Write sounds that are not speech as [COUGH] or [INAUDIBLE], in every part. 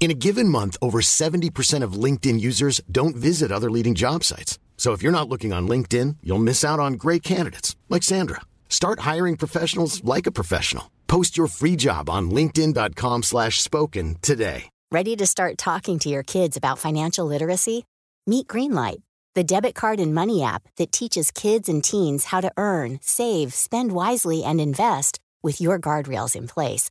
In a given month, over 70% of LinkedIn users don't visit other leading job sites. So if you're not looking on LinkedIn, you'll miss out on great candidates like Sandra. Start hiring professionals like a professional. Post your free job on linkedin.com slash spoken today. Ready to start talking to your kids about financial literacy? Meet Greenlight, the debit card and money app that teaches kids and teens how to earn, save, spend wisely, and invest with your guardrails in place.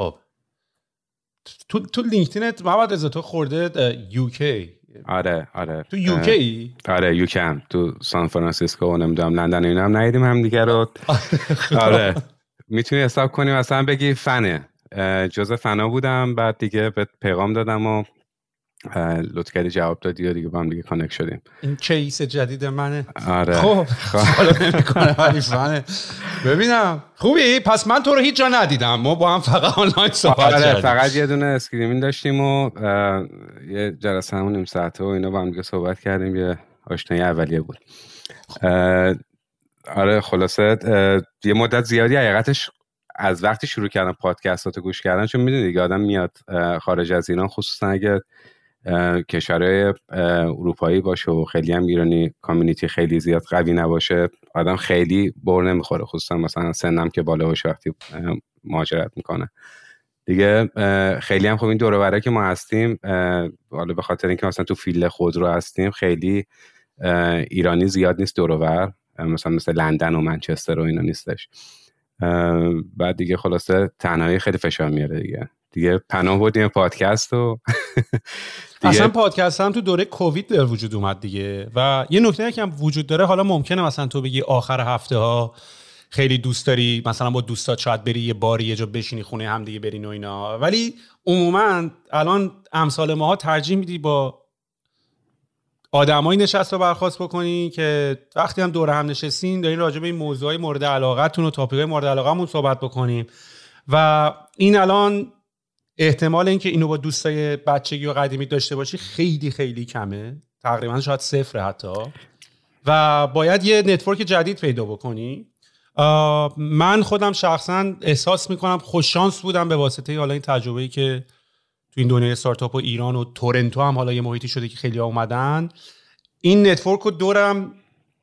خب. تو تو LinkedIn ت محمد رضا تو خورده UK ای آره آره. تو UK ای آره UK ام تو سان فرانسیسکو و نمی‌دونم لندن اینا هم ندیدیم هم دیگه رو. [LAUGHS] آره. می‌تونی حساب کنی مثلا بگی فنه. جزء فنا بودم بعد دیگه به پیغام دادم و لطف کردی جواب دادی و دیگه با هم دیگه connect شدیم. این case جدید منه. آره. خب فنه. ببینم. خوبی؟ پس من تو رو هیچ جا ندیدم. ما با هم فقط آنلاین صحبت آره کردیم. فقط یه دونه screening داشتیم و یه جلسه همون نیم ساعته و اینا با هم دیگه صحبت کردیم. یه آشنایی اولیه بود. اه، آره خلاصه یه مدت زیادی حقیقتش از وقتی شروع کردم پادکستات گوش کردن چون می‌دونی دیگه آدم میاد خارج از ایران خصوصا اگه کشورهای اروپایی باشه و خیلی هم ایرانی کامیونیتی خیلی زیاد قوی نباشه آدم خیلی بر نمی‌خوره خصوصا مثلا سنم که بالا باشه وقتی مهاجرت می‌کنه. دیگه خیلی هم خب این دور و بره که ما هستیم حالا به خاطر اینکه مثلا تو field خودرو هستیم خیلی ایرانی زیاد نیست دور و بر اه، مثلا مثل لندن و منچستر و اینا نیستش. بعد دیگه خلاصه تنهایی خیلی فشار میاره دیگه. دیگه پناه بردیم پادکست و [LAUGHS] اصلا پادکست هم تو دوره کووید به وجود اومد دیگه. و یه نکته که هم وجود داره حالا ممکنه مثلا تو بگی آخر هفته ها خیلی دوست داری مثلا با دوستات شاید بری یه باری یه جا بشینی خونه هم دیگه برین و اینا. ولی عموما الان امثال ماها ترجیح میدی با آدمایی نشست رو برخواست بکنی که وقتی هم دور هم نشستین دارین راجع به این موضوعای مورد علاقتون و تاپیکای مورد علاقمون صحبت بکنیم. و این الان احتمال اینکه اینو با دوستای بچگی و قدیمی داشته باشی خیلی خیلی کمه. تقریبا شاید صفر حتی. و باید یه نتورک جدید پیدا بکنی. من خودم شخصا احساس می‌کنم خوششانس بودم به واسطه حالا این تجربه‌ای که تو این دنیای استارتاپ و ایران و تورنتو هم حالا یه محیطی شده که خیلی اومدن. این network رو دورم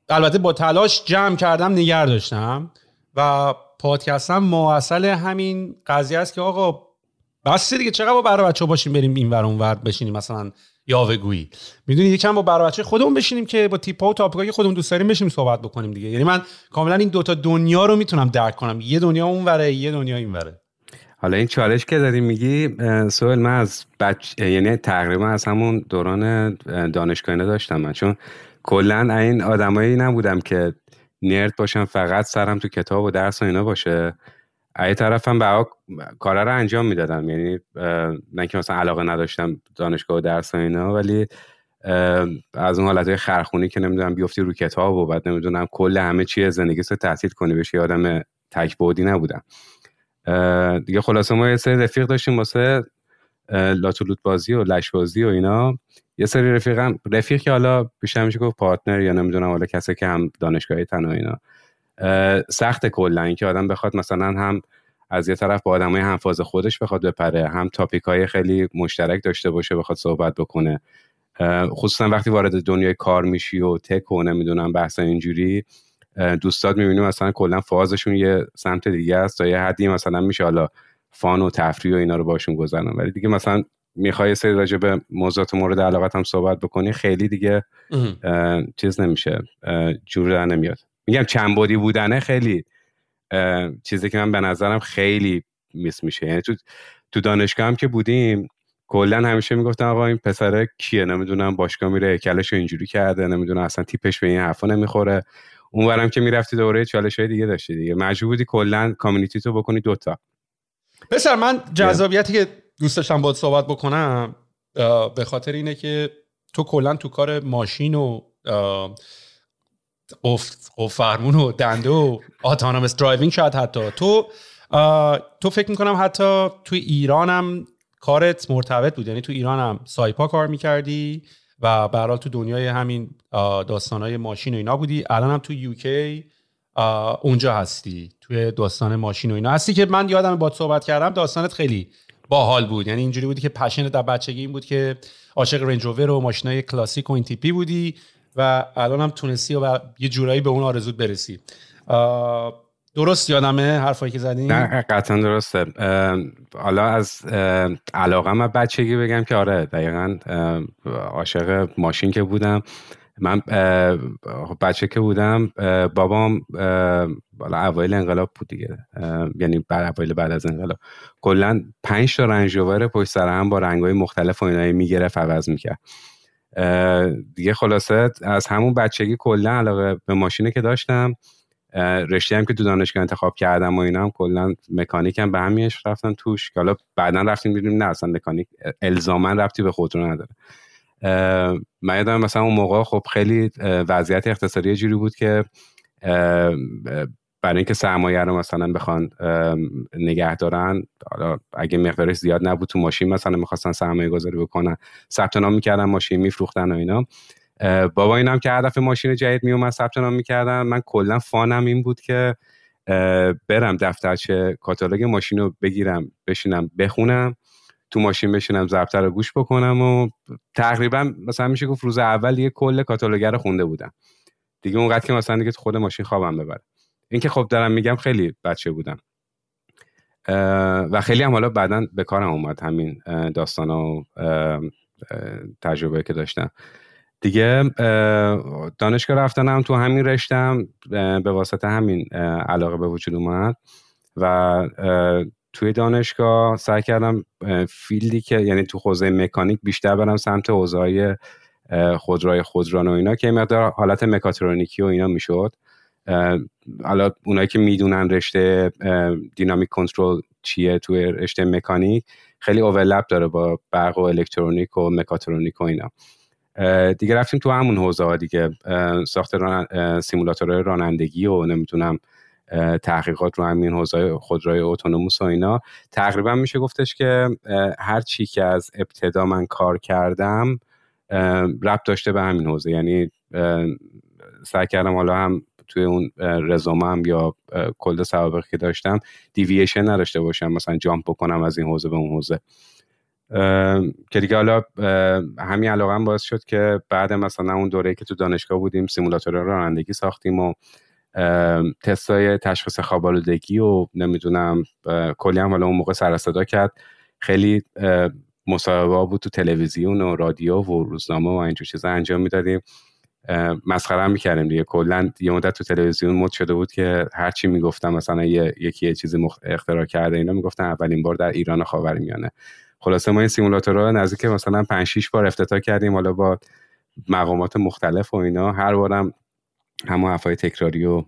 البته با تلاش جمع کردم نگر داشتم. و پادکستم محصول همین قضیه است که آقا بس دیگه چقدر با بر و بچه باشیم بریم این ور اون ور بشینیم؟ مثلا یاوهگویی. می‌دونی یکم با بر و بچه خودمون بشینیم که با تیپا و topic ایی که خودمون دوست داریم بشیم صحبت بکنیم دیگه. یعنی من کاملا این دوتا دنیا رو می‌تونم درک کنم. یه دنیا اون وره یه دنیا این وره حالا این چالش که داری میگی سوال من از بچ... یعنی تقریبا از همون دوران اه، دانشگاهی داشتم من. چون کلا این آدمایی نبودم که نرد باشم فقط سرم تو کتاب و درس و اینا باشه. ای طرفم به کارا رو انجام می‌دادم یعنی نه که مثلا علاقه نداشتم دانشگاه و درس و اینا ولی از اون حالت خرخونی که نمی‌دونم بیفتی رو کتاب و بعد نمی‌دونم کل همه چیه زندگی رو تحصیل کنی بشی آدم تک بعدی نبودم. دیگه خلاصه ما یه سری رفیق داشتیم واسه لاتولوت بازی و لش بازی و اینا. یه سری رفیقم رفیق که حالا بیشتر میشه گفت پارتنر یا نمی‌دونم حالا کسی که هم دانشگاهی تن و اینا. سخت کلا اینکه آدم بخواد مثلا هم از یه طرف با آدمای همفاز خودش بخواد بپره هم تاپیک های خیلی مشترک داشته باشه بخواد صحبت بکنه. خصوصا وقتی وارد دنیای کار میشی و تک و نمی‌دونم بحث اینجوری دوستات می‌بینی مثلا کلا فازشون یه سمت دیگه است تا یه حدی مثلا میشه حالا فان و تفریح و اینا رو باشون گذرن ولی دیگه مثلا می‌خوای سری راجع به موضوعات مورد علاقت هم صحبت بکنی خیلی دیگه چیز نمیشه جور در نمیاد. میگم چند بودی بودنه خیلی چیزی که من به نظرم خیلی میس میشه. یعنی تو تو دانشگاه هم که بودیم کلا همیشه می‌گفتن آقا این پسره کیه؟ نمی‌دونم باشگاه میره کلش اینجوری کرده نمی‌دونم اصلا تیپش به این حرفا نمی‌خوره. اونورم که می‌رفتی دوره چالش های دیگه داشتی دیگه. مجبور بودی کلا community تو بکنی دوتا پسر من جذابیتی که دوست داشتم باید صحبت بکنم به خاطر اینه که تو کلا تو کار ماشین و قفل فرمون و دنده و autonomous driving شاید حتی. تو تو فکر می‌کنم حتی تو ایرانم کارت مرتبط بود. یعنی تو ایرانم سایپا کار می‌کردی و برحال تو دنیای همین داستانهای ماشین و اینا بودی. الان هم تو یوکی اونجا هستی. توی داستان ماشین و اینا. هستی که من یادم با صحبت کردم داستانت خیلی باحال بود. یعنی اینجوری بودی که پشنت در بچگی این بود که عاشق رنج روور و ماشینای کلاسیک و این تیپی بودی. و الان هم تونستی و یه جورایی به اون آرزوت برسی. درست یادمه حرفایی که زدیم نه قطعا درسته. حالا از علاقه من بچگی بگم که آره دقیقا عاشق ماشین که بودم. من بچه که بودم بابام بالا اوایل انقلاب بود دیگه. یعنی بعد اوایل بعد از انقلاب. کلا پنج تا رنج پشت سر هم با رنگهای مختلف و اینایی می‌گرفت عوض می‌کرد. دیگه خلاصه از همون بچگی کلا علاقه به ماشینه که داشتم. رشته هم که تو دانشگاه انتخاب کردم و اینا هم کلا هم به همیش رفتم توش که حالا بعدا رفتیم دیدیم نه اصلا مکانیک الزاما رفتی به خودرو نداره. من یادم مثلا اون موقع خب خیلی وضعیت اقتصادی جوری بود که برای اینکه سرمایه رو مثلا بخوان نگه دارن حالا اگه مقدارش زیاد نبود تو ماشین مثلا می‌خواستن سرمایه گذاری بکنن. ثبت نام می‌کردن ماشین میفروختن و اینا. بابا اینم که هدف ماشین جدید میومد ثبت نام می‌کردن. من کلا فانم این بود که برم دفترچه کاتالوگ ماشین رو بگیرم بشینم بخونم تو ماشین بشینم ضبطر رو گوش بکنم و تقریبا مثلا میشه گفت روز اول یه کل کاتالوگر رو خونده بودم. دیگه اونقدر که مثلا دیگه خود ماشین خوابم ببره. این که خب دارم میگم خیلی بچه بودم. و خیلی هم حالا بعدا به کارم اومد همین داستان و تجربه که داشتم. دیگه دانشگاه رفتنم تو همین رشتم به واسطه همین علاقه به وجود اومد. و توی دانشگاه سعی کردم فیلدی که یعنی تو حوزه مکانیک بیشتر برم سمت حوزه خودروی خودران و اینا که مقدار حالت مکاترونیکی و اینا می‌شد. حالا اونایی که می‌دونن رشته دینامیک کنترل چیه توی رشته مکانیک خیلی اوورلپ داره با برق و الکترونیک و مکاترونیک و اینا. دیگه رفتیم تو همون حوزه ها دیگه. ساخت ران... سیمولاتور رانندگی و نمی‌تونم تحقیقات رو همین حوزه خودروی اتونوموس و اینا. تقریبا میشه گفتش که هر چی که از ابتدا من کار کردم ربط داشته به همین حوزه. یعنی سعی کردم حالا هم توی اون رزومم یا کل سوابقی که داشتم دیوییشن نداشته باشم مثلا جامپ بکنم از این حوزه به اون حوزه. که دیگه حالا همین علاقه هم باعث شد که بعد مثلا اون دوره که تو دانشگاه بودیم سیمولاتور رانندگی ساختیم و تستای تشخیص خوابالودگی و نمی‌دونم کلی هم حالا اون موقع سر صدا کرد. خیلی مصاحبه بود تو تلویزیون و رادیو و روزنامه و اینجور چیزا انجام می‌دادیم. مسخره هم می‌کردیم دیگه. کلا یه مدت تو تلویزیون مد شده بود که هر چی می‌گفتم مثلا یه یکی یه چیزی مخ... اختراع کرده اینا می‌گفتن اولین بار در ایران خاورمیانه. خلاصه ما این سیمولاتورها نزدیک مثلا 5 6 بار افتتاح کردیم حالا با مقامات مختلف و اینا. هر بارم همون حرفای تکراری و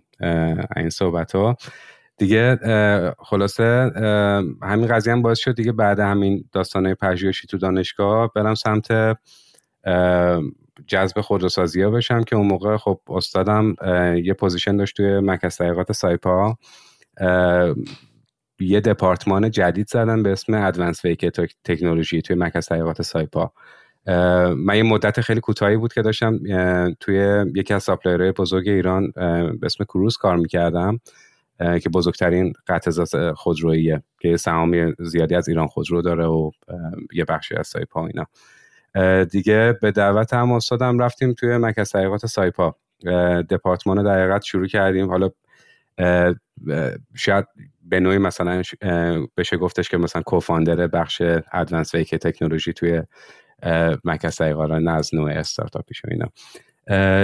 این صحبت ها دیگه خلاصه همین قضیه هم باعث شد دیگه بعد همین داستانه پژوهشی تو دانشگاه برم سمت جذب خودروسازی ها بشم که اون موقع خب استادم یه position داشت توی مرکز تحقیقات سایپا. یه دپارتمان جدید زدن به اسم advanced vehicle technology توی مرکز تحقیقات سایپا. من یه مدت خیلی کوتاهی بود که داشتم توی یکی از supplier های بزرگ ایران به اسم کروز کار می‌کردم که بزرگترین قطعه خودروییه که سهامی زیادی از ایران خودرو داره و یه بخشی از سایپا اینا. دیگه به دعوت هم استادم رفتیم توی مرکز تحقیقات سایپا. دپارتمان دقیقت شروع کردیم. حالا شاید به نوعی مثلا بشه گفتش که مثلا کوفاندر بخش ادوانس ویک تکنولوژی توی مرکز تحقیقات نه از نوع استارتاپیش و اینا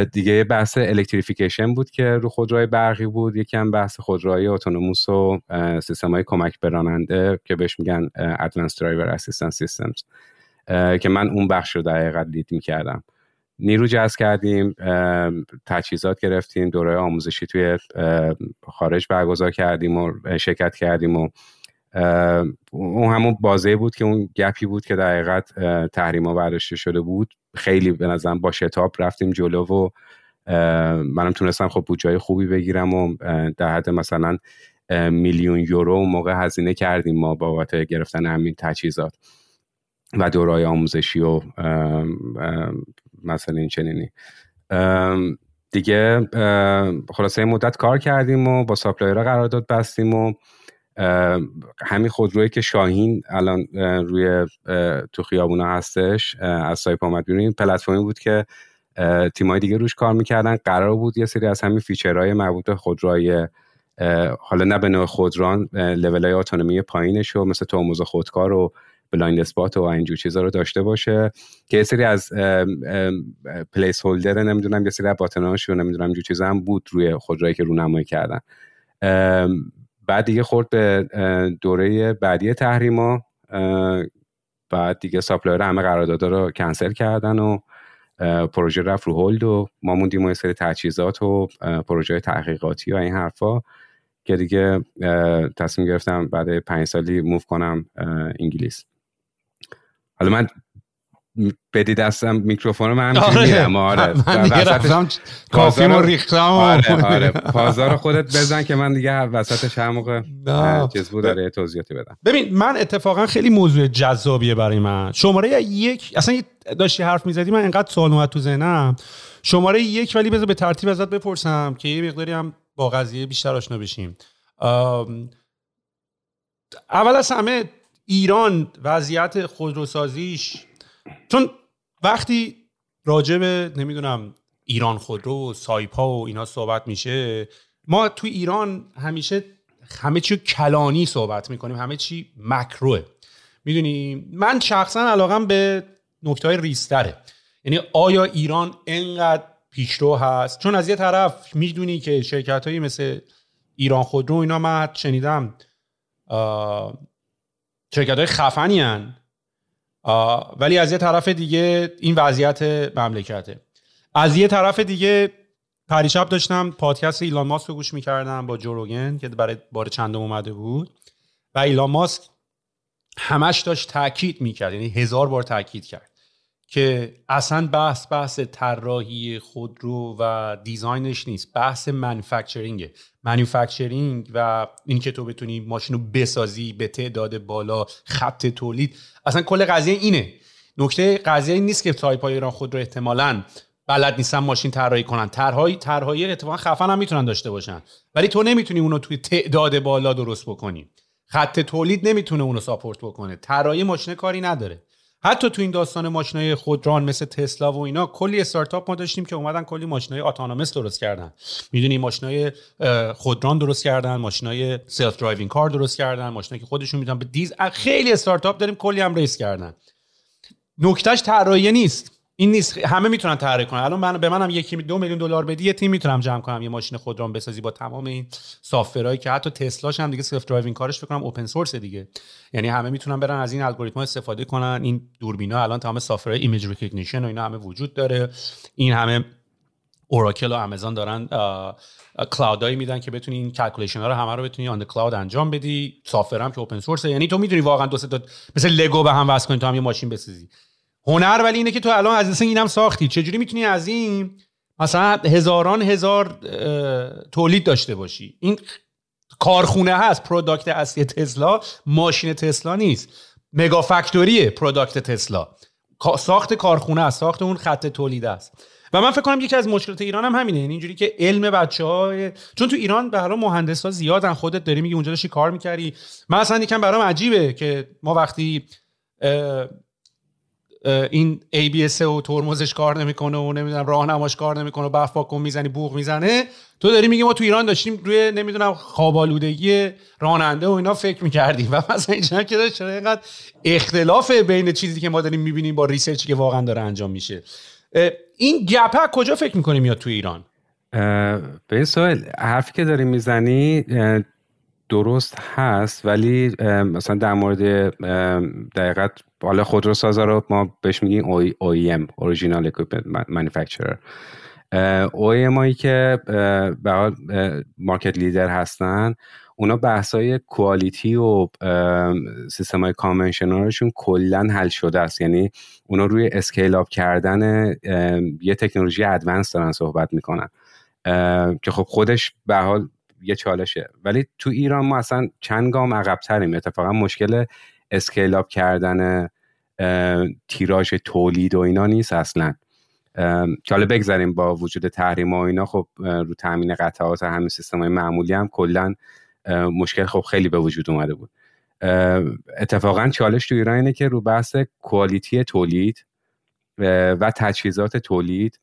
دیگه بحث الکتریفیکیشن بود که رو خودروهای برقی بود. یکی هم بحث خودروهای اتونوموس و سیستم های کمک به راننده که بهش میگن advanced driver assistance systems که من اون بخش رو در حقیقت lead می‌کردم. نیرو جذب کردیم تجهیزات گرفتیم دوره آموزشی توی خارج برگزار کردیم و شرکت کردیم و اون همون بازه بود که اون gap ی بود که در حقیقت تحریما برداشته شده بود. خیلی به نظرم با شتاب رفتیم جلو و منم تونستم خب بودجای خوبی بگیرم و در حد مثلا میلیون یورو موقع هزینه کردیم ما بابت گرفتن همین تجهیزات. و دورای آموزشی و مثلا این چنینی. دیگه خلاصه مدت کار کردیم و با supplier ها قرارداد بستیم و همین خودرویی که شاهین الان روی تو خیابونا هستش از سایپا اومد بیرون. پلتفرمی بود که تیمای دیگه روش کار می‌کردن. قرار بود یه سری از همین feature های مربوط به خودروهای حالا نه به نوع خودران level های autonomy پایینش و مثل ترمز خودکار و blind spot و اینجور چیزا رو داشته باشه که سری از placeholder نمی‌دونم یه سری button اش و نمی‌دونم اینجور چیزا هم بود روی خودرویی که رونمایی کردن. بعد دیگه خورد به دوره بعدی تحریما بعد دیگه supplier همه قراردادا رو کنسل کردن و پروژه رفت رو hold و ما موندیم و سری تجهیزات و پروژه تحقیقاتی و این حرفا که دیگه تصمیم گرفتم بعد پنج سالی move کنم انگلیس. حالا من بدی دستم میکروفون من آره. آره. من کافیم و ریختم. آره آره. پازار خودت بزن که من دیگه وسطش هر موقع چیز بود داره توضیحاتی بدم. ببین من اتفاقا خیلی موضوع جذابیه برای من. شماره یک اصلا داشتی حرف می‌زدی من انقدر سوال اومد تو ذهنم. شماره یک ولی بذار به ترتیب ازت بپرسم که یه مقداری هم با قضیه بیشتر آشنا بشیم. اول از همه ایران وضعیت خودروسازیش چون وقتی راجع به نمی‌دونم ایران خودرو و سایپا و اینا صحبت میشه ما تو ایران همیشه همه چی کلانی صحبت می‌کنیم همه چی مکروه. می‌دونی؟ من شخصا علاقم به نکته های ریستره یعنی آیا ایران انقدر پیشرو هست؟ چون از یه طرف می‌دونی که شرکت هایی مثل ایران خودرو اینا من شنیدم شرکت های خفنی هن. ولی از یه طرف دیگه این وضعیت مملکته. از یه طرف دیگه پریشب داشتم پادکست ایلان ماسک رو گوش می‌کردم با جوروگن که برای بار چندم اومده بود. و ایلان ماسک همش داشت تاکید می‌کرد یعنی هزار بار تاکید کرد. که اصلا بحث بحث طراحی خودرو و دیزاینش نیست. بحث منفکچرینگه منوفکچرینگ و اینکه تو بتونی ماشین رو بسازی به تعداد بالا خط تولید. اصلا کل قضیه اینه. نکته قضیه این نیست که تیپ های ایران خودرو احتمالا بلد نیستن ماشین طراحی کنن. طرحهای طرحهای اتفاقا خفن هم می‌تونن داشته باشن. ولی تو نمی‌تونی اونو توی تعداد بالا درست بکنی. خط تولید نمی‌تونه اونو support بکنه. طراحی ماشین کاری نداره. حتی تو این داستان ماشینای خودران مثل تسلا و اینا کلی استارتاپ ما داشتیم که اومدن کلی ماشینای autonomous درست کردن. می‌دونی ماشینای خودران درست کردن ماشینای self-driving car درست کردن ماشینایی که خودشون می‌تونن به دیز خیلی استارتاپ داریم کلی هم raise کردن. نکتهش طراحی نیست. این نیست. همه می‌تونن طراحی کنن. الان من به منم یکی دو میلیون دلار بدی یه تیم می‌تونم جمع کنم. یه ماشین خودران بسازی با تمام این software ایی که حتی تسلاش هم دیگه self driving کارش بکنم open source دیگه. یعنی همه می‌تونن برن از این الگوریتم استفاده کنن. این دوربینا الان تمام software های image recognition و اینا همه وجود داره. این همه اوراکل و آمازون دارن cloud ایی میدن که بتونی این calculation ها رو همه رو بتونی on cloud انجام بدی. software که open source یعنی تو می‌دونی واقعا دو تا مثل لگو به هم وصل کنی تو هم یه ماشین بسازی. هنر ولی اینه که تو الان از اینم ساختی. چجوری می‌تونی از این مثلا هزاران هزار تولید داشته باشی؟ این کارخونه هست. product اصلی تسلا ماشین تسلا نیست. mega factory ه product تسلا. ساخت کارخونه است. ساخت اون خط تولید است. و من فکر کنم یکی از مشکلات ایران هم همینه. یعنی اینجوری که علم بچه های چون تو ایران به هر مهندس ها زیادن. خودت داری میگی اونجا داشتی کار می‌کردی. من اصلا یکم برام عجیبه که ما وقتی این ABS و ترمزش کار نمی‌کنه و نمی‌دونم راهنماش کار نمی‌کنه و بفاک می‌زنی بوق می‌زنه. تو داری میگی ما تو ایران داشتیم روی نمی‌دونم خوابالودگی راننده و اینا فکر می‌کردیم. [LAUGHS] و مثلا اینجا که چرا اینقدر اختلاف بین چیزی که ما داریم می‌بینیم با ریسرچی که واقعا داره انجام میشه. این گپه کجا فکر می‌کنیم میاد تو ایران؟ به این سوال حرفی که داری می‌زنی درست هست ولی مثلا در مورد دقیقت حالا خودروسازا رو ما بهش میگیم OEM Original Equipment Manufacturer. OEM هایی که به حال مارکت لیدر هستن اونا بحثای کوالیتی و سیستم های کامنشنالشون کلا حل شده است. یعنی اونا روی اسکیل آپ کردن یه تکنولوژی ادوانس دارن صحبت می‌کنن. که خب خودش به حال یه چالشه. ولی تو ایران ما اصلا چند گام عقبتریم. اتفاقا مشکل اسکیل آپ کردن تیراژ تولید و اینا نیست اصلا. حالا بگذاریم با وجود تحریم و اینا. خب رو تامین قطعات همین سیستم های معمولی هم کلا مشکل خب خیلی به وجود اومده بود. اتفاقا چالش تو ایران اینه که رو بحث کوالیتی تولید و تجهیزات تولید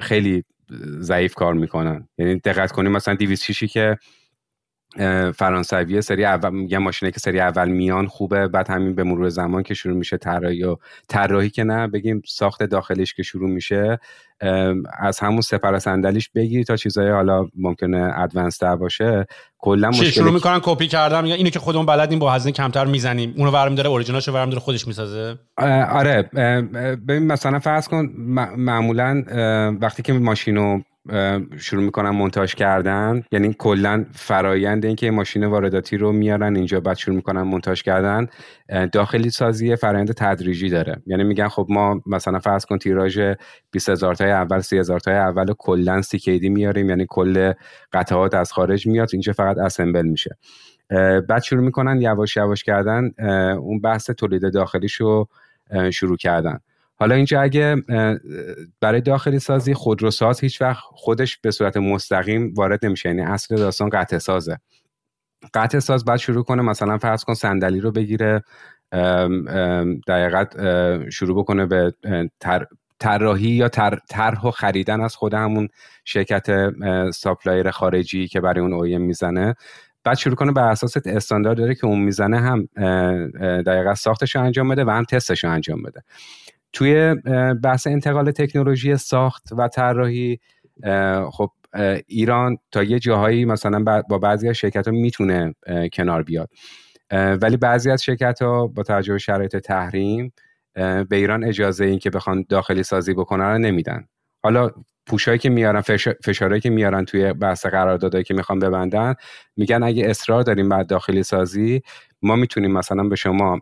خیلی ضعیف کار می‌کنن. یعنی دقت کنیم مثلا 206 که فرانسوی سری اول میگم ماشینه که سری اول میان خوبه. بعد همین به مرور زمان که شروع میشه طراحی و طراحی که نه بگیم ساخت داخلیش که شروع میشه. از همون سپر صندلیش بگیری تا چیزای حالا ممکنه ادوانس تر باشه. کلا مشکل شروع می‌کنن کپی کردن میگن اینو که خودمون بلدیم با هزینه کمتر می‌زنیم. اونو ورم داره اوریجینالشو ورم داره خودش می‌سازه. آره. ببین مثلا فرض کن معمولا وقتی که ماشینو شروع می‌کنن مونتاژ کردن. یعنی کلا فرایند اینکه ماشین وارداتی رو میارن اینجا بعد شروع می‌کنن مونتاژ کردن داخلی سازی فرایند تدریجی داره. یعنی میگن خب ما مثلا فرض کن تیراژ 20000 تای اول 30000 تای اول کلا سیکیدی میاریم. یعنی کل قطعات از خارج میاد اینجا فقط اسمبل میشه. بعد شروع می‌کنن یواش یواش کردن اون بحث تولید داخلیشو شروع کردن. حالا اینجا اگه برای داخلی سازی خودروساز هیچ وقت خودش به صورت مستقیم وارد نمیشه. یعنی اصل داستان قطع سازه. قطع ساز بعد شروع کنه مثلا فرض کن صندلی رو بگیره دقیقت شروع بکنه به طراحی یا طرح و خریدن از خود همون شرکت supplier خارجی که برای اون OEM می‌زنه. بعد شروع کنه بر اساس استاندارد داره که اون می‌زنه هم دقیقا ساختش رو انجام بده و هم تستش رو انجام بده. توی بحث انتقال تکنولوژی ساخت و طراحی خب ایران تا یه جاهایی مثلا با بعضی از شرکت ها می‌تونه کنار بیاد. ولی بعضی از شرکت ها با توجه به شرایط تحریم به ایران اجازه این که بخوان داخلی سازی بکنن رو نمیدن. حالا پوشایی که میارن فشارهایی که میارن توی بحث قراردادهایی که می‌خوان ببندن میگن اگه اصرار داریم بعد داخلی سازی ما می‌تونیم مثلا به شما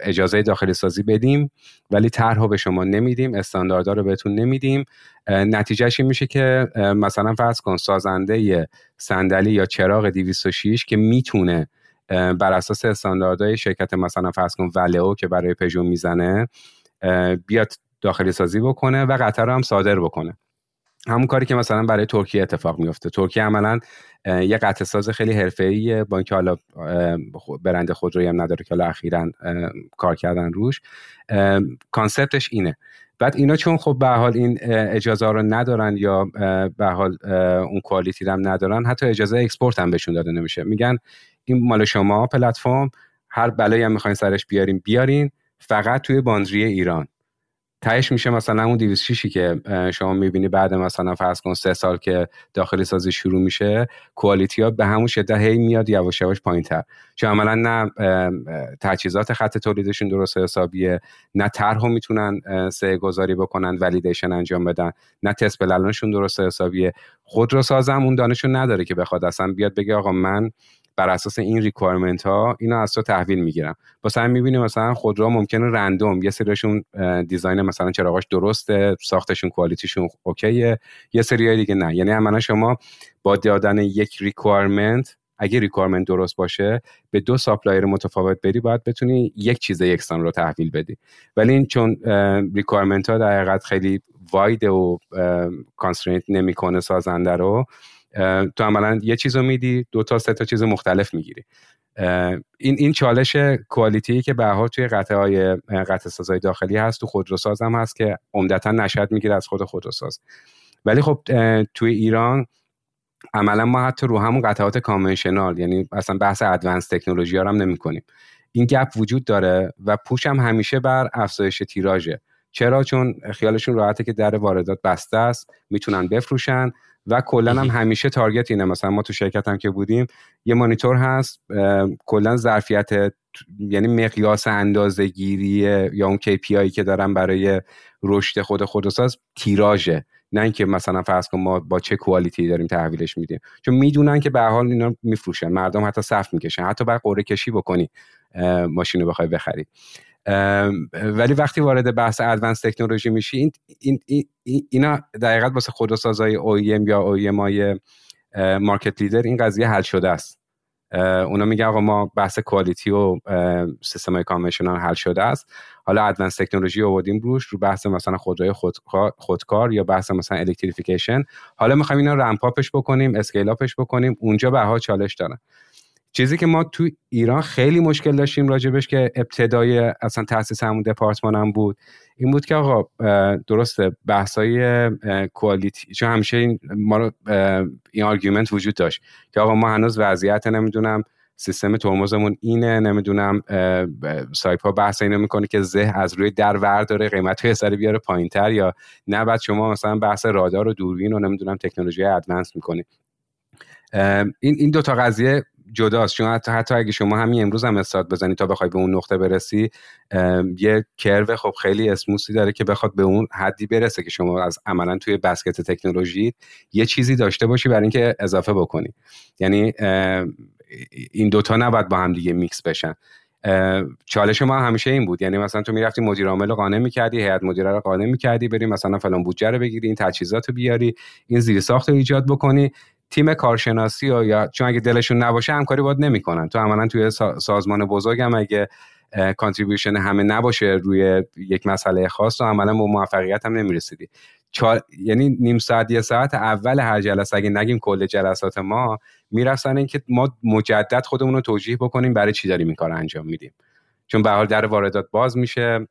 اجازه داخلی سازی بدیم ولی طرح به شما نمیدیم استانداردها رو بهتون نمیدیم. نتیجهش این میشه که مثلا فرض کن سازنده صندلی یا چراغ 206 که می‌تونه بر اساس استانداردهای شرکت مثلا فرض کن ولئو که برای پژو می‌زنه بیاد داخلی سازی بکنه و قطعه رو هم صادر بکنه. همون کاری که مثلا برای ترکیه اتفاق میفته ترکیه عملا یه قطعه ساز خیلی حرفه‌ایه با اینکه حالا برند خودرویی هم نداره که حالا اخیرا کار کردن روش. concept ش اینه. بعد اینا چون خب به حال این اجازه رو ندارن یا به حال اون quality هم ندارن حتی اجازه export هم بهشون داده نمیشه. میگن این مال شما پلتفرم هر بلایی هم می‌خواین سرش بیارین بیارین فقط توی باندری ایران. تهش میشه مثلا اون 206 که شما می‌بینی بعد مثلا فرض کن سه سال که داخلی سازی شروع میشه کوالیتی ها به همون شدت هی میاد یواش یواش پایین تر چون عملا نه تجهیزات خط تولیدشون درست حسابیه نه طرح می‌تونن سه گذاری بکنن ولیدیشن انجام بدن نه تست بلالانشون درست حسابیه. خودروسازم اون دانشون نداره که بخواد. اصلا بیاد بگه آقا من بر اساس این requirement ها اینا از تو تحویل می‌گیرم. واسه همین می‌بینیم مثلا خودرو ممکنه random یه سریشون design مثلا چراغاش درسته ساختشون quality شون okay ه. یه سری دیگه نه. یعنی عملا شما با دادن یک requirement اگه requirement درست باشه به دو supplier متفاوت بری باید بتونی یک چیز یکسان رو تحویل بدی. ولی این چون requirement ها در حقیقت خیلی wide و constraint نمی‌کنه سازنده رو تو عملا یه چیز رو میدی دو تا سه تا چیز مختلف می‌گیری. این این چالش کوالیتی که به توی قطعه های قطع سازهای داخلی هست تو خودروساز هم هست که عمدتا نشد می‌گیره از خود خودروساز. ولی خب توی ایران عملا ما حتی رو همون قطعات کانونشنال یعنی اصلا بحث ادوانس تکنولوژی ها هم نمی کنیم این گپ وجود داره و پوش هم همیشه بر افزایش تیراژه. چرا؟ چون خیالشون راحته که در واردات بسته است می‌تونن بفروشن و کلا هم همیشه تارگت اینه. مثلا ما تو شرکت هم که بودیم یه مانیتور هست کلا ظرفیت یعنی مقیاس اندازه گیری یا اون KPI که دارن برای رشد خود خودروساز تیراژه. نه اینکه مثلا فرض کن ما با چه کوالیتی داریم تحویلش میدیم. چون می‌دونن که به حال اینا میفروشن. مردم حتی صف می‌کشن. حتی بعد قرعه کشی بکنی ماشین رو بخوای بخری. ولی وقتی وارد بحث ادوانس تکنولوژی میشی این, این, این اینا دقیقا واسه خودروسازای OEM یا OEM های market leader این قضیه حل شده است. اونا میگن آقا ما بحث quality و سیستم های conventional حل شده است. حالا advanced technology آوردیم روش رو بحث مثلا خودروی خودکار, یا بحث مثلا electrification حالا می‌خوایم اینا رمپاپش بکنیم scale up ش بکنیم اونجا باهاش چالش دارن. چیزی که ما تو ایران خیلی مشکل داشتیم راجبش که ابتدای اصلا تاسیس همون دپارتمان هم بود این بود که آقا درسته بحثای quality چون همیشه این ما رو این argument وجود داشت که آقا ما هنوز وضعیت نمی‌دونم سیستم ترمزمون اینه نمی‌دونم سایپا بحث اینو می‌کنه که زه از روی در ور داره قیمت های سری بیاره پایینتر یا نه بعد شما مثلا بحث رادار و دوربین و نمی‌دونم تکنولوژی advanced می‌کنید این این دو تا قضیه جداست. چون حتی, حتی اگه شما همین امروز هم استارت بزنی تا بخوای به اون نقطه برسی یه کرو خب خیلی اسموسی داره که بخواد به اون حدی برسه که شما از عملا توی بسکت تکنولوژی یه چیزی داشته باشی برای اینکه اضافه بکنی. یعنی این دوتا نباید با هم دیگه میکس بشن. چالش ما همیشه این بود. یعنی مثلا تو می‌رفتی مدیر عامل رو قانع می‌کردی هیئت مدیره رو قانع می‌کردی بریم مثلا فلان بودجه رو بگیری این تجهیزات رو بیاری این زیرساخت رو ایجاد بکنی. تیم کارشناسی یا چون اگه دلشون نباشه همکاری باید نمی‌کنن. تو عملا توی سازمان بزرگ هم اگه کانتریبیوشن همه نباشه روی یک مسئله خاص و عملا به موفقیت هم نمی‌رسیدی. یعنی نیم ساعت یه ساعت اول هر جلسه اگه نگیم کل جلسات ما می‌رسن اینکه ما مجدد خودمون رو توجیه بکنیم برای چی داریم این کار انجام میدیم. چون به حال در واردات باز میشه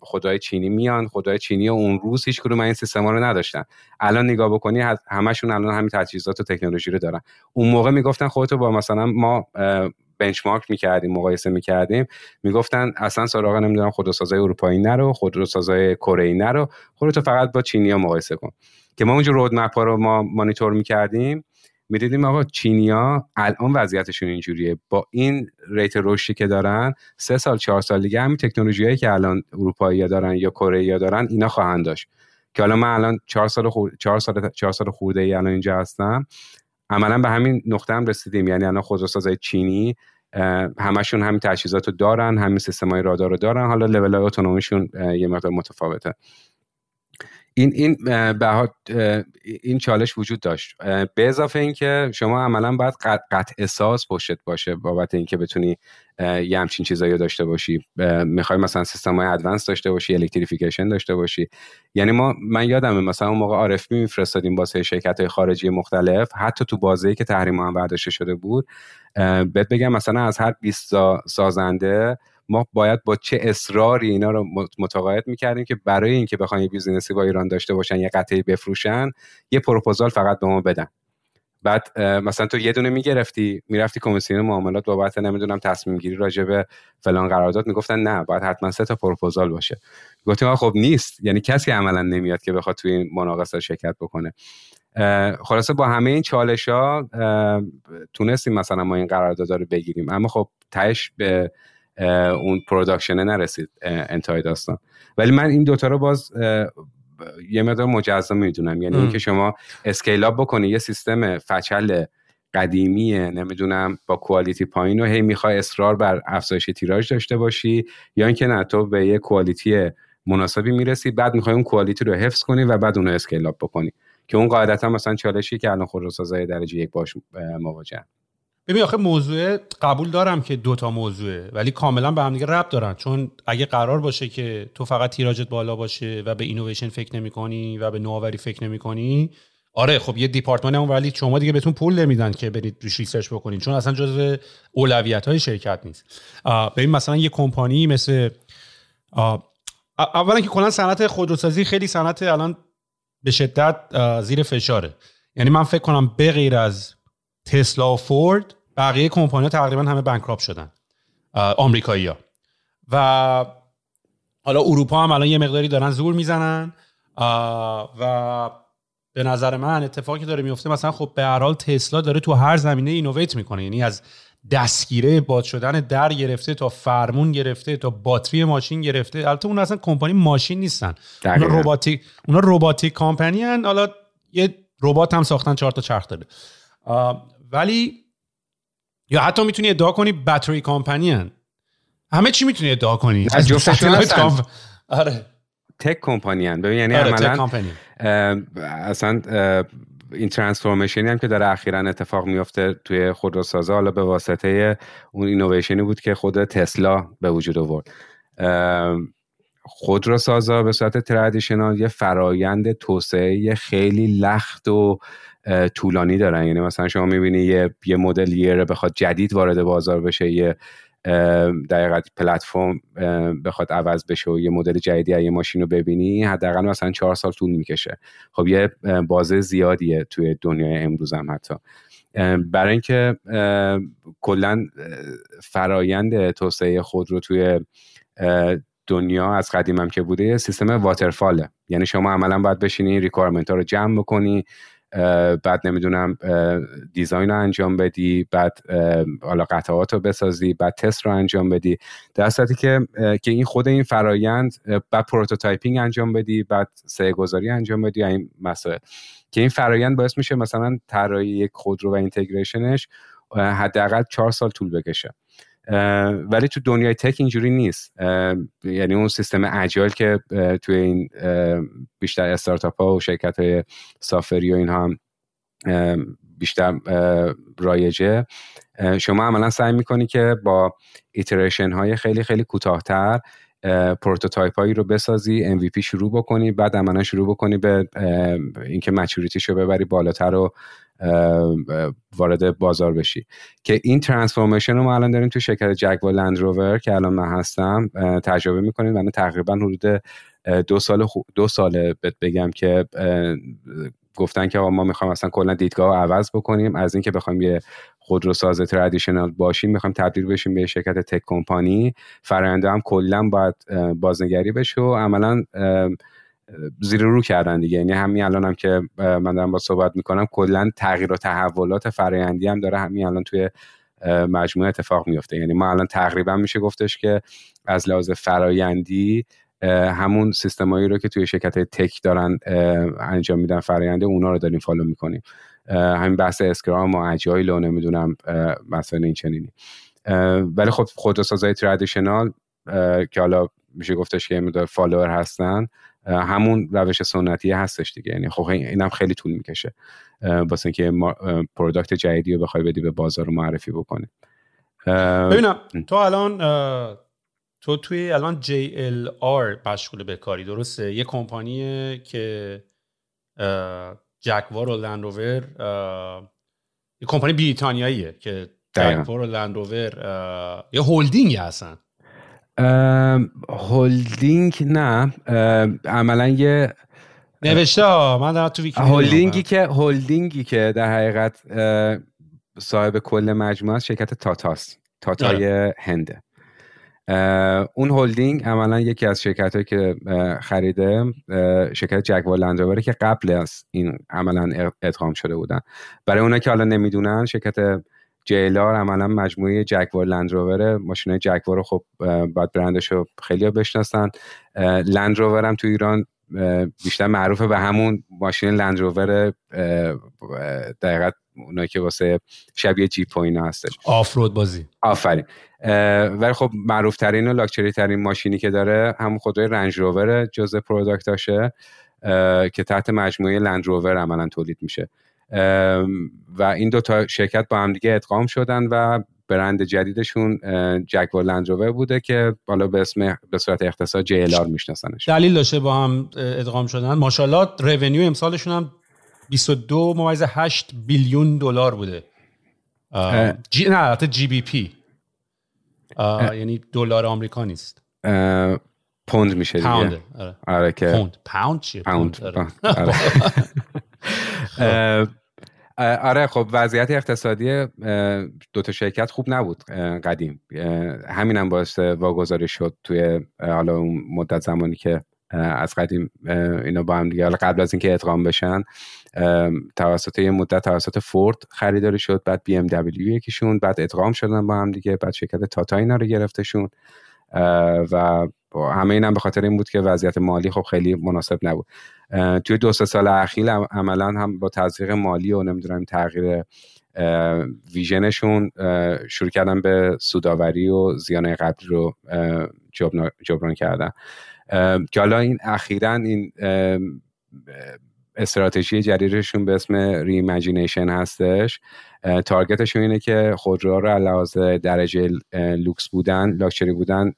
خدای چینی میان خدای چینی اون روز هیچ کدوم این سیستما رو نداشتن. الان نگاه بکنی همشون الان همین تجهیزات و تکنولوژی رو دارن. اون موقع می‌گفتن خودتو با مثلا ما بنچمارک می‌کردیم مقایسه می‌کردیم. می‌گفتن اصلا سراغ نمی‌دونم خودروسازای اروپایی نرو خودروسازای کره نرو. خودتو فقط با چینیا مقایسه کن. که ما اونجا رودمپ رو ما مانیتور می‌کردیم. می‌دیدیم آقا چینیا الان وضعیتشون اینجوریه. با این ریت رشدی که دارن سه سال چهار سال دیگه همین تکنولوژیایی که الان اروپایی دارن یا کره دارن اینا خواهند داشت. که حالا من الان چهار سال خور... چهار سال چهار سال خورده ای الان اینجا هستم. عملا به همین نقطه هم رسیدیم. یعنی الان خودروسازای چینی همشون همین تجهیزات رو دارن همین سیستم های رادار رو دارن. حالا لول های اتونومیشون یه مقدار متفاوته. این این این چالش وجود داشت. به اضافه اینکه شما عملا باید قطع احساس پشتت باشه بابت اینکه بتونی یه همچین چیزایی داشته باشی. می‌خوای مثلا سیستم های advanced داشته باشی electrification داشته باشی. یعنی ما من یادمه مثلا اون موقع RFQ میفرستادیم واسه شرکت های خارجی مختلف. حتی تو بازه‌ای که تحریم هم برداشته شده بود بهت بگم مثلا از هر 20 سازنده ما باید با چه اصراری اینا رو متقاعد می‌کردیم که برای اینکه بخواین یه business ی با ایران داشته باشن یه قطعه‌ای بفروشن یه پروپوزال فقط به ما بدن. بعد مثلا تو یه دونه می‌گرفتی می‌رفتی کمیسیون معاملات بابت نمی‌دونم تصمیم گیری راجع به فلان قرارداد می‌گفتن نه باید حتما سه تا پروپوزال باشه. گفتیم خب نیست یعنی کسی عملا نمیاد که بخواد توی این مناقصه شرکت بکنه. خلاصه با همه این چالش ها تونستیم مثلا ما این قرارداد رو بگیریم. اما خب تهش به اون production ه نرسید انتهای داستان. ولی من این دوتا رو باز یه مقدار مجزا می‌دونم. یعنی اینکه شما scale up بکنی یه سیستم feature قدیمیه نمی‌دونم با quality پایین و هی می‌خوای اصرار بر افزایش تیراژ داشته باشی یا اینکه نه تو به یه quality مناسبی می‌رسی بعد می‌خوای اون quality رو حفظ کنی و بعد اون رو scale up بکنی. که اون قاعدتا مثلا چالشی که الان خودروسازای درجه یک باش مواجه ببین آخه موضوع قبول دارم که دوتا موضوعه ولی کاملا به هم دیگه ربط دارن. چون اگه قرار باشه که تو فقط تیراجت بالا باشه و به اینویشن فکر نمی کنی و به نوآوری فکر نمی کنی آره خب یه دپارتمان هم ولی شما دیگه بهتون پول نمیدن که برید روش research بکنین. چون اصلا جزء اولویت های شرکت نیست. ببین مثلا یه کمپانی مثل اولا که کلا صنعت خودروسازی خیلی صنعت الان به شدت زیر فشاره. یعنی من فکر کنم به غیر از تسلا و فورد بقیه کمپانی تقریبا همه bankrupt شدن. آمریکایی ها و حالا اروپا هم الان یه مقداری دارن زور می‌زنن. و به نظر من اتفاقی داره میفته مثلا خب به هر حال تسلا داره تو هر زمینه اینویت می‌کنه. یعنی از دستگیره باد شدن در گرفته تا فرمون گرفته تا باتری ماشین گرفته. البته اون اصلا کمپانی ماشین نیستن. اونا روباتیک اونا روباتیک کمپانی هن. حالا یه ربات هم ساختن چهار تا چرخ داره. ولی یا حتی می‌تونی ادعا کنی باتری کمپانی هن. همه چی می‌تونی ادعا کنی. از آره. تک کمپانی هن. ببین یعنی آره، عملا اصلا این ترانسفورمیشنی هم که داره اخیرا اتفاق میفته توی خودروسازا حالا به واسطه اون اینویشنی بود که خود تسلا به وجود آورد. خودروسازا به صورت ترادیشنال یه فرایند توسعه خیلی لخت و طولانی دارن. یعنی مثلا شما می‌بینی یه, یه مدل یه بخواد جدید وارد بازار بشه یه دقیقا پلتفرم بخواد عوض بشه و یه مدل جدیدی یه ماشین رو ببینی حداقل مثلا چهار سال طول می‌کشه. خب یه بازه زیادیه توی دنیای امروز هم حتی. برای اینکه کلا فرایند توسعه خود رو توی دنیا از قدیم که بوده سیستم واترفاله. یعنی شما عملا باید بشینی ریکوایرمنت ها رو جمع بکنی بعد نمی‌دونم design رو انجام بدی بعد حالا قطعات رو بسازی بعد تست رو انجام بدی. در صورتی که که این خود این فرایند بعد prototyping انجام بدی بعد صحه گذاری انجام بدی این مسائل. که این فرایند باعث میشه مثلا طراحی یک خودرو و integration ش حداقل چهار سال طول بکشه. ولی تو دنیای tech اینجوری نیست. یعنی اون سیستم agile که توی این بیشتر استارتاپ ها و شرکت های سافتوری و اینها هم بیشتر رایجه. شما عملا سعی می‌کنی که با iteration های خیلی خیلی کوتاهتر prototype هایی رو بسازی MVP شروع بکنی بعد عملا شروع بکنی به اینکه maturity ش رو ببری بالاتر و وارد بازار بشی. که این transformation رو ما الان داریم تو شرکت جگوار لند روور که الان من هستم تجربه می‌کنیم. و تقریبا حدود دو سال دو ساله بگم که گفتن که ما می‌خوایم اصلا کلا دیدگاه رو عوض بکنیم. از اینکه بخوایم یه خودروساز ترادیشنال باشیم می‌خوایم تبدیل بشیم به شرکت تک کمپانی. فراینده هم کلا باید بازنگری بشه و عملا زیر رو کردن دیگه. یعنی همین الان هم که من دارم با صحبت می‌کنم کلا تغییر و تحولات فرایندی هم داره همین الان توی مجموعه اتفاق میفته یعنی ما الان تقریبا میشه گفتش که از لحاظ فرایندی همون سیستمایی رو که توی شرکت tech دارن انجام میدن فراینده اونا رو داریم follow می‌کنیم. همین بحث scrum و agile و نمی‌دونم مثلا این چنینی. ولی خب خودروسازهای traditional که حالا میشه گفتش که follower هستن همون روش سنتی هستش دیگه. یعنی خب اینم خیلی طول می‌کشه. واسه اینکه product جدیدی رو بخوای بدی به بازار رو معرفی بکنی. ببینم تو الان تو توی الان JLR مشغول به کاری درسته؟ یه کمپانیه که جگوار و لندروور یه کمپانی بریتانیاییه که جگوار و لندروور یه هولدینگ هستن. هولدینگ نه. عملا یه نوشته من دارم تو هولدینگی که هولدینگی که در حقیقت صاحب کل مجموعه شرکت تاتاست. تاتای آره. هنده. اون هولدینگ عملا یکی از شرکت هایی که خریده شرکت جگوار لندروره که قبل از این عملا ادغام شده بودن. برای اونا که حالا نمی‌دونن شرکت جیلار عملا مجموعه جگوار لندروور ماشین جگوار رو خب باید برندش رو خیلی بشناسن. لندروور هم تو ایران بیشتر معروفه به همون ماشین لندروور دقیقت اونایی که واسه شبیه جیپ و اینا هستش. آفرود بازی. آفرین. ولی خب معروف ترین و لاکچری ترین ماشینی که داره همون خودروی رنج روور جزء پروداکتاشه که تحت مجموعه لند روور عملا تولید میشه. و این دو تا شرکت با هم دیگه ادغام شدن و برند جدیدشون جگوار لندروور بوده که بالا به اسم به صورت اختصار JLR میشناسنش. دلیل داشته با هم ادغام شدن. ماشاءالله revenue امسالشون هم 22 ممیز 8 billion دلار بوده. جی نه البته GBP یعنی دلار آمریکا نیست. پوند میشه دیگه. pound ه آره. آره که پوند. پوند چیه؟ پوند. آره. [LAUGHS] آره خب وضعیت اقتصادی دو تا شرکت خوب نبود قدیم. همینم هم باعث واگذاری شد توی حالا اون مدت زمانی که از قدیم اینا با هم دیگه حالا قبل از اینکه ادغام بشن توسط یه مدت توسط فورد خریداری شد بعد بی ام دبلیو یکیشون بعد ادغام شدن با هم دیگه بعد شرکت تاتا اینا رو گرفتشون. و همه این هم به خاطر این بود که وضعیت مالی خب خیلی مناسب نبود. توی دو سه سال اخیر عملا هم با تزریق مالی و نمی‌دونم تغییر vision شون شروع کردن به سوداوری و زیان قبلی رو جبران کردن. که حالا این اخیرا این استراتژی جدیدشون به اسم Reimagination هستش. target شون اینه که خودروها رو علاوه بر لوکس بودن لاکچری بودن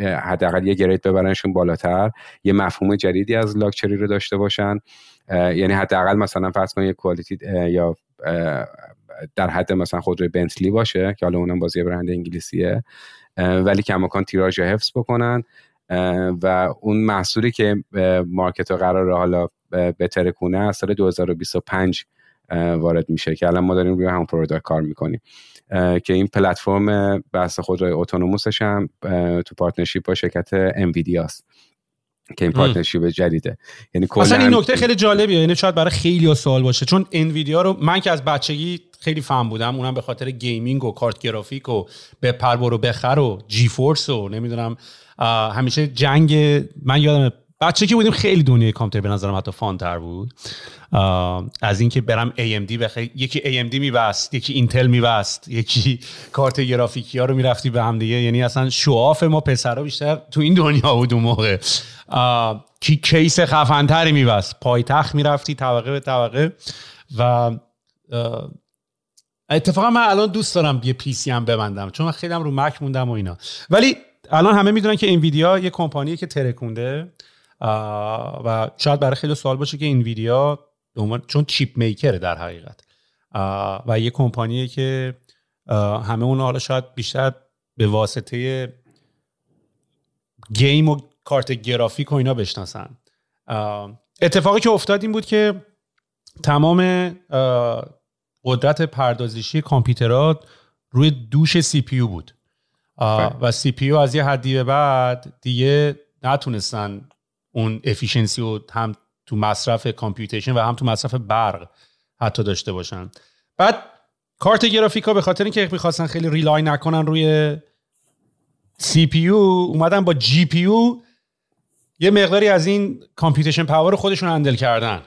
حداقل یه grade ببرنشون بالاتر. یه مفهوم جدیدی از لاکچری رو داشته باشن. یعنی حداقل مثلا فرض کنید quality یا در حد مثلا خودروی بنتلی باشه که حالا اونم باز یه برند انگلیسیه. ولی کماکان تیراژ حفظ بکنن. و اون محصولی که market رو قراره حالا بترکونه از سال 2025 وارد میشه که الان ما داریم روی همون product کار می‌کنیم. که این پلتفرم بحث خود اتونوموسش هم تو پارتنرشیپ با شرکت انویدیا است که این پارتنرشیپ جدیده. یعنی اصلا این نکته خیلی جالبیه. یعنی شاید برای خیلی سوال باشه. چون انویدیا رو من که از بچگی خیلی فهم بودم اونم به خاطر گیمینگ و کارت گرافیک و به پربر و بخر و جی فورس و نمی‌دونم همیشه جنگ من یادم بچه که بودیم خیلی دنیای کامپیوتر به نظرم حتی فان تر بود از اینکه برم AMD بخیر یکی AMD میبست یکی اینتل میبست یکی کارت گرافیکی ها رو می‌رفتی به هم دیگه. یعنی اصلا show off ما پسرا بیشتر تو این دنیا بود اون موقع. کی case خفنتری میبست. پایتخت می‌رفتی طبقه به طبقه و اتفاقا من الان دوست دارم یه PC هم ببندم چون من خیلی هم رو مک موندم و اینا. ولی الان همه می‌دونن که انویدیا یه کمپانیه که ترکونده. و شاید برای خیلی سوال باشه که انویدیا چون chip maker ه در حقیقت. و یه کمپانیه که همه اون حالا شاید بیشتر به واسطه game و کارت گرافیک و اینا بشناسن. اتفاقی که افتاد این بود که تمام قدرت پردازشی کامپیوترات روی دوش CPU بود. و CPU از یه حدی به بعد دیگه نتونستن اون efficiency رو هم تو مصرف computation و هم تو مصرف برق حتی داشته باشن. بعد کارت گرافیکا به خاطر اینکه می‌خواستن خیلی rely نکنن روی CPU اومدن با GPU یه مقداری از این computation power خودشون handle کردن.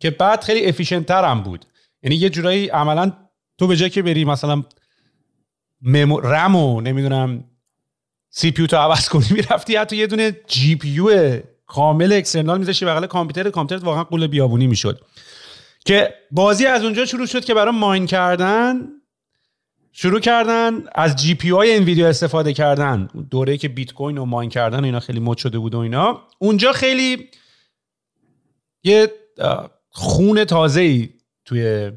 که بعد خیلی efficient تر هم بود. یعنی یه جورایی عملا تو به جای که بری مثلا رم رمو نمی‌دونم CPU تو عوض کنی می‌رفتی حتی یه دونه GPU کامل external میذاشتی بغل کامپیوتر کامپیوتر واقعا غول بیابونی می‌شد. که بازی از اونجا شروع شد که برای mine کردن شروع کردن از GPU های انویدیا استفاده کردن. دوره که بیت کوین و mine کردن و اینا خیلی مد شده بود و اینا. اونجا خیلی یه خون تازه ای توی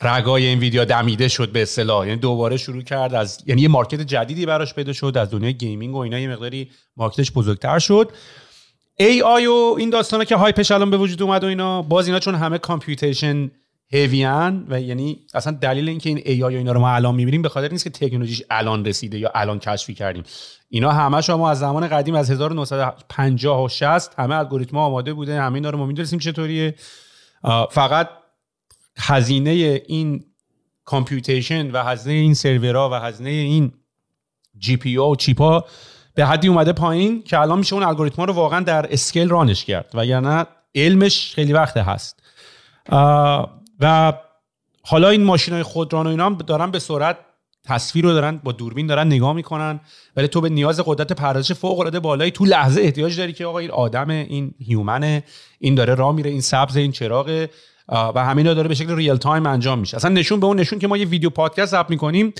رگای انویدیا دمیده شد به اصطلاح. یعنی دوباره شروع کرد از یعنی یه market جدیدی براش پیدا شد از دنیای gaming و اینا یه مقداری market ش بزرگتر شد. AI و این داستانا که hype ش الان به وجود اومد و اینا باز اینا چون همه computation heavy ان و یعنی اصلا دلیل اینکه این AI و اینا رو ما الان می‌بینیم به خاطر نیست که تکنولوژیش الان رسیده یا الان کشفی کردیم. اینا همه شما از زمان قدیم از 1950 و 60 همه الگوریتم آماده بوده همه اینا رو ما می‌دونیم چطوریه. فقط هزینه این computation و هزینه این سرورها و هزینه این GPU و chip ا به حدی اومده پایین که الان میشه اون الگوریتما رو واقعا در scale run ش کرد و یعنی علمش خیلی وقت هست. و حالا این ماشین های خودران و اینا دارن به سرعت تصویر رو دارن با دوربین دارن نگاه می‌کنن ولی تو به نیاز قدرت پردازش فوق العاده بالایی تو لحظه احتیاج داری که آقا این آدم این human ه این داره راه میره این سبز این چراغ و همین داره به شکل real time انجام میشه. اصلا نشون به اون نشون که ما یه ویدیو پادکست ضبط می‌کنیم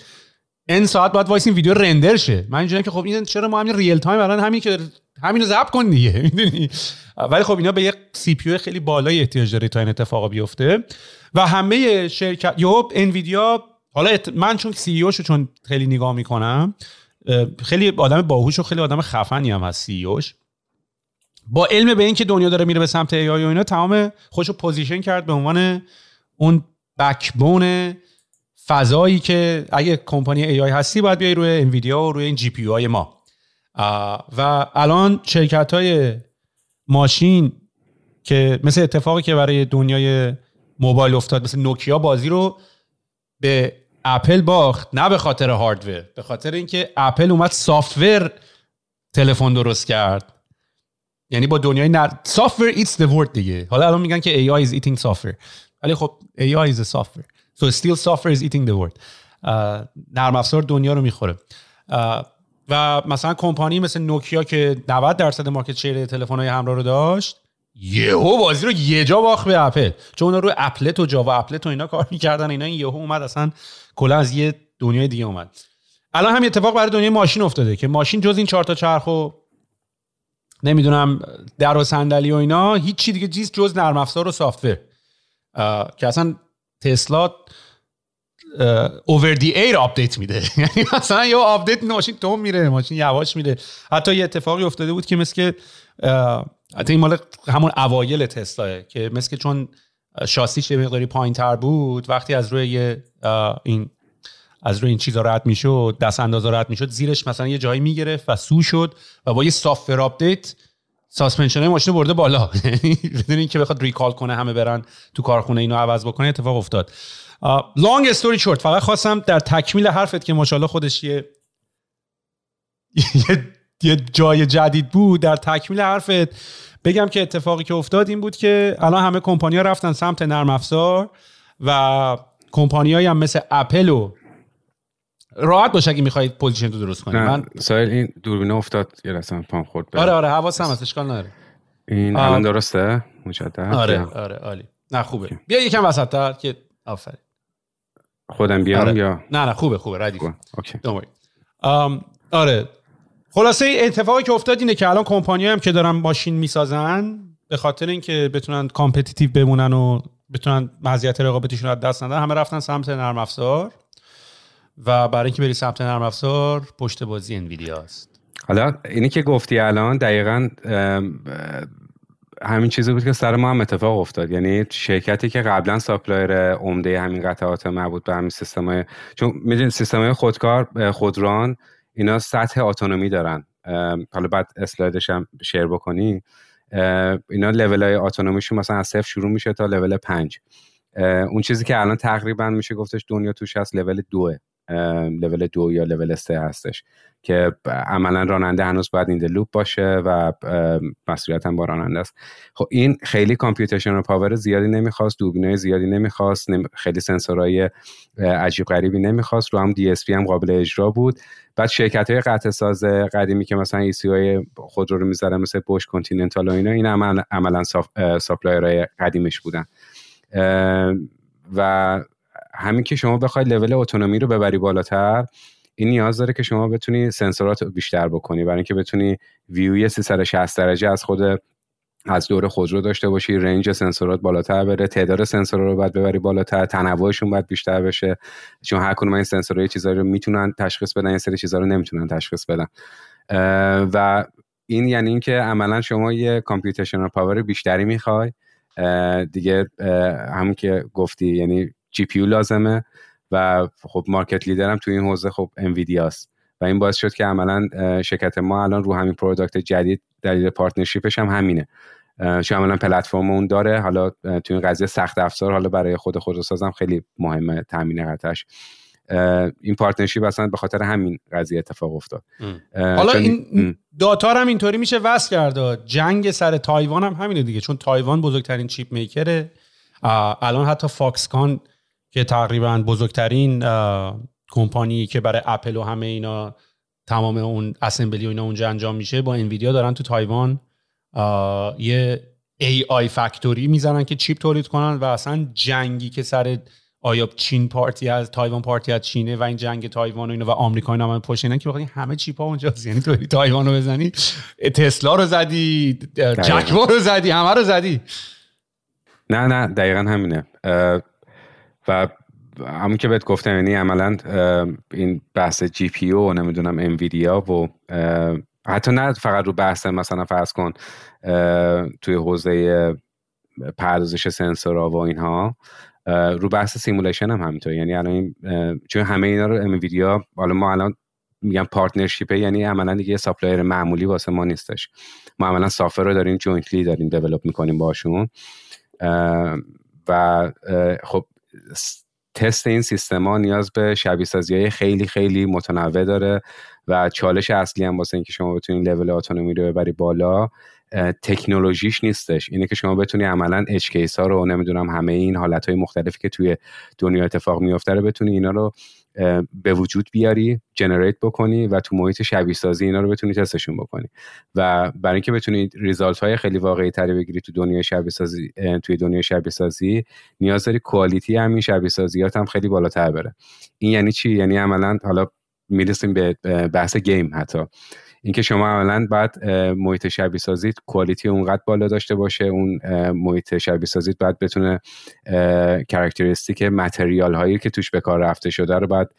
این ساعت باید وایس این ویدیو render شه. من اینجوریه که خب این چرا ما همین real time الان همین که همین رو ضبط کن دیگه [LAUGHS] می‌دونی؟ ولی خب اینا به یک CPU خیلی بالای احتیاج داره تا این اتفاق بیفته. و همه شرکت یو انویدیا حالا من چون CEO شو چون خیلی نگاه می‌کنم خیلی آدم باهوش و خیلی آدم خفنی هم هست CEO ش با علم به اینکه دنیا داره میره به سمت AI و اینا تمام خودشو position کرد به عنوان اون backbone فضایی که اگه کمپانی AI هستی باید بیای روی انویدیا و روی این GPU های ما. و الان شرکت های ماشین که مثل اتفاقی که برای دنیای موبایل افتاد مثل نوکیا بازی رو به اپل باخت نه به خاطر hardware به خاطر اینکه اپل اومد software تلفن درست کرد. یعنی با دنیای نر... software eats the word دیگه. حالا الان میگن که AI is eating software. ولی خب AI is a software. So still software is eating the word نرم افزار دنیا رو می‌خوره. و مثلا کمپانی مثل نوکیا که 90 درصد مارکت شیر تلفن های همراه رو داشت یهو بازی رو یه جا باخت به اپل. چون اونا روی اپلت و جاوا اپلت و اینا کار می‌کردن اینا یهو اومد اصلا کلا از یه دنیای دیگه اومد. الان هم اتفاق برای دنیای ماشین افتاده که ماشین جز این چهار تا چرخ و نمی‌دونم در و صندلی و اینا هیچ دیگه چیز جز نرم افزار و software که اصلا تسلا over the air update میده. یعنی مثلا یه update ماشین تو میره ماشین یواش میره. حتی یه اتفاقی افتاده بود که مثل حتی این مال همون اوایل تسلا که مثل چون شاسیش یه مقداری پایین تر بود وقتی از روی این از روی این چیزا رد می‌شد دست اندازا رد می‌شد. زیرش مثلا یه جایی می‌گرفت و issue شد و با یه software update suspension ماشین برده بالا. [LAUGHS] بدون اینکه بخواد recall کنه همه برن تو کارخونه اینو عوض بکنه اتفاق افتاد. long story short فقط خواستم در تکمیل حرفت که ماشاءالله خودش یه یه جای جدید بود در تکمیل حرفت بگم که اتفاقی که افتاد این بود که الان همه کمپانیا رفتن سمت نرم افزار و کمپانیایی هم مثل اپل و راحت باشه اگه می‌خواید position رو درست کنید من سایل این دوربینه افتاد یه رسم پام خورد آره آره حواسم هست اشکال نداره. این الان درسته؟ مجدد؟ آره آره عالی. نه خوبه. بیا یکم وسط تر که آفرین. خودم بیام آره. یا؟ نه نه خوبه خوبه ردیف. اوکی. آره. خلاصه اتفاقی که افتاد اینه که الان کمپانی هم که دارن ماشین می‌سازن به خاطر اینکه بتونن competitive بمونن و بتونن مزیت رقابتیشون از دست ندن همه رفتن سمت نرم افزار. و برای اینکه بری سمت نرم افزار پشت بازی انویدیا است. حالا اینی که گفتی الان دقیقا همین چیزی بود که سر ما هم اتفاق افتاد. یعنی شرکتی که قبلا supplier عمده همین قطعات مربوط به همین سیستم چون می‌دونید سیستم خودکار خودران اینا سطح autonomy دارن. حالا بعد اسلایدش هم share بکنی. اینا level های autonomy شون مثلا از صفر شروع میشه تا لول پنج. اون چیزی که الان تقریبا میشه گفتش دنیا توش هست لول دوه. لول دو یا لول سه هستش که عملا راننده هنوز باید in loop باشه و مسئولیت هم با راننده است. خب این خیلی computational power زیادی نمی‌خواست دوربینای زیادی نمی‌خواست خیلی سنسورهای عجیب غریبی نمی‌خواست. رو هم DSP هم قابل اجرا بود. بعد شرکت های قطعه ساز قدیمی که مثلا ECU های خودرو رو می‌ذارن مثل بوش کانتیننتال و اینا این عملا, supplier های قدیمش بودن. و همین که شما بخوای level autonomy رو ببری بالاتر این نیاز داره که شما بتونی سنسورات بیشتر بکنی. برای اینکه بتونی ویوی 360 درجه از خود از دور خودرو داشته باشی range سنسورات بالاتر بره تعداد سنسور رو باید ببری بالاتر تنوعشون باید بیشتر بشه. چون هر کدوم این سنسورها چیزایی رو می‌تونن تشخیص بدن یه سری چیزا رو نمی‌تونن تشخیص بدن. و این یعنی اینکه عملا شما یه computational power بیشتری می‌خوای. دیگه همون که گفتی یعنی GPU لازمه و خب market leader هم توی این حوزه خب انویدیاست و این باعث شد که عملا شرکت ما الان رو همین product جدید دلیل partnership ش هم همینه. چون عملا پلتفرم اون داره. حالا توی این قضیه سخت افزار حالا برای خود خودروسازم خیلی مهمه تامین قطعش. این partnership اصلا به خاطر همین قضیه اتفاق افتاد. حالا این dot هم اینطوری میشه وصل کرد جنگ سر تایوان هم همینه دیگه. چون تایوان بزرگترین chip maker ه الان حتی فاکسکان که تقریبا بزرگترین کمپانی که برای اپل و همه اینا تمام اون assembly و اینا اونجا انجام میشه با انویدیا دارن تو تایوان یه AI factory می‌زنن که chip تولید کنن و اصلا جنگی که سر آیا چین part ی از تایوان part ی از چینه و این جنگ تایوان و اینو و آمریکا اینا هم پشت که بخاطر همه chip ها اونجاست. یعنی تو تایوان رو بزنی تسلا رو زدی جگوار رو زدی همه رو زدی. نه نه دقیقا همینه. و همون که بهت گفتم یعنی عملا این بحث GPU و نمی‌دونم انویدیا و حتی نه فقط رو بحث مثلا فرض کن توی حوزه پردازش سنسورها و اینها رو بحث simulation هم همینطور. یعنی الان چون همه اینا رو Nvidia حالا ما الان میگم partnership ه یعنی عملا دیگه supplier معمولی واسه ما نیستش. ما عملا software رو داریم jointly داریم develop می‌کنیم باشون. و خب تست این سیستما نیاز به شبیه سازی های خیلی خیلی متنوع داره و چالش اصلی هم واسه اینکه شما بتونید level autonomy رو ببری بالا تکنولوژیش نیستش. اینه که شما بتونی عملا اچ ها رو نمی‌دونم همه این حالت های مختلفی که توی دنیا اتفاق میفته رو بتونی اینا رو به وجود بیاری جنریت بکنی و تو محیط شبیه سازی اینا رو بتونی تستشون بکنی. و برای اینکه بتونی ریزالت های خیلی واقعی تری بگیری تو دنیای شبیه سازی توی دنیای شبیه سازی نیاز داری کوالیتی همین شبیه سازیات هم خیلی بالاتر بره. این یعنی چی؟ یعنی عملا حالا می‌رسیم به بحث game حتی. اینکه شما عملا باید محیط شبیه سازی quality اونقدر بالا داشته باشه اون محیط شبیه سازی باید بتونه characteristic material هایی که توش به کار رفته شده رو باید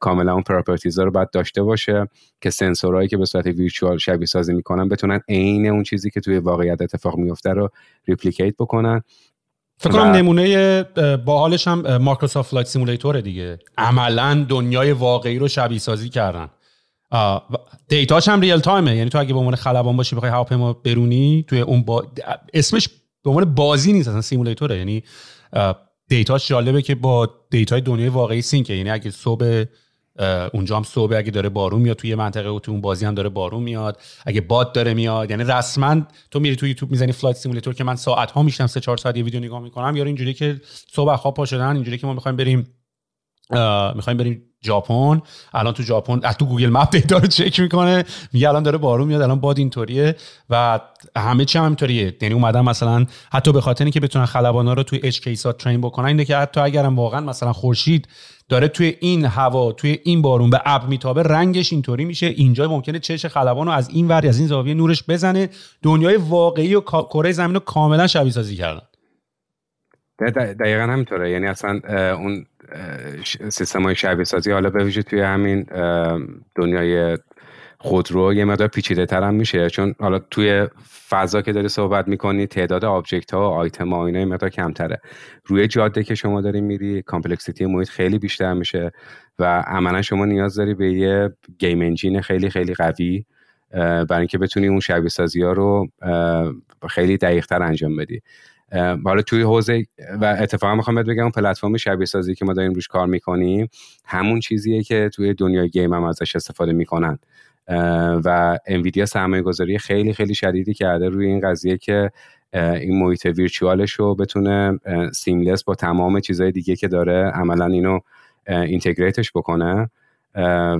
کاملا اون properties رو باید داشته باشه که سنسورهایی که به صورت virtual شبیه سازی می‌کنن بتونن عین اون چیزی که توی واقعیت اتفاق میفته رو replicate بکنن. فکر کنم نمونه باحالش هم Microsoft Flight Simulator دیگه. عملا دنیای واقعی رو شبیه سازی کردن. data ش هم real time ه یعنی تو اگه به عنوان خلبان باشی بخوای هواپیما برونی توی اون با... اسمش به عنوان بازی نیست اصلا simulator ه یعنی data ش جالبه که با data ی دنیای واقعی sync ه یعنی اگه صبح اونجا هم صبح اگه داره بارون میاد توی منطقه و تو اون بازی هم داره بارون میاد. اگه باد داره میاد یعنی رسما تو میری تو یوتیوب می‌زنی flight simulator که من ساعت ها میشینم سه چهار ساعت یه ویدیو نگاه می‌کنم. یا اینجوری که صبح خواب پا شدن اینجوری که ما می‌خوایم بریم می‌خوایم بریم ژاپن. الان تو ژاپن تو Google Map data رو چک می‌کنه. میگه الان داره بارون میاد الان باد اینطوریه. و همه چی همینطوریه یعنی اومدن مثلا حتی به خاطر اینکه بتونن خلبانا رو توی edge case ها train بکنن اینه که حتی اگرم واقعا مثلا خورشید داره توی این هوا توی این بارون به اب میتابه رنگش اینطوری میشه. اینجا ممکنه چشم خلبان رو از این ور از این زاویه نورش بزنه. دنیای واقعی و کره زمین رو کاملا شبیه سازی کردن. دقیقا همینطوره. یعنی اصلا اون سیستم های شبیه سازی حالا به توی همین دنیای خودرو یه مقدار پیچیده تر هم میشه. چون حالا توی فضا که داری صحبت می‌کنی تعداد object ها و آیتم ها اینا مقدار کمتره. روی جاده که شما داری میری complexity محیط خیلی بیشتر میشه و عملا شما نیاز داری به یه game engine خیلی خیلی قوی برای اینکه بتونی اون شبیه سازی ها رو خیلی دقیق تر انجام بدی. حالا توی حوزه و اتفاقا می‌خوام بهت بگم پلتفرم شبیه سازی که ما داریم روش کار می‌کنیم همون چیزیه که توی دنیای گیم هم ازش استفاده می‌کنن. و انویدیا سرمایه گذاری خیلی خیلی شدیدی کرده روی این قضیه که این محیط ویرچوالش رو بتونه سیملس با تمام چیزهای دیگه که داره عملا اینو اینتگریتش بکنه.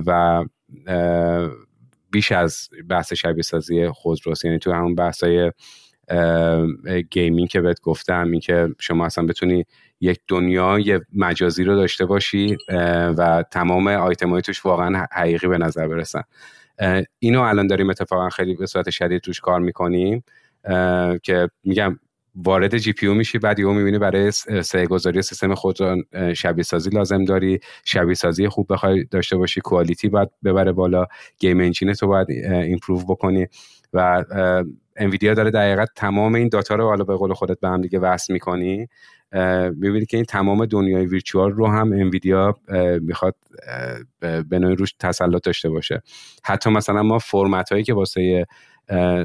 و base ش از بحث شبیه سازی خودروست. یعنی تو همون بحثای gaming که بهت گفتم این که شما اصلا بتونی یک دنیای مجازی رو داشته باشی و تمام آیتم توش واقعا حقیقی به نظر برسن. اینو الان داریم اتفاقا خیلی به صورت شدید توش کار می‌کنیم که میگم وارد GPU میشی بعد یهو می‌بینی برای صحه گذاری سیستم خود شبیه سازی لازم داری شبیه سازی خوب بخوای داشته باشی quality باید ببره بالا game engine تو باید improve بکنی و Nvidia داره دقیقا تمام این dot ها رو حالا به قول خودت به هم دیگه وصل می‌کنی می‌بینی که این تمام دنیای virtual رو هم Nvidia می‌خواد به نوعی روش تسلط داشته باشه. حتی مثلا ما فرمت هایی که واسه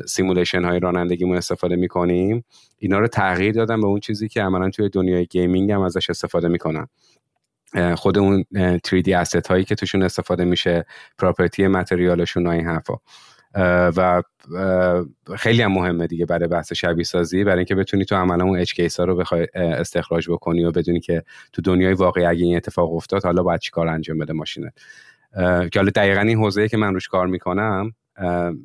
simulation های رانندگیمون استفاده می‌کنیم اینا رو تغییر دادن به اون چیزی که عملا توی دنیای gaming هم ازش استفاده می‌کنن. خود اون 3D asset هایی که توشون استفاده میشه پراپرتی متریالشون و این حرفا. و خیلی هم مهمه دیگه برای بحث شبیه سازی برای اینکه بتونی تو عملا اون اچ کیس ها رو بخوای استخراج بکنی و بدونی که تو دنیای واقعی اگه این اتفاق افتاد حالا باید چیکار انجام بده ماشینه که حالا دقیقا این حوزه که من روش کار می‌کنم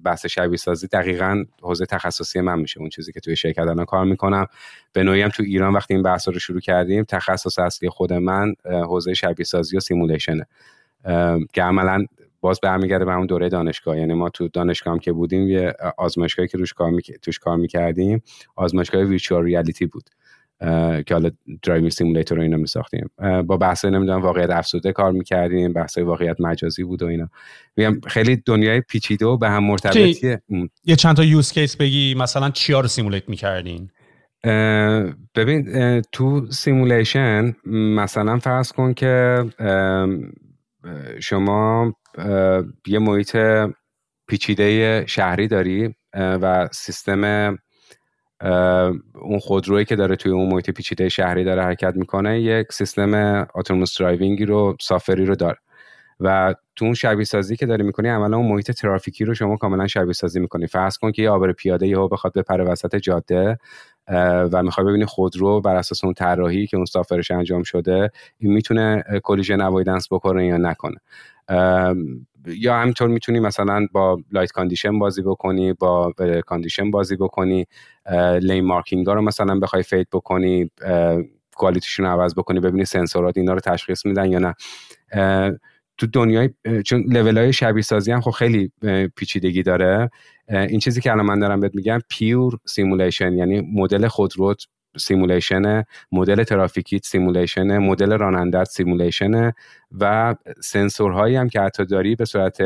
بحث شبیه سازی دقیقا حوزه تخصصی من میشه اون چیزی که توی شرکت الان کار می‌کنم. به نوعی هم تو ایران وقتی این بحث رو شروع کردیم تخصص اصلی خود من حوزه شبیه سازی و simulation ه که عملا باز برمیگرده به همون دوره دانشگاه. یعنی ما تو دانشگاه هم که بودیم یه آزمایشگاهی که روش کار توش کار می‌کردیم آزمایشگاه virtual reality بود. که حالا driving simulator رو اینا میساختیم. با بحث نمی‌دونم واقعیت افزوده کار می‌کردیم بحث واقعیت مجازی بود و اینا. میگم خیلی دنیای پیچیده و به هم مرتبطیه یه چند تا use case بگی مثلا چیا رو simulate می‌کردین؟ ببین تو simulation مثلا فرض کن که شما یه محیط پیچیده شهری داری و سیستم اون خودرویی که داره توی اون محیط پیچیده شهری داره حرکت می‌کنه یک سیستم autonomous driving ی رو software ی رو داره و تو اون شبیه سازی که داری می‌کنی عملا اون محیط ترافیکی رو شما کاملا شبیه سازی می‌کنی. فرض کن که یه عابر پیاده یهو بخواد بپره وسط جاده و می‌خوای ببینی خودرو بر اساس اون طراحی که اون software ش انجام شده این می‌تونه collision avoidance بکنه یا نکنه. یا همینطور می‌تونی مثلا با light condition بازی بکنی با condition بازی بکنی lane marking ها رو مثلا بخوای fade بکنی quality شون رو عوض بکنی ببینی سنسورات اینا رو تشخیص میدن یا نه. تو دنیای چون لول های شبیه سازی هم خب خیلی پیچیدگی داره. این چیزی که الان من دارم بهت میگم pure simulation یعنی مدل خودرو simulation مدل ترافیکت simulation مدل راننده‌ت simulation و سنسورهایی هم که حتی داری به صورت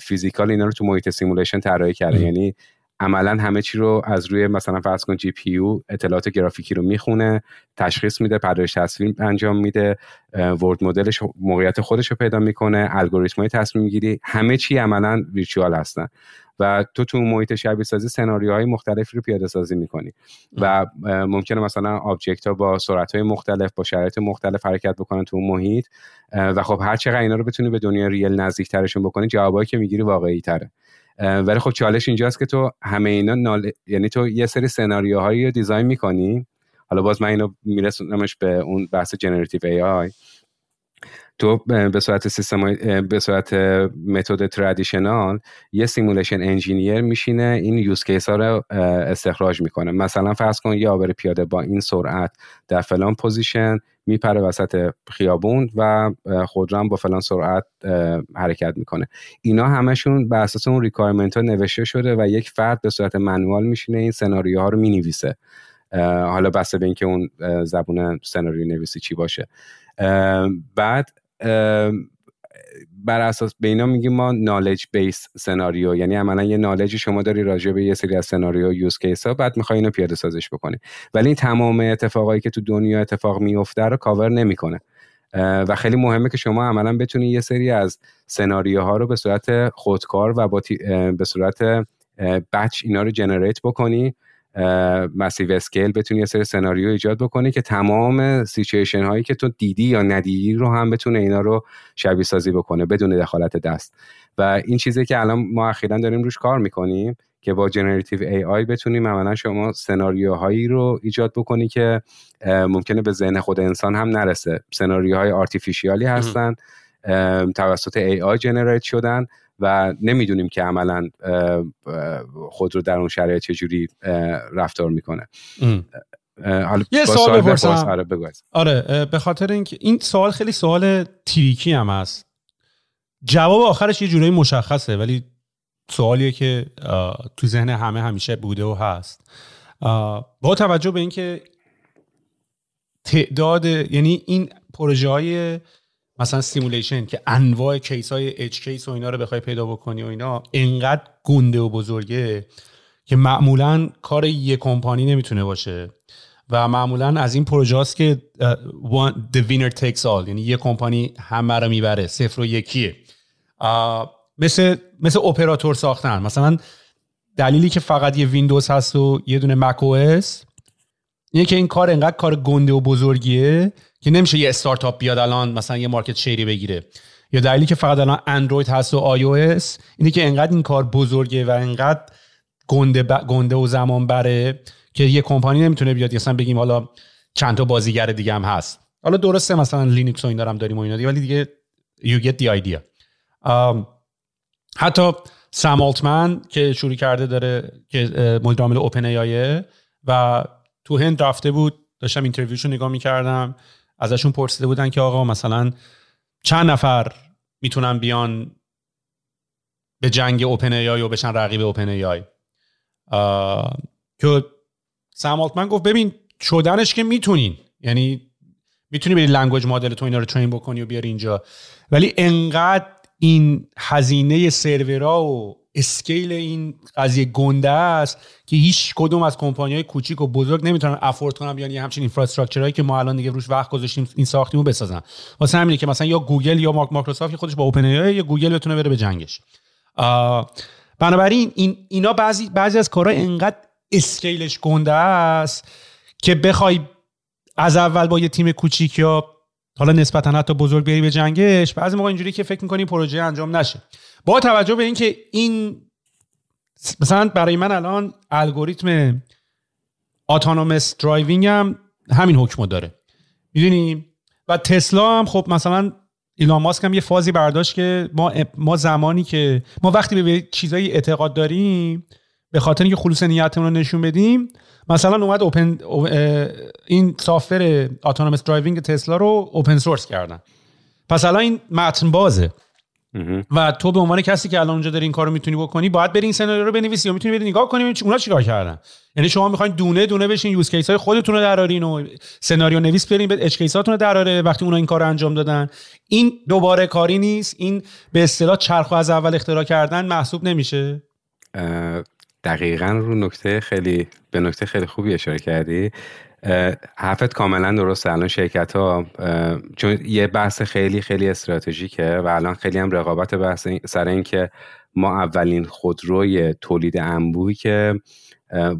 physical اینا رو تو محیط simulation طراحی کرده یعنی عملا همه چی رو از روی مثلا فرض کن GPU اطلاعات گرافیکی رو می‌خونه تشخیص میده پردازش تصویر انجام میده world model ش موقعیت خودش رو پیدا می‌کنه الگوریتم های تصمیم گیری همه چی عملا virtual هستن. و تو تو محیط شبیه سازی سناریوهای مختلفی رو پیاده سازی می‌کنی. و ممکنه مثلا object ها با سرعت های مختلف با شرایط مختلف حرکت بکنن تو اون محیط. و خب هر چقدر اینا رو بتونی به دنیای real نزدیک ترشون بکنی جوابایی که می‌گیری واقعی تره ولی خب چالش اینجاست که تو همه اینا نال... یعنی تو یه سری سناریوهایی رو design می‌کنی. حالا باز من اینو میرسونمش به اون بحث generative AI تو به صورت سیستم به صورت method traditional یه simulation engineer میشینه این use case ها رو استخراج می‌کنه. مثلا فرض کن یه عابر پیاده با این سرعت در فلان position میپره وسط خیابون و خودرو با فلان سرعت حرکت می‌کنه. اینا همشون به اساس اون requirement ها نوشته شده و یک فرد به صورت manual میشینه این سناریوها رو می‌نویسه. حالا بسته به اینکه اون زبون سناریو نویسی چی باشه. بعد بر اساس به اینا میگیم ما knowledge based سناریو یعنی عملا یه knowledge ی شما داری راجع به یه سری از سناریو use case ها بعد می‌خوای اینو پیاده سازش بکنی. ولی این تمام اتفاقایی که تو دنیا اتفاق میفته رو کاور نمی‌کنه. و خیلی مهمه که شما عملا بتونی یه سری از سناریوها رو به صورت خودکار و با به صورت batch اینا رو generate بکنی. massive scale بتونی یه سری سناریو ایجاد بکنی که تمام سیچویشن هایی که تو دیدی یا ندیدی رو هم بتونه اینا رو شبیه سازی بکنه بدون دخالت دست. و این چیزی که الان ما اخیرا داریم روش کار می‌کنیم که با generative AI بتونیم عملا شما سناریوهایی رو ایجاد بکنی که ممکنه به ذهن خود انسان هم نرسه. سناریوهای artificial ی هستن توسط AI generate شدن. و نمی‌دونیم که عملا خودرو در اون شرایط چجوری رفتار می‌کنه. یه سوال بپرسم. آره, آره به خاطر اینکه این سوال خیلی سوال tricky هم هست. جواب آخرش یه جورایی مشخصه ولی سوالیه که تو ذهن همه همیشه بوده و هست. با توجه به اینکه تعداد یعنی این پروژه های مثلا simulation که انواع case های edge case و اینا رو بخوای پیدا بکنی و اینا انقدر گنده و بزرگه که معمولا کار یه کمپانی نمی‌تونه باشه. و معمولا از این پروژه هاست که the winner takes all. یعنی یه کمپانی همه رو می‌بره صفر و یکیه. مثل مثل اپراتور ساختن. مثلا دلیلی که فقط یه ویندوز هست و یه دونه Mac OS اینه که این کار انقدر کار گنده و بزرگیه که نمیشه یه استارتاپ بیاد الان مثلا یه market share ی بگیره. یا دلیلی که فقط الان اندروید هست و iOS اینه که انقدر این کار بزرگه و انقدر گنده, گنده و زمان بره که یه کمپانی نمی‌تونه بیاد. مثلا بگیم حالا چند تا بازیگر دیگه هم هست. حالا درسته مثلا لینکس و این دارم داریم و اینا ولی دیگه you get the idea. حتی سم آلتمن که شروع کرده داره که مدیر عامل Open و تو هند رفته بود داشتم interview شو نگاه می‌کردم. ازشون پرسیده بودن که آقا مثلا چند نفر می‌تونن بیان به جنگ OpenAI و بشن رقیب OpenAI که سم آلتمن گفت ببین شدنش که می‌تونین. یعنی می‌تونی بری language model تو اینا رو train بکنی و بیاری اینجا. ولی انقدر این هزینه سرورا و scale این قضیه گنده است که هیچ کدوم از کمپانی های کوچیک و بزرگ نمی‌تونن afford کنن یعنی همچین infrastructure هایی که ما الان دیگه روش وقت گذاشتیم این ساختیمو بسازن. واسه همینه که مثلا یا گوگل یا مایکروسافت خودش با OpenAI یا گوگل بتونه بره به جنگش. بنابراین این اینا بعضی بعضی از کارها انقدر scale ش گنده است که بخوای از اول با یه تیم کوچیک یا حالا نسبتا حتی بزرگ بیای به جنگش بعضی موقع اینجوری که فکر می‌کنی پروژه انجام نشه. با توجه به اینکه این مثلا برای من الان الگوریتم autonomous driving هم همین حکمو داره. می‌دونی؟ و تسلا هم خب مثلا ایلان ماسک هم یه فازی برداشت که ما ما زمانی که ما وقتی به چیزایی اعتقاد داریم به خاطر اینکه خلوص نیتمون رو نشون بدیم مثلا اومد open این software autonomous driving تسلا رو open source کردن. پس الان این متن بازه. و تو به عنوان کسی که الان اونجا داری این کارو می‌تونی بکنی باید بری این سناریو رو بنویسی یا می‌تونی بری نگاه کنی اونا چیکار کردن. یعنی شما می‌خواین دونه دونه بشین use case های خودتون رو درارین و سناریو نویس برین به edge case هاتون رو دراره وقتی اونا این کار انجام دادن. این دوباره کاری نیست. این به اصطلاح چرخ از اول اختراع کردن محسوب نمیشه. دقیقا رو نکته خیلی به نکته خیلی خوبی اشاره کردی. حرفت کاملا درست الان شرکت ها چون یه بحث خیلی خیلی استراتژیکه و الان خیلی هم رقابت بحث سر این که ما اولین خودروی تولید انبوهی که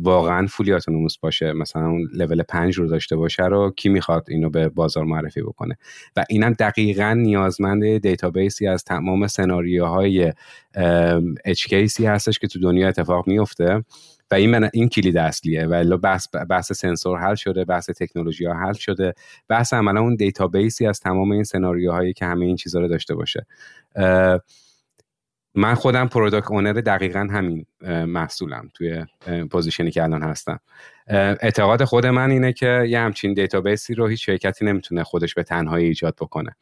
واقعا فولی اتونوموس باشه مثلا اون لول پنج رو داشته باشه رو کی می‌خواد اینو به بازار معرفی بکنه؟ و اینم دقیقا نیازمند دیتابیسی از تمام سناریوهای edge case ی هستش که تو دنیا اتفاق میفته. و این این کلید اصلیه. و بحث بحث سنسور حل شده بحث تکنولوژی ها حل شده. بحث عملا اون database ی از تمام این سناریوهایی که همه این چیزها رو داشته باشه. من خودم product owner دقیقا همین محصولم توی position ی که الان هستم. اعتقاد خود من اینه که یه همچین database ی رو هیچ شرکتی نمی‌تونه خودش به تنهایی ایجاد بکنه.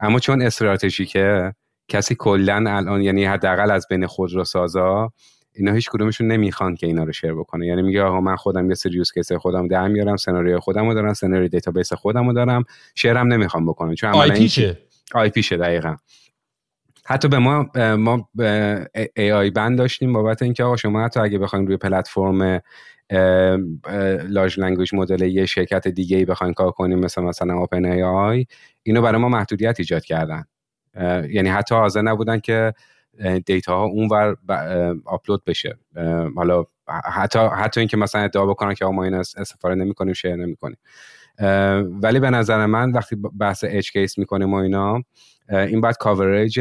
اما چون استراتژیکه کسی کلا الان یعنی حداقل از بین خودروسازا اینا هیچ کدومشون نمی‌خوان که اینا رو share بکنه. یعنی میگه آقا من خودم یه سری use case خودم در میارم سناریو خودم رو دارم سناریو database خودم رو دارم share م نمی‌خوام بکنم. چون IP شه IP شه دقیقا. حتی به ما ما AI ban داشتیم بابت اینکه آقا شما حتی اگه بخواید روی پلتفرم large language model یه شرکت دیگه ای کار کنیم مثل مثلا OpenAI اینو برای ما محدودیت ایجاد کردن. یعنی حتی حاضر نبودن که data ها اونور آپلود بشه. حالا حتی حتی اینکه مثلا ادعا بکنن که ما این استفاده نمی‌کنیم share نمی‌کنیم. ولی به نظر من وقتی بحث edge case می‌کنیم و اینا این باید coverage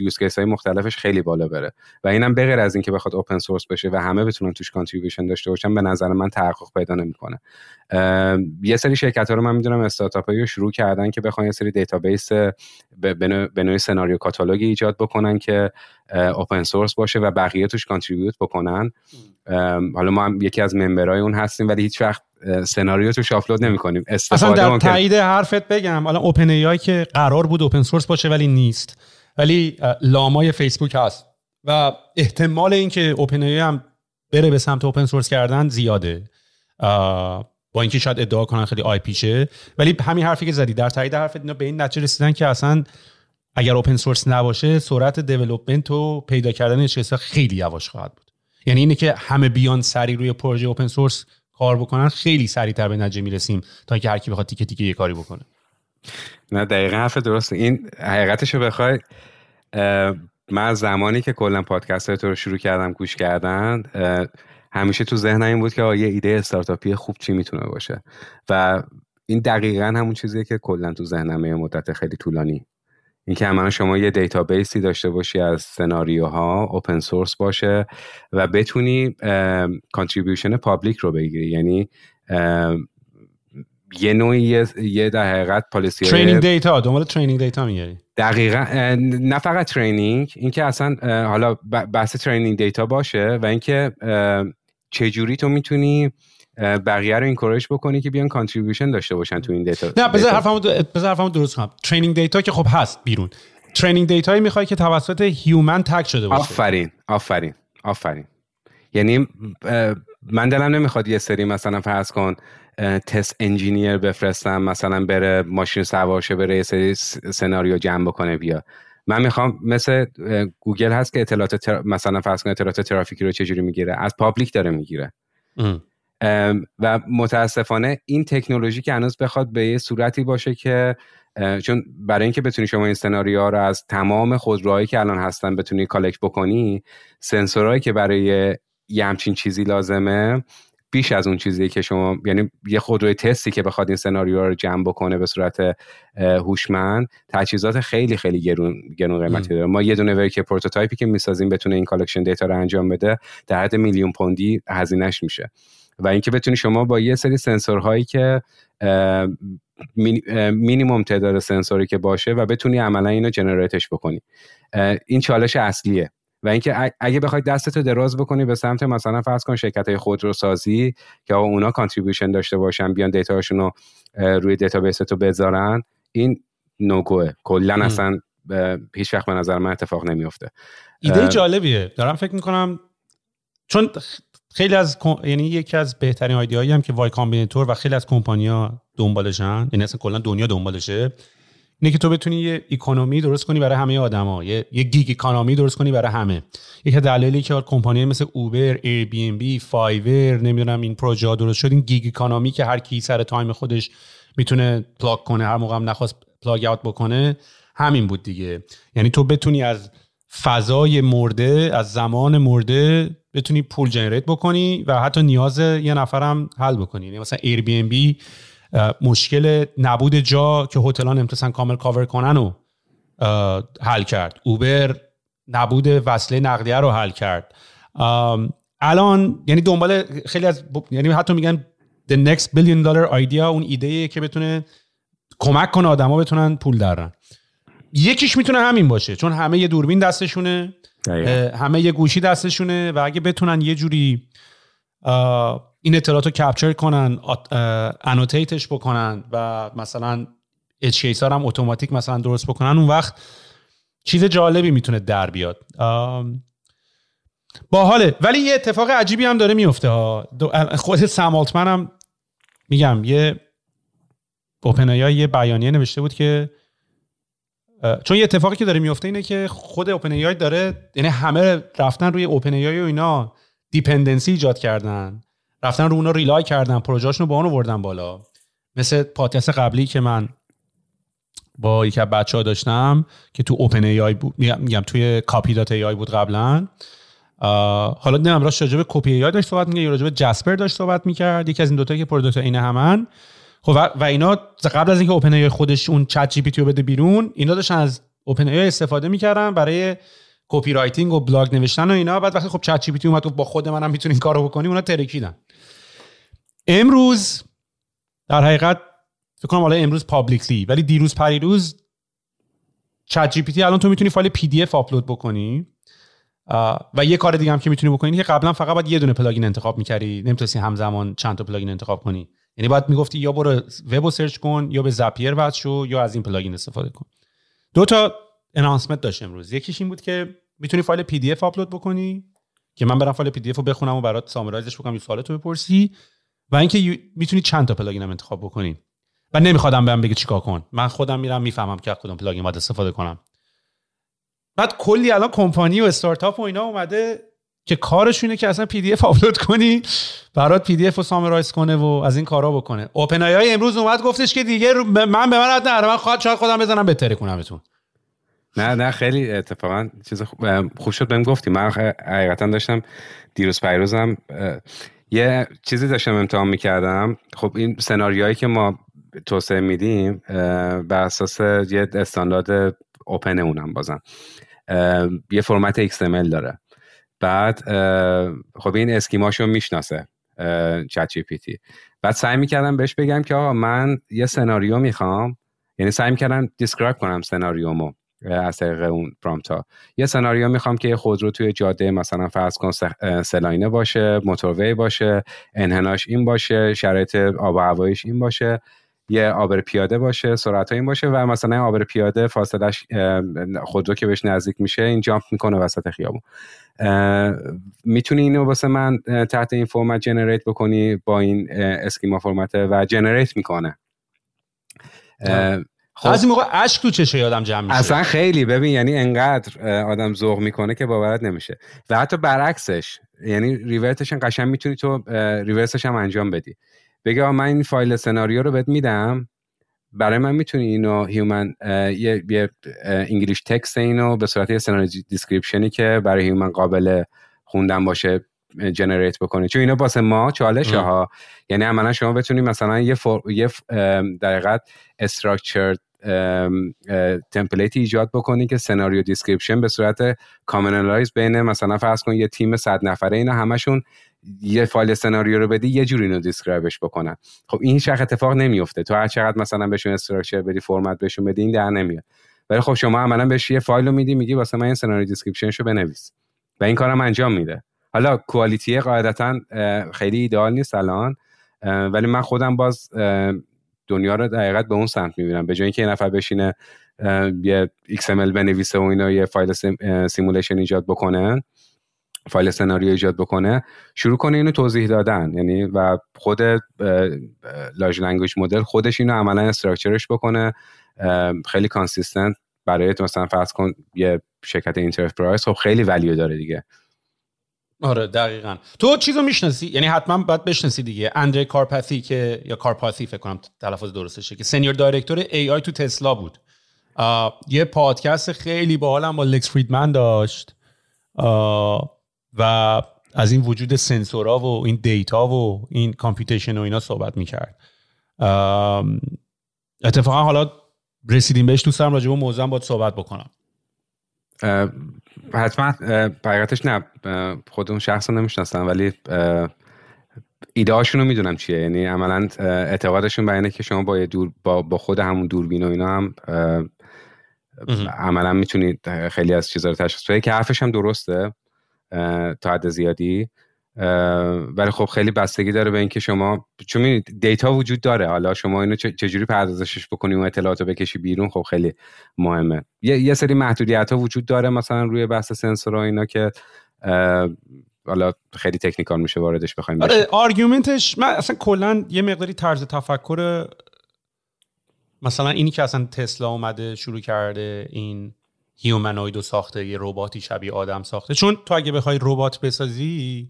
use case های مختلفش خیلی بالا بره. و اینم بغیر از اینکه بخواد open source بشه و همه بتونن توش contribution داشته باشن به نظر من تحقق پیدا نمی‌کنه. یه سری شرکت ها رو من می‌دونم استارتاپ رو شروع کردن که بخوان یه سری database به نوعی سناریو کاتالوگی ایجاد بکنن که open source باشه و بقیه توش contribute بکنن. حالا ما هم یکی از member ای اون هستیم ولی هیچ وقت سناریو توش آپلود نمی کنیم اصلا در تایید حرفت بگم. حالا OpenAI که قرار بود open source باشه ولی نیست. ولی Llama ی فیسبوک هست. و احتمال اینکه OpenAI هم بره به سمت اوپن سورس کردن زیاده. با اینکه شاید ادعا کنن خیلی آی پیشه ولی همین حرفی که زدی در تایید حرفت اینا به این نتیجه رسیدن که اصلا اگر اوپن سورس نباشه سرعت دیولپمنت و پیدا کردن چیزا خیلی یواش خواهد بود. یعنی اینه که همه بیان سری روی پروژه اوپن سورس کار بکنن خیلی سریعتر به نتیجه می‌رسیم تا اینکه هر کی بخواد تیکه تیکه یه کاری بکنه. نه دقیقا حرف درسته. این حقیقتش رو بخوای من زمانی که کلا پادکست تو رو شروع کردم گوش کردن همیشه تو ذهنم این بود که یه ایده استارتاپی خوب چی می‌تونه باشه؟ و این دقیقا همون چیزیه که کلا تو ذهنم یه مدت خیلی طولانی. اینکه همه شما یه database ی داشته باشی از سناریوها open source باشه و بتونی contribution public رو بگیری. یعنی یه نوعی یه در حقیقت policy training data دنبال training data می‌گیری دقیقا نه فقط training اینکه اصلا حالا بحث training data باشه و اینکه چجوری تو می‌تونی بقیه رو encourage بکنی که بیان contribution داشته باشن تو این data نه بذار حرفمو بذار حرفمو درست کنم. training data که خب هست بیرون. training data یی می‌خوای که توسط human tag شده باشه. آفرین آفرین آفرین. یعنی من دلم نمی‌خواد یه سری مثلا فرض کن test engineer بفرستم مثلا بره ماشین سوارشه بره یه سری سناریو جمع بکنه بیا. من می‌خوام مثل گوگل هست که اطلاعات مثلا فرض کن اطلاعات ترافیکی رو چجوری می‌گیره؟ از public داره می‌گیره. و متاسفانه این تکنولوژی که هنوز بخواد به یه صورتی باشه که چون برای اینکه بتونی شما این سناریوها رو از تمام خودروهایی که الان هستن بتونی collect بکنی سنسورهایی که برای یه همچین چیزی لازمه بیش از اون چیزی که شما یعنی یه خودروی تستی که بخواد این سناریو رو جمع بکنه به صورت هوشمند تجهیزات خیلی خیلی گرون گرون قیمتی داره. ما یه دونه work prototype ی که می‌سازیم بتونه این collection data رو انجام بده در حد میلیون پوندی هزینهش میشه. و اینکه بتونی شما با یه سری سنسورهایی که مینیموم تعداد سنسوری که باشه و بتونی عملا اینو generate ش بکنی. این چالش اصلیه. و اینکه اگه بخوای دستتو دراز بکنی به سمت مثلا فرض کن شرکت های خودروسازی که اونا contribution داشته باشن بیان data شون رو روی database تو بذارن این no-go ه کلا اصلا هیچ وقت به نظر من اتفاق نمیفته ایده جالبیه. دارم فکر می‌کنم چون خیلی از یعنی یکی از بهترین ایده هم که Y Combinator و خیلی از کمپانیا دنبالشن یعنی اصلا کلا دنیا دنبالشه اینه که تو بتونی یه economy درست کنی برای همه آدما. یه یه gig economy درست کنی برای همه. یکی دلایلی که کمپانی مثل Uber، Airbnb، Fiverr نمی‌دونم این پروژه درست شد این gig economy که هر کی سر time خودش می‌تونه plug کنه هر موقع هم نخواست plug out بکنه همین بود دیگه. یعنی تو بتونی از فضای مرده از زمان مرده بتونی پول generate بکنی و حتی نیاز یه نفرم حل بکنی. یعنی مثلا Airbnb مشکل نبود جا که هتلان نمی‌تونن کامل کاور کنن و حل کرد. اوبر نبود وصله نقلیه رو حل کرد. الان یعنی دنبال خیلی از یعنی حتی میگن the next billion dollar idea اون ایده که بتونه کمک کنه آدما بتونن پول درن یکیش می‌تونه همین باشه چون همه یه دوربین دستشونه همه یه گوشی دستشونه و اگه بتونن یه جوری این اطلاعات رو کپچر کنن انوتیتش بکنن و مثلا اچ هم اتوماتیک مثلا درست بکنن. اون وقت چیز جالبی می‌تونه در بیاد. باحاله. ولی یه اتفاق عجیبی هم داره میفته ها. خود سم هم میگم یه اوپن یه بیانیه نوشته بود که چون یه اتفاقی که داره میفته اینه که خود اوپن داره یعنی همه رفتن روی اوپن و اینا. dependency ایجاد کردن. رفتن رو اونا rely کردن. پروژهشون رو با اون وردن بالا. مثل پادکست قبلی که من با یکی از بچه ها داشتم که تو OpenAI بود. میگم توی Copy.ai بود قبلا. حالا نه راست راجع به Copy AI داشت صحبت میگه راجع به Jasper داشت صحبت می‌کرد. یکی از این دوتا که product عین همن. خب و اینا قبل از اینکه OpenAI خودش اون ChatGPT رو بده بیرون اینا داشتن از OpenAI استفاده می‌کردن برای copywriting و بلاگ نوشتن و اینا. بعد وقتی خب ChatGPT اومد بابا خود منم می‌تونی این کارو بکنی اونا ترکیدن. امروز در حقیقت فکر کنم حالا امروز publicly ولی دیروز پریروز ChatGPT الان تو می‌تونی فایل PDF آپلود بکنی. و یه کار دیگه هم که می‌تونی بکنی که قبلا فقط باید یه دونه plugin انتخاب می‌کردی. نمی‌تونستی همزمان چند تا plugin انتخاب کنی. یعنی باید می‌گفتی یا برو web search کن یا به Zapier وصل شو یا از این plugin استفاده کن. دو تا انانسمنت داشت امروز. یکیش این بود که می‌تونی فایل پی دی اف آپلود بکنی؟ که من برم فایل پی دی اف رو بخونم و برات سامرایزش بکنم یه سوالتو بپرسی. و اینکه می‌تونی چند تا پلاگین هم انتخاب بکنی. و نمیخوادم بهم بگه چیکار کن. من خودم میرم می‌فهمم که کدوم پلاگین باید استفاده کنم. بعد کلی الان کمپانی و استارتاپ و اینا اومده که کارشونه که اصلا پی دی اف آپلود کنی برات پی دی اف رو سامرایز کنه و از این کارا بکنه. اوپن آی امروز اومد گفتش که دیگه من به من نه من خواهد شاید خودم بزنم بهتره کنم بتون نه نه خیلی اتفاقا چیز خوب شد بهم گفتی. من حقیقتا داشتم دیروز پیروزم یه چیزی داشتم امتحان می‌کردم. خب این سناریوهایی که ما توسعه میدیم بر اساس یه استاندارد اوپن اونم بازم. یه فرمت XML داره. بعد خب این اسکیماشو می‌شناسه چت جی پی تی. بعد سعی می‌کردم بهش بگم که آقا من یه سناریو می‌خوام یعنی سعی می‌کردم describe کنم سناریومو. از طریق اون prompt ا. یه سناریو می‌خوام که خودرو توی جاده مثلا فرض کن سه line ه باشه motorway باشه انحناش این باشه شرایط آب و هوایش این باشه یه عابر پیاده باشه سرعت این باشه و مثلا عابر پیاده فاصلش خودرو که بهش نزدیک میشه این jump می‌کنه وسط خیابون. می‌تونی اینو واسه من تحت این format generate بکنی با این schema format و generate می‌کنه. خب. از این موقع اشک تو چشه آدم جمع میشه. اصلا خیلی. ببین یعنی انقدر آدم ذوق می‌کنه که باورت نمیشه. و حتی برعکسش یعنی ریورتش قشنگ می‌تونی تو ریورسش هم انجام بدی. بگه من این file scenario رو بهت میدم. برای من می‌تونی اینو human یه, یه English text اینو به صورت یه scenario descriptionی که برای human قابل خوندن باشه generate بکنه چون اینا واسه ما چالشه ها. یعنی عملا شما بتونید مثلا یه for... یه در حقیقت structured templateی ایجاد بکنی که scenario description به صورت communalize بین مثلا فرض کن یه تیم صد نفره اینا همشون یه فایل سناریو رو بدی یه جوری اینو describeش بکنن. خب این هیچ اتفاق نمیفته تو هر چقدر مثلا بهشون structure بدی فرمت بهشون بدی این در نمیاد. ولی خب شما عملا بهش یه فایل رو میدی میگی واسه من این scenario descriptionشو بنویس. و این کارم انجام میده. حالا quality قاعدتا خیلی ایدئال نیست الان ولی من خودم باز دنیا رو دقیقا به اون سمت می‌بینم. به جای اینکه یه نفر بشینه یه XML بنویسه و اینا یه فایل simulation ایجاد بکنه فایل سناریو ایجاد بکنه شروع کنه اینو توضیح دادن. یعنی و خود large language model خودش اینو عملا structureش بکنه خیلی consistent برای مثلا فرض کن یه شرکت enterprise خب خیلی value داره دیگه. آره دقیقا. تو چیزو می‌شناسی؟ یعنی حتما باید بشناسی دیگه. اندری کارپاثی که یا کارپاثی فکر کنم تلفظ درستشه که senior director AI تو تسلا بود. یه پادکست خیلی باحالم با لکس فریدمن داشت. و از این وجود sensorا و این data و این computation و اینا صحبت می‌کرد. اتفاقا حالا رسیدیم بهش. دوست دارم راجع به موضوع باید صحبت بکنم. حتما حقیقتش نه. خود اون شخص رو نمی‌شناسم ولی ایده رو می‌دونم چیه. یعنی عملا اعتقادشون به اینه که شما با, دور با, با خود همون دوربین و اینا هم عملا می‌تونید خیلی از چیزا رو تشخیص بدید که حرفش هم درسته تا حد زیادی. ولی خب خیلی بستگی داره به اینکه شما چون دیتا وجود داره. حالا شما اینو چجوری پردازشش بکنی؟ و اطلاعات رو بکشی بیرون؟ خب خیلی مهمه. یه, یه سری محدودیت ها وجود داره مثلا روی بحث سنسور اینا که حالا خیلی technical میشه واردش بخوایم آره argumentش من اصلا کلا یه مقداری طرز تفکر مثلا اینی که اصلا تسلا اومده شروع کرده این humanoid و ساخته یه رباتی شبیه آدم ساخته. چون تو اگه بخوای ربات بسازی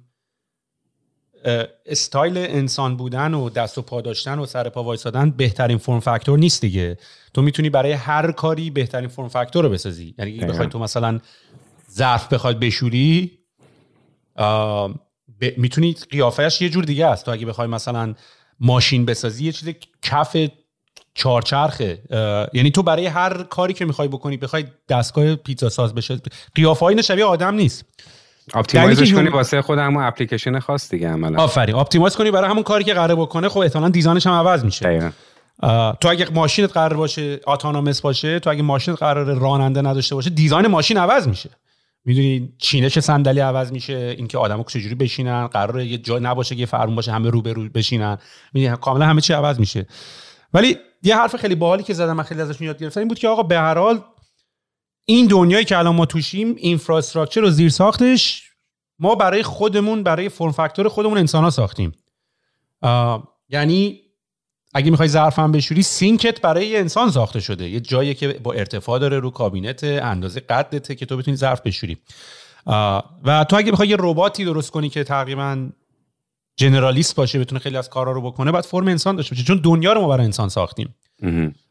استایل انسان بودن و دست و پا داشتن و سر پا وایسادن بهترین form factor نیست دیگه. تو می‌تونی برای هر کاری بهترین form factor رو بسازی. یعنی بخوای تو مثلا ظرف بخواد بشوری ب... می‌تونی قیافهش یه جور دیگه است. تو اگه بخوای مثلا ماشین بسازی یه چیز کف چارچرخه یعنی تو برای هر کاری که می‌خوای بکنی بخوای دستگاه پیتزا ساز بشه قیافه های شبیه آدم نیست. optimizeش کنی واسه خود همون اپلیکیشن خاص دیگه عملا. آفرین. optimize کنی برای همون کاری که قراره بکنه. خب احتمالاً designش هم عوض میشه. تو اگه ماشینت قرار باشه اتونومس باشه تو اگه ماشینت قرار راننده نداشته باشه دیزاین ماشین عوض میشه. می‌دونی چینش صندلی عوض میشه اینکه آدما چجوری بشینن قرار یه جا نباشه که فرمون باشه همه رو به رو بشینن. می‌دونی کاملا همه چی عوض میشه. ولی یه حرف خیلی باحالی که زدم من خیلی ازش یاد گرفتم این بود که آقا به هر حال این دنیایی که الان ما توشیم اینفراستراکچر و زیر ساختش ما برای خودمون برای فرم فاکتور خودمون انسان ها ساختیم یعنی اگه می‌خوای ظرف هم بشوری سینکت برای یه انسان ساخته شده. یه جایی که با ارتفاع داره رو کابینت اندازه قدته که تو بتونی ظرف بشوری. و تو اگه می‌خوای یه رباتی درست کنی که تقریبا generalist باشه بتونه خیلی از کارا رو بکنه باید فرم انسان داشته باشه. چون دنیا رو ما برای انسان ساختیم.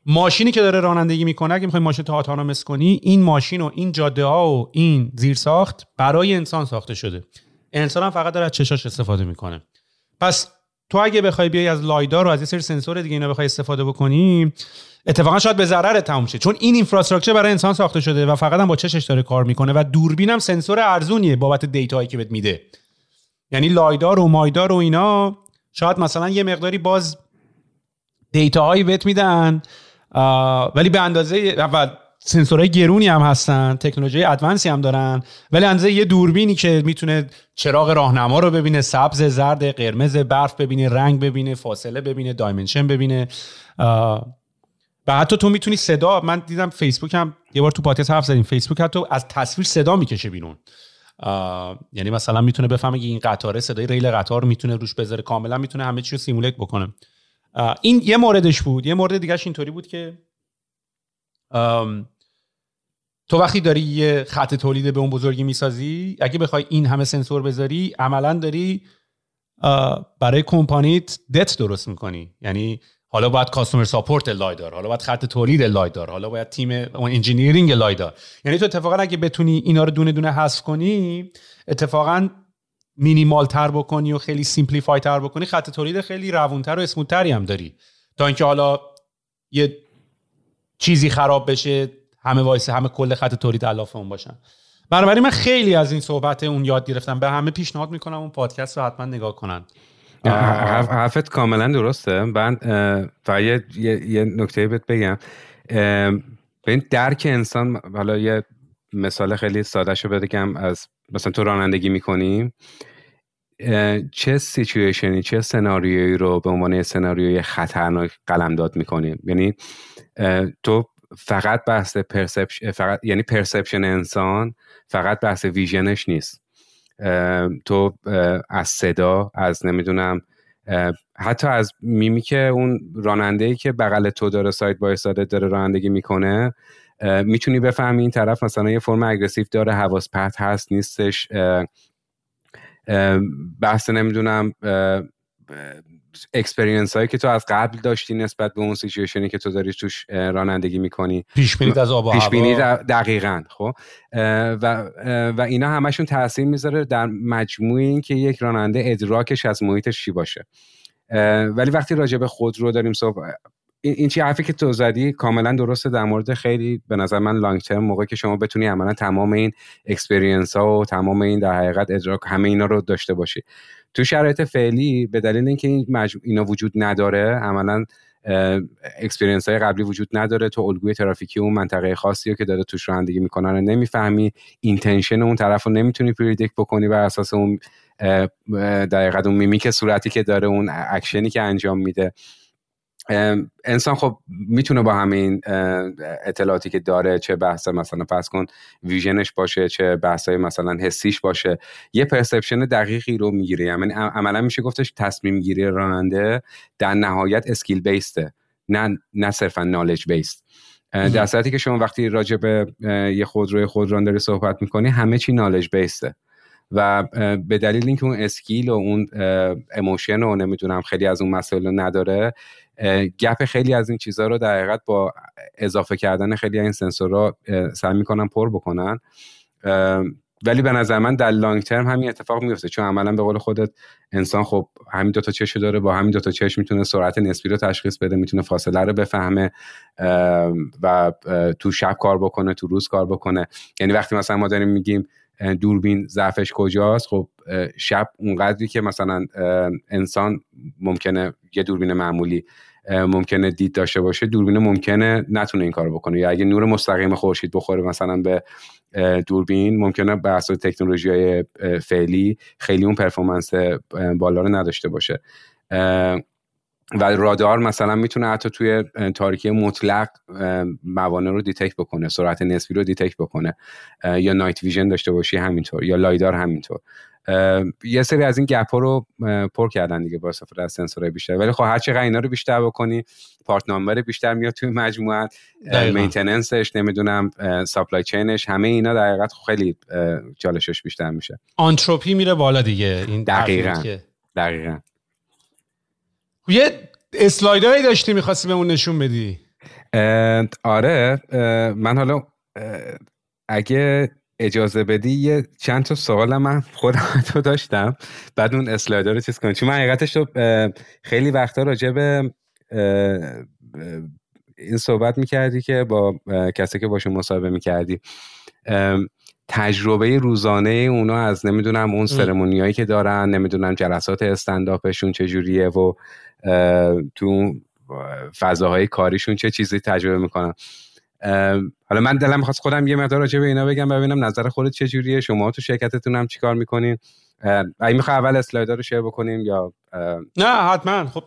ماشینی که داره رانندگی می‌کنه اگه می‌خوای ماشین تو autonomous کنی این ماشین و این جاده ها و این زیر ساخت برای انسان ساخته شده. انسان هم فقط داره از چشاش استفاده می‌کنه. پس تو اگه بخوای بیای از لایدار و از یه سری سنسور دیگه اینا بخوای استفاده بکنی اتفاقا شاید به ضرر تموم شه. چون این اینفراستراکچر برای انسان ساخته شده و فقط هم با چشش داره کار می‌کنه و دوربین هم سنسور ارزونیه بابت دیتاهایی که بهت میده. یعنی لایدار و مایدار و اینا شاید مثلا یه مقداری باز دیتاهایی بهت میدن. ولی به اندازه اول سنسورهای گرونی هم هستن تکنولوژی ادوانسی هم دارن ولی اندازه یه دوربینی که می‌تونه چراغ راهنما رو ببینه سبز زرد قرمز برف ببینه رنگ ببینه فاصله ببینه دایمنشن ببینه. و حتی تو می‌تونی صدا من دیدم فیسبوک هم یه بار تو پادکست حرف زدیم فیسبوک حتی از تصویر صدا می‌کشه بیرون. یعنی مثلا می‌تونه بفهمه این قطاره صدای ریل قطار می‌تونه روش بذاره کاملا می‌تونه همه چی رو سیمولیت بکنه. این یه موردش بود. یه مورد دیگهش اینطوری بود که تو وقتی داری یه خط تولید به اون بزرگی می‌سازی اگه بخوای این همه سنسور بذاری عملا داری برای companyت debt درست می‌کنی. یعنی حالا باید customer support lidar حالا باید خط تولید lidar حالا باید تیم اون engineering lidar یعنی تو اتفاقا اگه بتونی اینا رو دونه دونه حذف کنی اتفاقا مینیمال تر بکنی و خیلی simplify تر بکنی خط تولید خیلی روون‌تر و اسموتری هم داری. تا اینکه حالا یه چیزی خراب بشه همه وایسن همه کل خط تولید علاف اون باشن. بنابراین من خیلی از این صحبت اون یاد گرفتم. به همه پیشنهاد می‌کنم اون پادکست رو حتما نگاه کنن. حرفت کاملا درسته. من فقط یه, یه نکته بهت بگم. به این درک انسان حالا یه مثال خیلی ساده شو بگم. از مثلا تو رانندگی می‌کنیم چه سیچویشنی چه scenarioیی رو به عنوان scenarioی خطرناک قلمداد می‌کنیم یعنی تو فقط بحث perception فقط یعنی perception انسان فقط بحث visionش نیست. تو از صدا از نمی‌دونم حتی از میمی که اون راننده ای که بغل تو داره ساید بای ساید داره رانندگی می‌کنه می‌تونی بفهمی این طرف مثلا یه فرم aggressive داره حواس پرت هست نیستش بحث نمی‌دونم اکسپرینس هایی که تو از قبل داشتی نسبت به اون سیچویشنی که تو داری توش رانندگی می‌کنی. پیش بینید از آب و پیش دقیقا خب. و و اینا همشون تاثیر می‌ذاره در مجموع این که یک راننده ادراکش از محیطش چی باشه. ولی وقتی راجع به خود رو داریم صحبت این چی حرفی که تو زدی کاملا درسته در مورد خیلی به نظر من لانگ ترم موقعی که شما بتونی عملا تمام این اکسپریانس ها و تمام این در حقیقت ادراک همه اینا رو داشته باشی. تو شرایط فعلی به دلیل اینکه این اینا وجود نداره عملا experience های قبلی وجود نداره تو الگوی ترافیکی اون منطقه خاصی رو که داره توش رانندگی می‌کنن رو نمی‌فهمی intention اون طرف رو نمی‌تونی predict بکنی بر اساس اون دقیقا اون mimic صورتی که داره اون actionی که انجام میده. انسان خب می‌تونه با همین اطلاعاتی که داره چه بحث مثلا فرض کن visionش باشه چه بحثای مثلا حسیش باشه یه perception دقیقی رو می‌گیره. یعنی عملا میشه گفتش تصمیم گیری راننده در نهایت skill based ه نه نه صرفا knowledge based در صورتی که شما وقتی راجع به یه خودروی خودران داری صحبت می‌کنی همه چی knowledge based ه و به دلیل اینکه اون skill و اون emotion و نمی‌دونم خیلی از اون مسائل نداره gap خیلی از این چیزها رو در حقیقت با اضافه کردن خیلی این سنسورها سعی می‌کنن پر بکنن. ولی به نظر من در لانگ ترم همین اتفاق میفته چون عملا به قول خودت انسان خب همین دوتا چش داره با همین دوتا چش می‌تونه سرعت نسبی رو تشخیص بده می‌تونه فاصله رو بفهمه و تو شب کار بکنه تو روز کار بکنه. یعنی وقتی مثلا ما داریم میگیم دوربین ضعفش کجاست خب شب اونقدری که مثلا انسان ممکنه یه دوربین معمولی ممکنه دید داشته باشه دوربین ممکنه نتونه این کارو بکنه. یا اگه نور مستقیم خورشید بخوره مثلا به دوربین ممکنه به اساس تکنولوژی های فعلی خیلی اون performance بالا رو نداشته باشه. و رادار مثلا می‌تونه حتی توی تاریکی مطلق موانع رو detect بکنه سرعت نسبی رو detect بکنه. یا night vision داشته باشی همینطور یا lidar همینطور. یه سری از این gap ها رو پر کردن دیگه با استفاده از سنسورهای بیشتر ولی خب هر چقدر اینا رو بیشتر بکنی part number بیشتر میاد توی مجموعه maintenance ش نمی‌دونم supply chain ش همه اینا در حقیقت خیلی چالشش بیشتر میشه. آنتروپی میره بالا دیگه. این دقیقاً. دقیقاً. یه اسلایدهایی داشتی می‌خواستی بهمون نشون بدی؟ آره من حالا اگه اجازه بدی یه چند تا سوال من خودم [LAUGHS] تو داشتم. بعد اون اسلایدر رو چیز کنم. چون من حقیقتش رو خیلی وقتا راجع به این صحبت می‌کردی که با کسی که باشون مصاحبه می‌کردی. تجربه روزانه اونا از نمی‌دونم اون سرمونیایی که دارن نمی‌دونم جلسات استنداپشون چجوریه و تو فضاهای کاریشون چه چیزی تجربه می‌کنن. حالا من دلم می‌خواست خودم یه مقدار راجع به اینا بگم ببینم نظر خودت چجوریه شما تو شرکتتون هم چیکار می‌کنین؟ اگه می‌خوای اول اسلایدا رو share بکنیم یا نه حتما. خب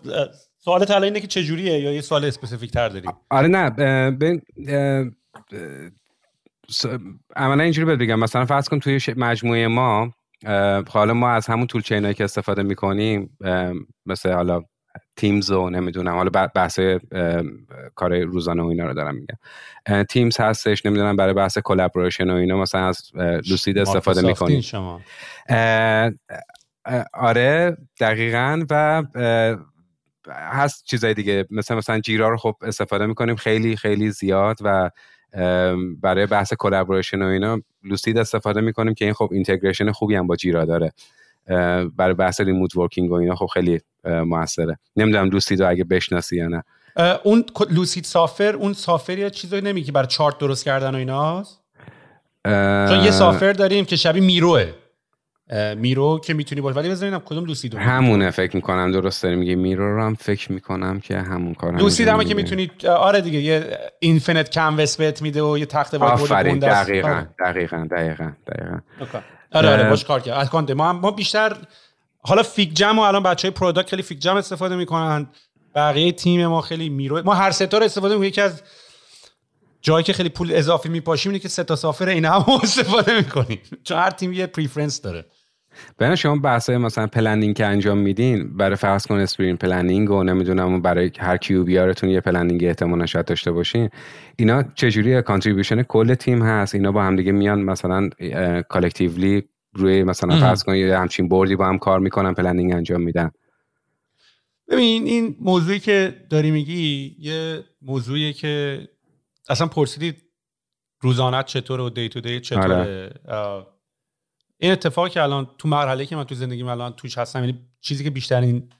سوال الان اینه که چجوریه یا یه سوال specific تر داریم آره نه. ببین عملا اینجوری بهت بگم. مثلا فرض کن توی مجموعه ما حالا ما از همون toolchain ایی که استفاده می‌کنیم مثل حالا Teams و نمی‌دونم. حالا بحث کار روزانه و اینا رو دارم میگم. Teams هستش نمی‌دونم برای بحث collaboration و اینا مثلا از Lucid استفاده می‌کنیم شما. آره دقیقا و هست چیزای دیگه. مثل مثلا Jira رو خب استفاده می‌کنیم. خیلی خیلی زیاد و برای بحث collaboration و اینا Lucid استفاده می‌کنیم که این خب integration خوبی هم با Jira داره. برای بحث remote working و اینا خب خیلی موثره. نمی‌دونم Lucid رو اگه بشناسی یا نه. اون Lucid software اون software یا چیزایی نمیگی برای چارت درست کردن و ایناست چون یه software داریم که شبیه Miro ه. Miro که می‌تونی باشه ولی بزنینم کدوم Lucid همونه فکر می‌کنم. درست داری میگه Miro رو هم فکر می‌کنم که همون کارم Lucid هم که می‌تونی آره دیگه یه infinite canvas بهت میده و یه تخته وایت دقیقاً دقیقاً دقیقاً دقیقاً. آره آره باش کار کرد ما ما بیشتر حالا FigJam و الان بچه های product خیلی FigJam استفاده می‌کنن. بقیه تیم ما خیلی Miro ما هر سه تا رو استفاده می‌کنیم. یکی از جایی که خیلی پول اضافی میپاشیم اینه که تا software عین هم [LAUGHS] استفاده می‌کنیم. چون هر تیم یه preference داره. بنا شما بحث مثلا planning که انجام میدین برای فرض کن sprint planning و نمی‌دونم برای هر QBR تون یه planning احتمالا شاید داشته باشین. اینا چجوری contribution کل تیم هست؟ اینا با هم دیگه میان مثلا collectively روی مثلا فرض کن یه همچین board ی با هم کار می‌کنن planning انجام میدن. ببین این موضوعی که داری میگی یه موضوعیه که اصلا پرسیدی روزانت چطوره و دی تو دی چطوره. آره. این اتفاقی که الان تو مرحله که من تو زندگیم الان توش هستم یعنی چیزی که بیشترین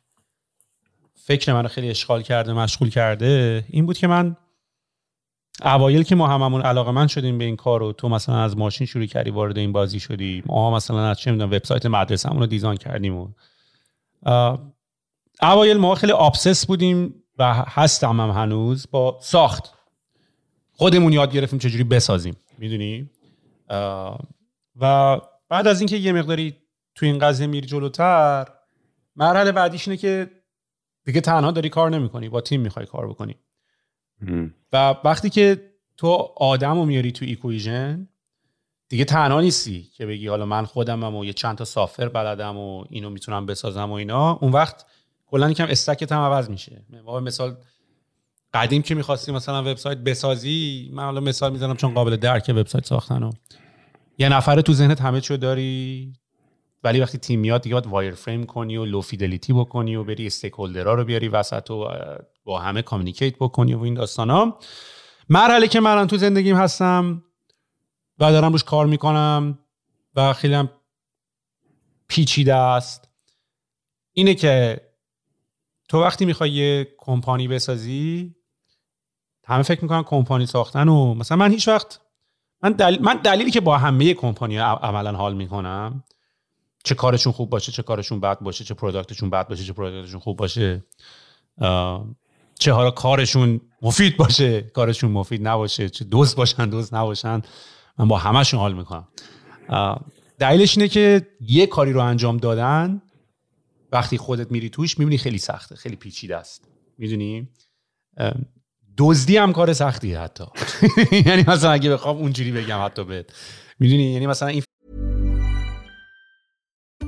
فکر منو خیلی اشغال کرده مشغول کرده این بود که من اوایل که ما هممون علاقه من شدیم به این کار و تو مثلا از ماشین شروع کردی وارد این بازی شدی. ما مثلا از چه می‌دونم وبسایت مدرسه رو دیزاین کردیم و اوایل ما خیلی آبسس بودیم و هستم هم هنوز با ساخت. خودمون یاد گرفتیم چجوری بسازیم می‌دونی؟ و بعد از اینکه یه مقداری تو این قضیه میری جلوتر مرحله بعدیش اینه که دیگه تنها داری کار نمی‌کنی با تیم می‌خوای کار بکنی. و وقتی که تو آدم رو میاری تو equation دیگه تنها نیستی که بگی حالا من خودمم و یه چند تا software بلدم و اینو می‌تونم بسازم و اینا. اون وقت کلا یکم استکت هم عوض میشه. مثال قدیم که می‌خواستی مثلا وبسایت بسازی من حالا مثال می‌زنم چون قابل درک وبسایت ساختن و یه نفره تو ذهنت همه چیو داری ولی وقتی تیم میاد دیگه باید wireframe کنی و low fidelity بکنی و بری stack رو بیاری وسط و با همه communicate بکنی و این داستانا. مرحله که من تو زندگیم هستم و دارم روش کار می‌کنم و خیلی هم پیچیده است اینه که تو وقتی می‌خوای یه کمپانی بسازی همه فکر می‌کنن کمپانی ساختن و مثلا من هیچ وقت من, دلیل، من دلیلی که با همه کمپانی عملا حال می‌کنم چه کارشون خوب باشه چه کارشون بد باشه چه پروداکتشون بد باشه چه پروداکتشون خوب باشه. چه حالا کارشون مفید باشه کارشون مفید نباشه چه دوست باشن دوست نباشن. من با همهشون حال می‌کنم. دلیلش اینه که یه کاری رو انجام دادن وقتی خودت میری توش می‌بینی خیلی سخته خیلی پیچیده است. می‌دونی؟ دزدی هم کار سختیه حتی. [LAUGHS] یعنی مثلا اگه بخوام اونجوری بگم حتی بهت. می‌دونی؟ یعنی مثلا این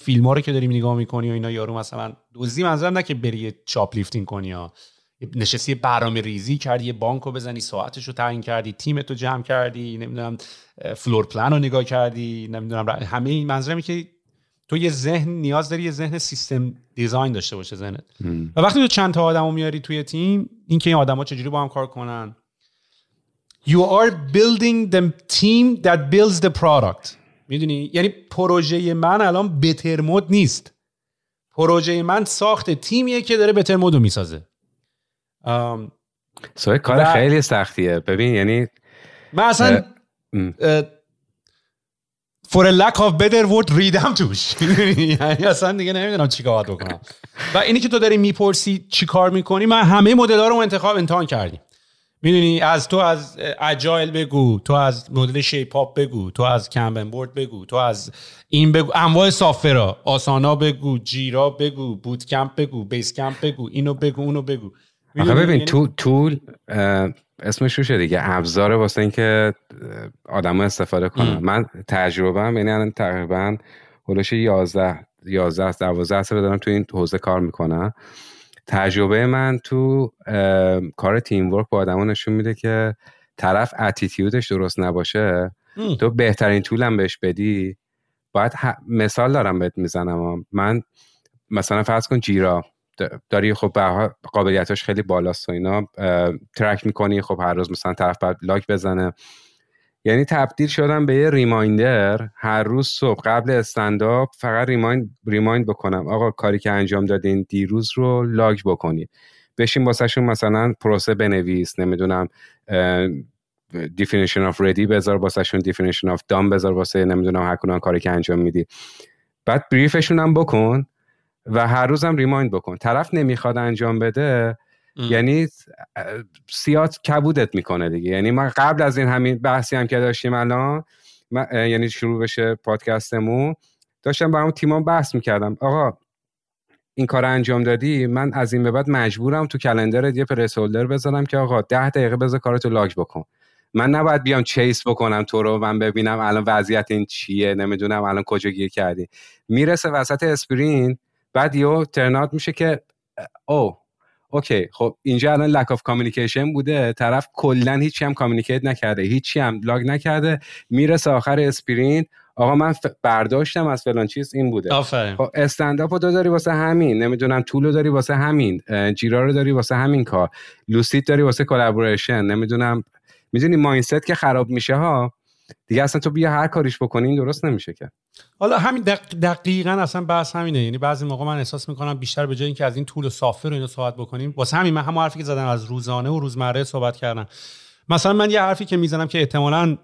فیلم ها رو که داری نگاه می‌کنی و اینا یارو مثلا دوزی منظرم نه که بری چاپ لیفتینگ کنی ها نشستی برنامه ریزی کردی یه بانک بزنی ساعتش رو تعیین کردی تیمت رو جمع کردی نمی‌دونم فلور پلان رو نگاه کردی نمی‌دونم همه این منظرمی که تو یه ذهن نیاز داری یه ذهن سیستم دیزاین داشته باشه ذهنت. و وقتی تو چند تا آدمو میاری توی تیم اینکه این آدما چجوری با هم کار کنن. You are building the team that builds the product. می‌دونی؟ یعنی پروژه من الان بتر مود نیست. پروژه من ساخت تیمیه که داره بتر مود رو می‌سازه سوی کار و- خیلی سختیه. ببین یعنی من اصلا ام. اه، for a lack of better word ریدم توش. [LAUGHS] یعنی اصلا دیگه نمی‌دونم چی کار باید بکنم. و اینی که تو داری می‌پرسی چی کار می‌کنی من همه مدل رو انتخاب امتحان کردیم. می‌دونی از تو از اجایل بگو تو از مدل شیپ اپ بگو تو از کمبن بورد بگو تو از این بگو. انواع سافرا آسانا بگو جیرا بگو بوت کمپ بگو بیس کمپ بگو اینو بگو اونو بگو. آخه؟ ببین یعنی- تو طول اسمش روشه دیگه؟ ابزار واسه اینکه آدم استفاده کنن. ام. من تجربه هم یعنی الان تقریبا هلوش 11 11 12 سال دارم تو این حوزه کار می‌کنم. تجربه من تو کار تیم ورک با آدما نشون میده که طرف اتیتیودش درست نباشه. ام. تو بهترین طولم بهش بدی. باید ه- مثال دارم بهت می‌زنم. من مثلا فرض کن جیرا. داری خب به قابلیتاش خیلی بالاست و اینا. ترک می‌کنی خب هر روز مثلا طرف باید لاک بزنه. یعنی تبدیل شدم به یه ریمایندر. هر روز صبح قبل استنداپ فقط ریمایند ریمایند بکنم. آقا کاری که انجام دادین دیروز رو لاگ بکنید بشین واسهشون مثلا پروسه بنویس نمی‌دونم definition of ready بذار واسهشون definition of done بذار واسه نمی‌دونم هر کدوم کاری که انجام میدی. بعد بریفشون هم بکن و هر روزم ریمایند بکن. طرف نمی‌خواد انجام بده یعنی سیات کبودت می‌کنه دیگه. یعنی من قبل از این همین بحثی هم که داشتیم الان یعنی شروع بشه پادکستمون داشتم با اون تیمان بحث می‌کردم. آقا این کار انجام دادی؟ من از این به بعد مجبورم تو کلندرت یه پرس هولدر بذارم که آقا ده دقیقه بذار کارتو لاگ بکن. من نباید بیام چیس بکنم تو رو من ببینم الان وضعیت این چیه نمی‌دونم الان کجا گیر کردی. می‌رسه وسط sprint بعد یهو turn out میشه که oh okay خب اینجا الان lack of communication بوده. طرف کلا هیچی هم communicate نکرده هیچی هم log نکرده. می‌رسه آخر sprint. آقا من ف- برداشتم از فلان چیز این بوده. آفرین. خب استنداپ رو داری واسه همین. نمی‌دونم tool رو داری واسه همین. Jira رو داری واسه همین کار. Lucid داری واسه collaboration نمی‌دونم. می‌دونی mindset که خراب میشه ها دیگه اصلا تو بیا هر کاریش بکنی این درست نمیشه که. حالا همین دق... دقیقا اصلا بحث همینه. یعنی بعضی موقع من احساس می‌کنم بیشتر به جای اینکه از این طول صافه رو اینو صحبت بکنیم واسه همین من همون حرفی که زدم از روزانه و روزمره صحبت کردم. مثلا من یه حرفی که می‌زنم که احتمالاً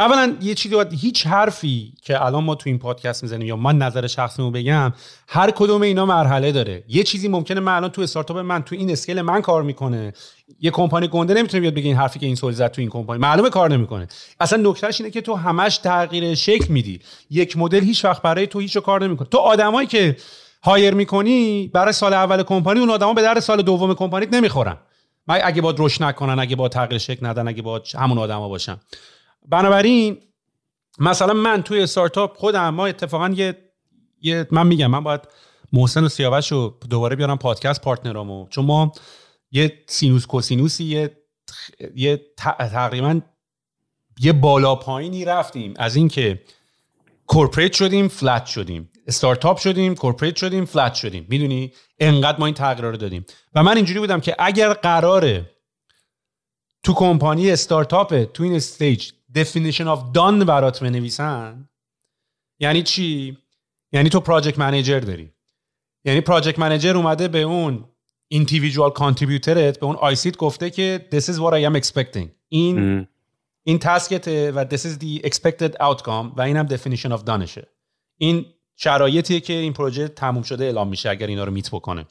اولا یه چیزی باید هیچ حرفی که الان ما تو این پادکست می‌زنیم یا من نظر شخصیمو بگم هر کدوم اینا مرحله داره. یه چیزی ممکنه من الان تو استارتاپ من تو این اسکیل من کار می‌کنه. یه کمپانی گنده نمی‌تونه بیاد بگه این حرفی که این سوال زد تو این کمپانی. معلومه کار نمی‌کنه. اصلا نکتهش اینه که تو همش تغییر شکل میدی. یک مدل هیچ وقت برای تو هیچ رو کار نمی‌کنه. تو آدمایی که هایر می‌کنی برای سال اول کمپانی اون آدما به در سال دوم کمپانیت نمی‌خورن. من اگه با رشد نکنن اگه با تغییر شکل ندن اگه با همون آدما باشن. بنابراین مثلا من توی استارتاپ خودم ما اتفاقا یه, یه من میگم من باید محسن و سیاوش رو دوباره بیارم پادکست partner امو. چون ما یه سینوس کوسینوسی یه یه تقریبا یه بالا پایینی رفتیم. از اینکه corporate شدیم flat شدیم. استارتاپ شدیم corporate شدیم flat شدیم. می‌دونی؟ انقدر ما این تغییر رو دادیم. و من اینجوری بودم که اگر قراره تو کمپانی استارتاپ تو این stage definition of done برات بنویسن یعنی چی؟ یعنی تو project manager داری. یعنی project manager اومده به اون individual contributor ت به اون IC ت گفته که this is what I am expecting. این این task ته و this is the expected outcome و این هم definition of done شه. این شرایطیه که این پروژه تموم شده اعلام میشه اگر اینا رو meet بکنه.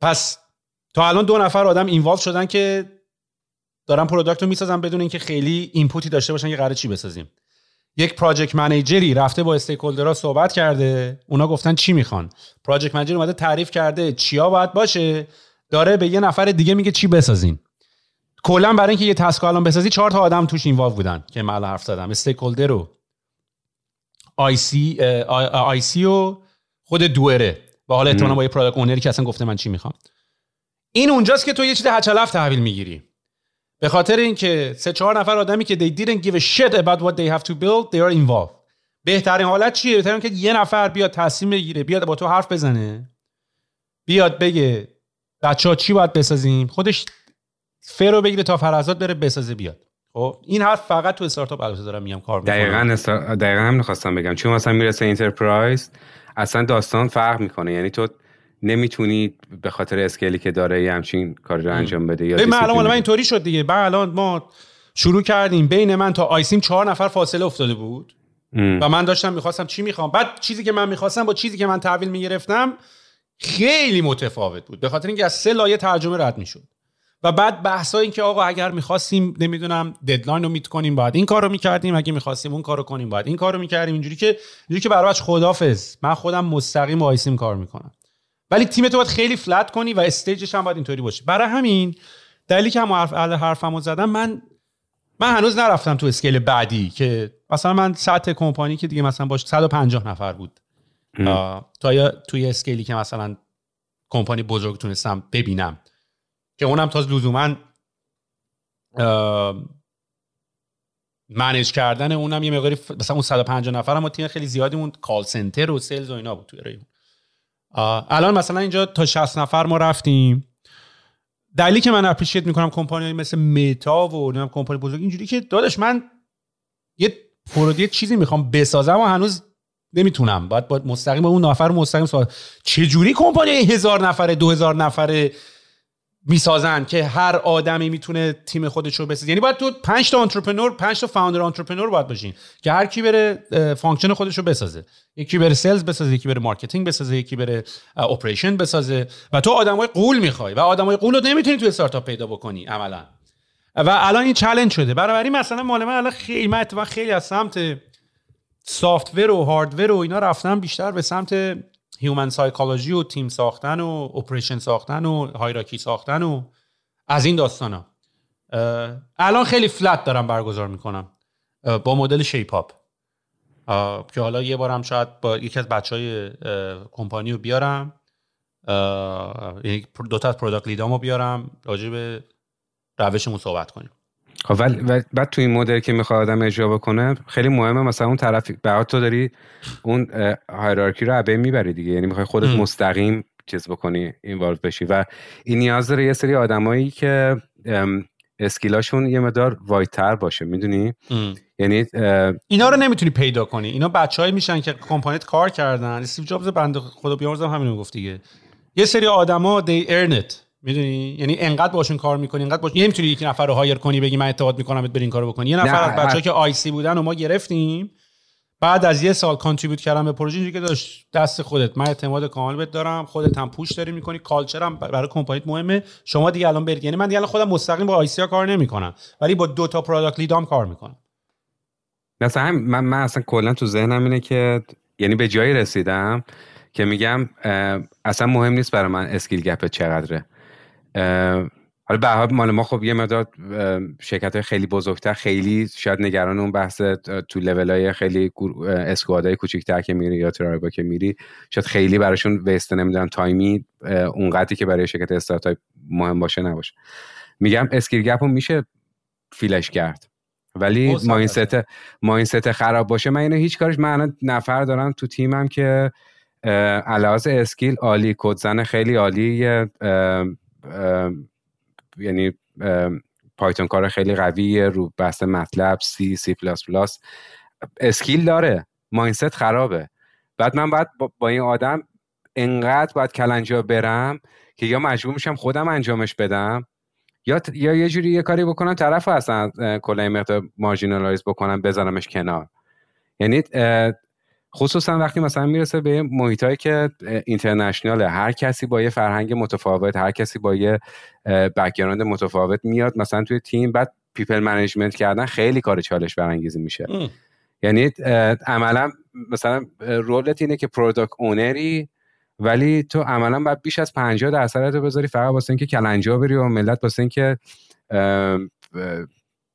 پس تا الان دو نفر آدم involve شدن که دارن product رو می‌سازن بدون اینکه خیلی input ی داشته باشن که قرار چی بسازیم. یک project manager ی رفته با stake صحبت کرده اونا گفتن چی می‌خوان. project manager اومده تعریف کرده چیا باید باشه داره به یه نفر دیگه میگه چی بسازین کلا برای اینکه یه task الان بسازی چهار تا آدم توش involve بودن که من حرف زدم. stakeholder رو IC IC و خود دوره و حالا احتمالاً با یه product owner ی که اصلا گفته من چی می‌خوام. این اونجاست که تو یه چیز هچل‌هفت تحویل می‌گیری. به خاطر اینکه سه چهار نفر آدمی که they didn't give a shit about what they have to build they are involved. بهترین حالت چیه؟ بهترین که یه نفر بیاد تصمیم بگیره بیاد با تو حرف بزنه بیاد بگه بچه ها چی باید بسازیم؟ خودش رو بگیره تا فرزاد بره بسازه بیاد. خب این حرف فقط تو استارتاپ البته دارم میگم کار می‌کنه دقیقاً استار... دقیقاً هم می‌خواستم بگم. چون مثلا می‌رسه انترپرایز اصلا داستان فرق می‌کنه. یعنی تو نمی‌تونی به خاطر scale ی که داره یه همچین کاری رو انجام بده یا من الان من اینطوری شد دیگه. من الان ما شروع کردیم بین من تا IC م چهار نفر فاصله افتاده بود. و من داشتم می‌خواستم چی می‌خوام. بعد چیزی که من می‌خواستم با چیزی که من تحویل می‌گرفتم خیلی متفاوت بود. به خاطر اینکه از سه لایه ترجمه رد می‌شد. و بعد بحثا این که آقا اگر می‌خواستیم نمی‌دونم deadline رو meet کنیم باید این کار رو می‌کردیم. اگه می‌خواستیم اون کار رو کنیم باید این کار رو می‌کردیم. اینجوری که اینجوری که برابرش خدافظ من خودم مستقیم با IC م کار می‌کنم. ولی تیم تو باید خیلی flat کنی و stage ش هم باید اینطوری باشه. برای همین دلیلی که هم حرف حرفمو زدم من من هنوز نرفتم تو scale بعدی که مثلا من سطح کمپانی که دیگه مثلا باش 150 نفر بود. تا یا توی scale ی که مثلا کمپانی بزرگ تونستم ببینم. که اونم تا لزوما manage کردن اونم یه مقداری مثلا اون 150 نفر هم تیم خیلی زیادی اون call center و sales و اینا بود توی ریون الان مثلا اینجا تا 60 نفر ما رفتیم. دلیلی که من appreciate می‌کنم کمپانی مثل متا و نمی‌دونم کمپانی بزرگ اینجوری که داداش من یه پرودی چیزی می‌خوام بسازم و هنوز نمی‌تونم. باید باید مستقیم با اون نفر مستقیم سوال. چه جوری کمپانی هزار نفره دو هزار نفره می‌سازن که هر آدمی می‌تونه تیم خودش رو بسازه. یعنی باید تو 5 تا entrepreneur 5 تا founder entrepreneur باید باشین که هر کی بره function خودش رو بسازه. یکی بره sales بسازه یکی بره marketing بسازه یکی بره operation بسازه. و تو آدمای غول می‌خوای و آدمای غول رو نمی‌تونی تو استارتاپ پیدا بکنی عملا. و الان این چالش شده. برای مثلا مال من الان خیلی من خیلی از سمت software و hardware و اینا رفتم بیشتر به سمت human psychology و تیم ساختن و operation ساختن و hierarchy ساختن و از این داستان ها الان خیلی flat دارم برگزار می‌کنم. با مدل Shape Up که حالا یه بارم شاید با یکی از بچه های کمپانی رو بیارم دو تا از product lead امو بیارم. راجع به روشمون صحبت کنیم. خب ولی بعد تو این مدل که می‌خواد آدم اجرا بکنه خیلی مهمه. مثلا اون طرف بعد تو داری اون hierarchy رو از بین می‌بری دیگه. یعنی می‌خوای خودت مستقیم چیز بکنی involve بشی. و این نیاز داره یه سری آدمایی که skill اشون یه مقدار wider باشه. می‌دونی؟ یعنی اینا رو نمی‌تونی پیدا کنی. اینا بچههایی میشن که کمپانیت کار کردن. استیو جابز بنده خدا بیامرزم همین گفت دیگه. یه سری آدما earn it. می‌دونی؟ یعنی انقدر باشون کار می‌کنی انقدر باشون نمی‌تونی یک نفر رو hire کنی بگی من اعتماد می‌کنم بر این کارو بکنی. یه نفر از بچه‌ها که IC بودن و ما گرفتیم بعد از یه سال contribute کردم به پروژه اینجوری که داشت دست خودت. من اعتماد کامل بهت دارم خودت هم push داری می‌کنی culture هم برای کمپانیت مهمه. شما دیگه الان برید. یعنی من دیگه الان خودم مستقیم با IC کار نمی‌کنم ولی با دو تا product lead ام کار می‌کنم. مثلا من من اصلا کلا تو ذهنم اینه که یعنی به جایی رسیدم که میگم اصلا مهم نیست برای من skill gap چقدره. حالا به حال مال ما خب یه مقدار شرکت های خیلی بزرگتر خیلی شاید نگران اون بحث تو لول های خیلی squad ای کوچیکتر که میری یا tribe ا که میری شاید خیلی براشون waste نمی‌دونم time ی اونقدری که برای شرکت استارتاپ مهم باشه نباشه. میگم skill gap میشه fill ش کرد. ولی mindset mindset خراب باشه من اینو هیچ کاریش من نفر دارم تو تیمم که علاوه skill عالی کد خیلی عالی یعنی Python کار خیلی قویه رو بحث مطلب سی سی پلاس پلاس اسکیل داره mindset خرابه. بعد من باید با این آدم انقدر باید کلنجار برم که یا مجبور میشم خودم انجامش بدم یا یا یه جوری یه کاری بکنم طرف اصلا کلا مقدار marginalize بکنم بذارمش کنار. یعنی خصوصا وقتی مثلا می‌رسه به محیط که international هر کسی با یه فرهنگ متفاوت هر کسی با یه background متفاوت میاد مثلا توی تیم بعد people management کردن خیلی کار چالش برانگیزی میشه. یعنی عملا مثلا رولت اینه که پروداکت اونری ولی تو عملا باید بیش از 50 درصد رو بذاری فقط واسه اینکه کلنجا بری و ملت واسه اینکه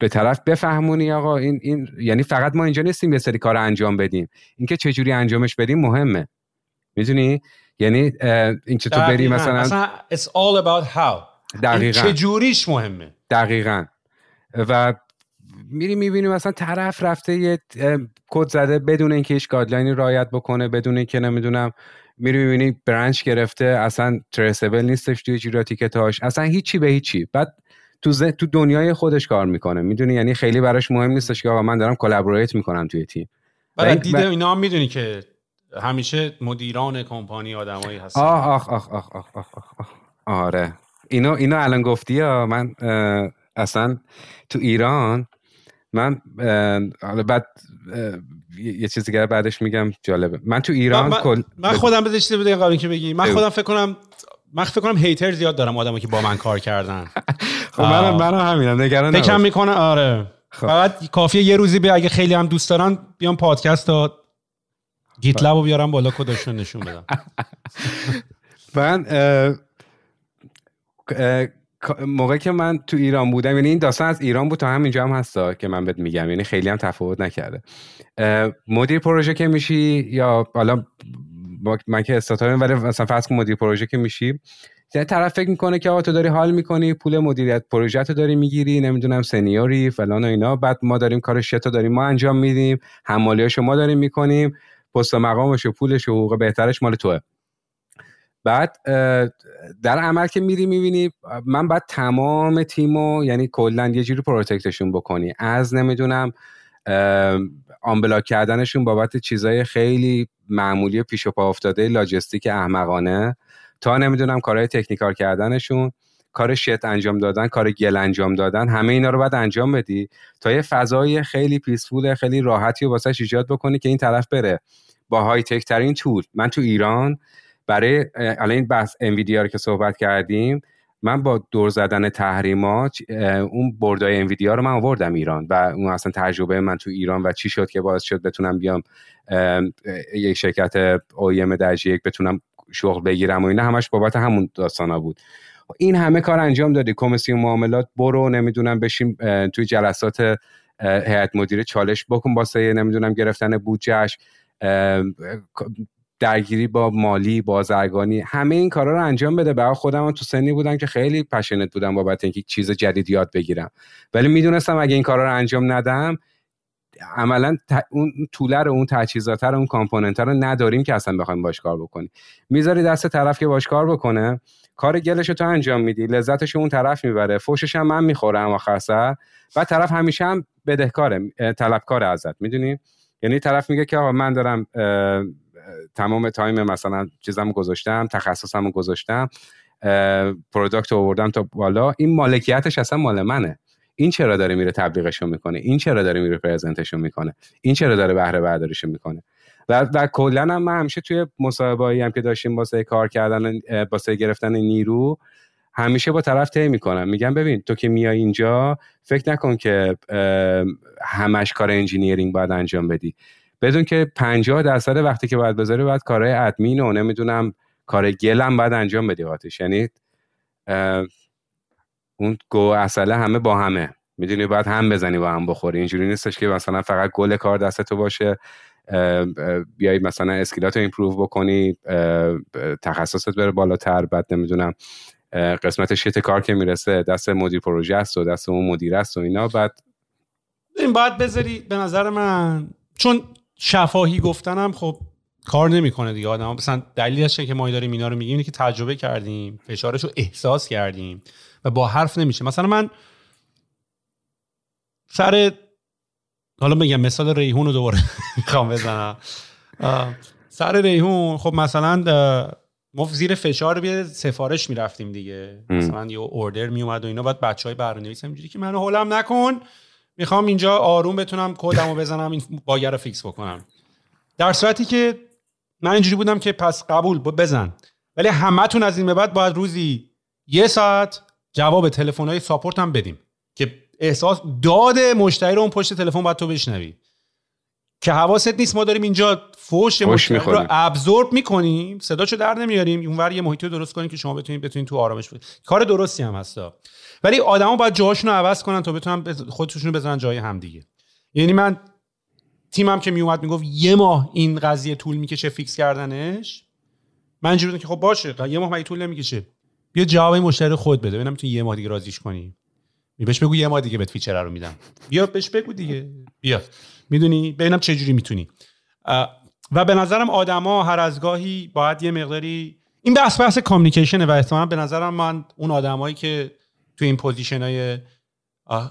به طرف بفهمونی آقا این این یعنی فقط ما اینجا نیستیم یه سری کار انجام بدیم. اینکه چه جوری انجامش بدیم مهمه. می‌دونی؟ یعنی اینکه تو بری مثلا مثلا it's all about how. دقیقاً. چه جوریش مهمه؟ دقیقاً. و میری می‌بینی مثلا طرف رفته یه کد زده بدون اینکه هیچ guideline ی رعایت بکنه بدون اینکه نمی‌دونم میری می‌بینی branch گرفته اصلا traceable نیستش توی Jira ticket اش اصلا هیچی به هیچی. بعد تو ز... تو دنیای خودش کار می‌کنه. می‌دونی؟ یعنی خیلی براش مهم نیستش که آقا من دارم collaborate می‌کنم توی تیم. برای دیده اینا هم می‌دونی که همیشه مدیران کمپانی آدمایی هستن. آه آخ آخ آخ آخ آخ آخ آره. اینو اینو الان گفتی ها من اصلا تو ایران من بعد یه چیزی که بعدش میگم جالبه. من تو ایران من, کل من خودم بذاشته بده قبل که بگی. من خودم فکر کنم من فکر کنم هیتر زیاد دارم آدمایی که با من کار کردن. [LAUGHS] خب منم منم همینم نگران فکرم می‌کنه آره. خب. فقط کافیه یه روزی به اگه خیلی هم دوست دارن بیان پادکست تا گیت لب رو بیارم بالا کداشون نشون بدم. [LAUGHS] من موقعی که من تو ایران بودم یعنی این داستان از ایران بود تا همینجا هم هستا که من بهت میگم. یعنی خیلی هم تفاوت نکرده. مدیر پروژه که میشی یا حالا من که استاتاریم ولی مثلا فرض کن مدیر پروژه که میشی یه طرف فکر می‌کنه که آقا تو داری حال می‌کنی پول مدیریت پروژه تو داری می‌گیری نمی‌دونم سنیوری فلان و اینا. بعد ما داریم کار شتا داریم ما انجام میدیم حمالیاشو ما داریم می‌کنیم پست مقامش و پولش و حقوق بهترش مال توه. بعد در عمل که میری می‌بینی من بعد تمام تیمو یعنی کلا یه جوری پروتکتشون بکنی. از نمی‌دونم آنبلاک کردنشون بابت چیزای خیلی معمولی پیش و پا افتاده لاجستیک احمقانه. تا نمی‌دونم کارهای تکنیکال کردنشون کار شت انجام دادن کار گل انجام دادن همه اینا رو باید انجام بدی تا یه فضای خیلی پیسفول خیلی راحتی و واسه ایجاد بکنی که این طرف بره. با های تک ترین طول من تو ایران برای الان این بحث انویدیا رو که صحبت کردیم من با دور زدن تحریمات اون بردای انویدیا رو من آوردم ایران و اون اصلا تجربه من تو ایران و چی شد که باعث شد بتونم بیام یک شرکت اویم درجه یک بتونم شغل بگیرم و اینا همش بابت همون داستانا بود. این همه کار انجام دادی. کمیسیون معاملات برو نمی‌دونم بشیم توی جلسات هیئت مدیره چالش بکن واسه نمی‌دونم گرفتن بودجهش درگیری با مالی بازرگانی همه این کارا رو انجام بده. برای خودم تو سنی بودم که خیلی پشنت بودم بابت اینکه چیز جدید یاد بگیرم. ولی می‌دونستم اگه این کارا رو انجام ندم عملا اون طوله رو اون تجهیزات رو اون کامپوننت رو نداریم که اصلا بخوایم باش کار بکنیم. می‌ذاری دست طرف که باش کار بکنه کار گلش تو انجام میدی لذتش اون طرف می‌بره فوشش هم من می‌خورم آخر سر. و طرف همیشه هم بدهکاره طلبکاره ازت می‌دونی؟ یعنی طرف میگه که آقا من دارم تمام time مثلا چیزم گذاشتم تخصصم گذاشتم product آوردم تا بالا. این مالکیتش اصلا مال منه. این چرا داره میره تبلیغشو می‌کنه؟ این چرا داره میره present شو می‌کنه؟ این چرا داره بهره برداریشو می‌کنه؟ و و کلا هم من همیشه توی مصاحبه‌ای هم که داشتیم واسه کار کردن واسه گرفتن نیرو همیشه با طرف طی می‌کنم. میگم ببین تو که میای اینجا فکر نکن که همش کار انجینیرینگ باید انجام بدی. بدون که 50 درصد وقتی که باید بذاری باید کارهای ادمین و نمی‌دونم کار گلم باید انجام بدی آتش. یعنی اون گو اصله همه با همه. می‌دونی باید هم بزنی با هم بخوری. اینجوری نیستش که مثلا فقط گل کار دست تو باشه بیای مثلا skillات رو improve بکنی تخصصت بره بالاتر. بعد نمی‌دونم قسمت shit کار که می‌رسه دست مدیر پروژه است و دست اون مدیر است و اینا. بعد این باید بذاری به نظر من چون شفاهی گفتنم خب کار نمی‌کنه دیگه. آدم مثلا دلیلش که ما داریم اینا رو میگیم اینه که تجربه کردیم فشارش رو احساس کردیم و با حرف نمیشه. مثلا من سر حالا میگم مثال ریحون رو دوباره [LAUGHS] می‌خوام بزنم. سر ریحون خب مثلا ما زیر فشار به سفارش می‌رفتیم دیگه. مثلا یه اوردر میومد و اینا بعد بچه های برنامه‌نویس اینجوری که منو هولم نکن. می‌خوام اینجا آروم بتونم کدمو بزنم این باگر رو فیکس بکنم. در صورتی که من اینجوری بودم که پس قبول بزن. ولی همتون از این به بعد باید روزی یه ساعت جواب تلفن های ساپورت هم بدیم که احساس داد مشتری رو اون پشت تلفن باید تو بشنوی. که حواست نیست ما داریم اینجا فوش مشتری رو ابزورب می‌کنیم صداشو در نمیاریم اونور یه محیطی رو درست کنیم که شما بتونید بتونید تو آرامش بود کار درستی هم هستا ولی آدما باید جاهاشون رو عوض کنن تا بتونن خودشون رو بزنن جای هم دیگه. یعنی من تیمم که میومد می‌گفت یه ماه این قضیه طول می‌کشه فیکس کردنش من اینجوری که خب باشه یه ماه مگه طول نمی‌کشه؟ بیا جواب مشتری خود بده ببینم تو یه ماه دیگه راضیش کنی. بهش بگو یه ماه دیگه بهت feature رو میدم. بیا بهش بگو دیگه. بیا. می‌دونی؟ ببینم چه جوری می‌تونی. و به نظرم آدما هر از گاهی باید یه مقداری این بحث بحث communicationه و احتمالاً به نظرم من اون آدمایی که تو این position های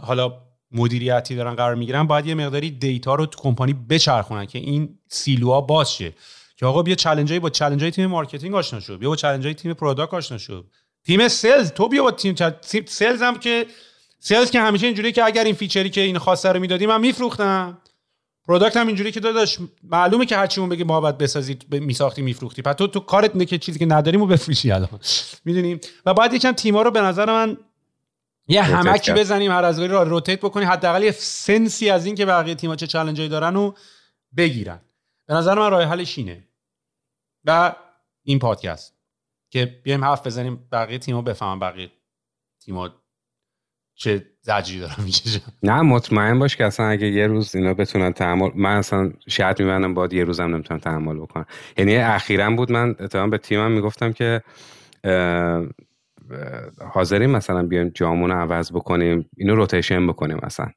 حالا مدیریتی دارن قرار می‌گیرن باید یه مقداری data رو تو کمپانی بچرخونن که این siloها باز شه. که آقا بیا challengeای با challengeای تیم marketing آشنا شو بیا با challengeای تیم product آشنا شو. تیم sales تو بیا با تیم sales هم که sales که همیشه اینجوری که اگر این featureی که این خواسته رو می‌دادیم من میفروختم. product هم اینجوری که داداش معلومه که هرچی اون بگه ما باید بسازید میساختی میفروختی پس تو تو کارت اینه که چیزی که نداریم و بفروشی الان. می‌دونیم و بعد یکم تیما رو به نظر من یه همی بزنیم هر از رو rotate بکنیم حداقل یه senseی از این که بقیه تیم‌ها چه challengeایی دارن و بگیرن. به نظر من راه حلش اینه. و این پادکست که بیایم حرف بزنیم بقیه تیم‌ها بفهمن بقیه تیم‌ها چه زجری دارم [LAUGHS] می‌کشم نه مطمئن باش که اصلا اگه یه روز اینا بتونن تحمل من اصلا شاید میبندم باید یه روزم نمی‌تونم تحمل بکنم یعنی اخیرا بود من اتفاقا به تیمم می‌گفتم که حاضرین مثلا بیایم جامون عوض بکنیم اینو روتیشن بکنیم مثلا.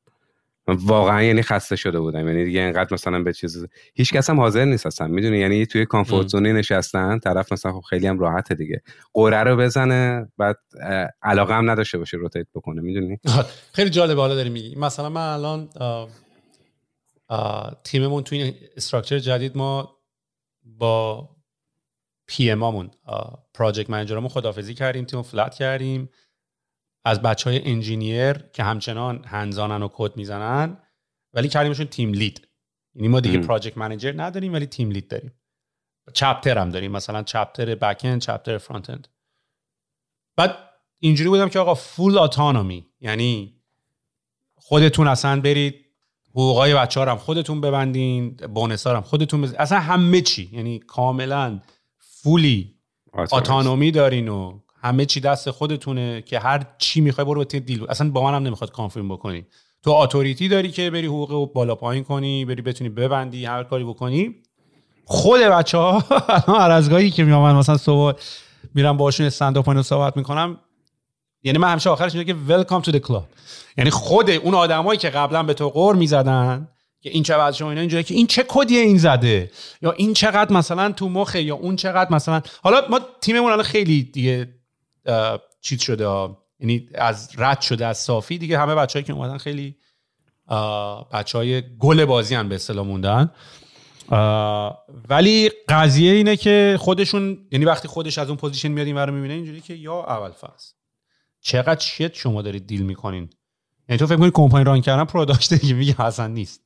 واقعا یعنی خسته شده بودم. یعنی دیگه اینقدر مثلا به چیز هیچ کس هم حاضر نیست اصلا. می‌دونی؟ یعنی توی comfort zoneی نشستن طرف مثلا خب خیلی هم راحته دیگه. غره رو بزنه بعد علاقه هم نداشته باشه rotate بکنه. می‌دونی؟ خیلی جالب حالا داری میگی. مثلا من الان تیممون توی این structure جدید ما با PMامون project managerمون خدافظی کردیم تیم flat کردیم. از بچه های engineer که همچنان hands-onن و کد می‌زنن ولی کردیمشون team lead یعنی ما دیگه project manager نداریم ولی team lead داریم. chapter هم داریم مثلا chapter back-end chapter front-end بعد اینجوری بودم که آقا full autonomy یعنی خودتون اصلا برید حقوقای بچه هم خودتون ببندین bonus هم خودتون بزن. اصلا همه چی یعنی کاملا fully autonomy دارین و همه چی دست خودتونه که هر چی می‌خوای برو به deal. اصلا با من هم نمی‌خواد confirm بکنی. تو authority داری که بری حقوق رو بالا پایین کنی بری بتونی ببندی هر کاری بکنی. خود بچه ها [LAUGHS] هر از گاهی که میامن مثلا صبح میرم باشون استند اپ صحبت می‌کنم. یعنی من همیشه آخرش میگم که welcome to the club یعنی خود اون آدمایی که قبلا به تو غر می‌زدن که این چه شما اینا اینجوری که این چه codeیه این زده؟ یا این چقدر مثلا تو مخه یا اون چقدر مثلا؟ حالا ما تیممون الان خیلی دیگه چیز شده یعنی از رد شده از صافی دیگه همه بچه‌ای که اومدن خیلی بچه های گل بازی هم به اصطلاح موندن. ولی قضیه اینه که خودشون یعنی وقتی خودش از اون position میاد این رو می‌بینه اینجوری که یا ابوالفضل چقدر shit شما دارید deal می‌کنین؟ یعنی تو فکر کنی company run کردن product دیگه میگه حسن نیست.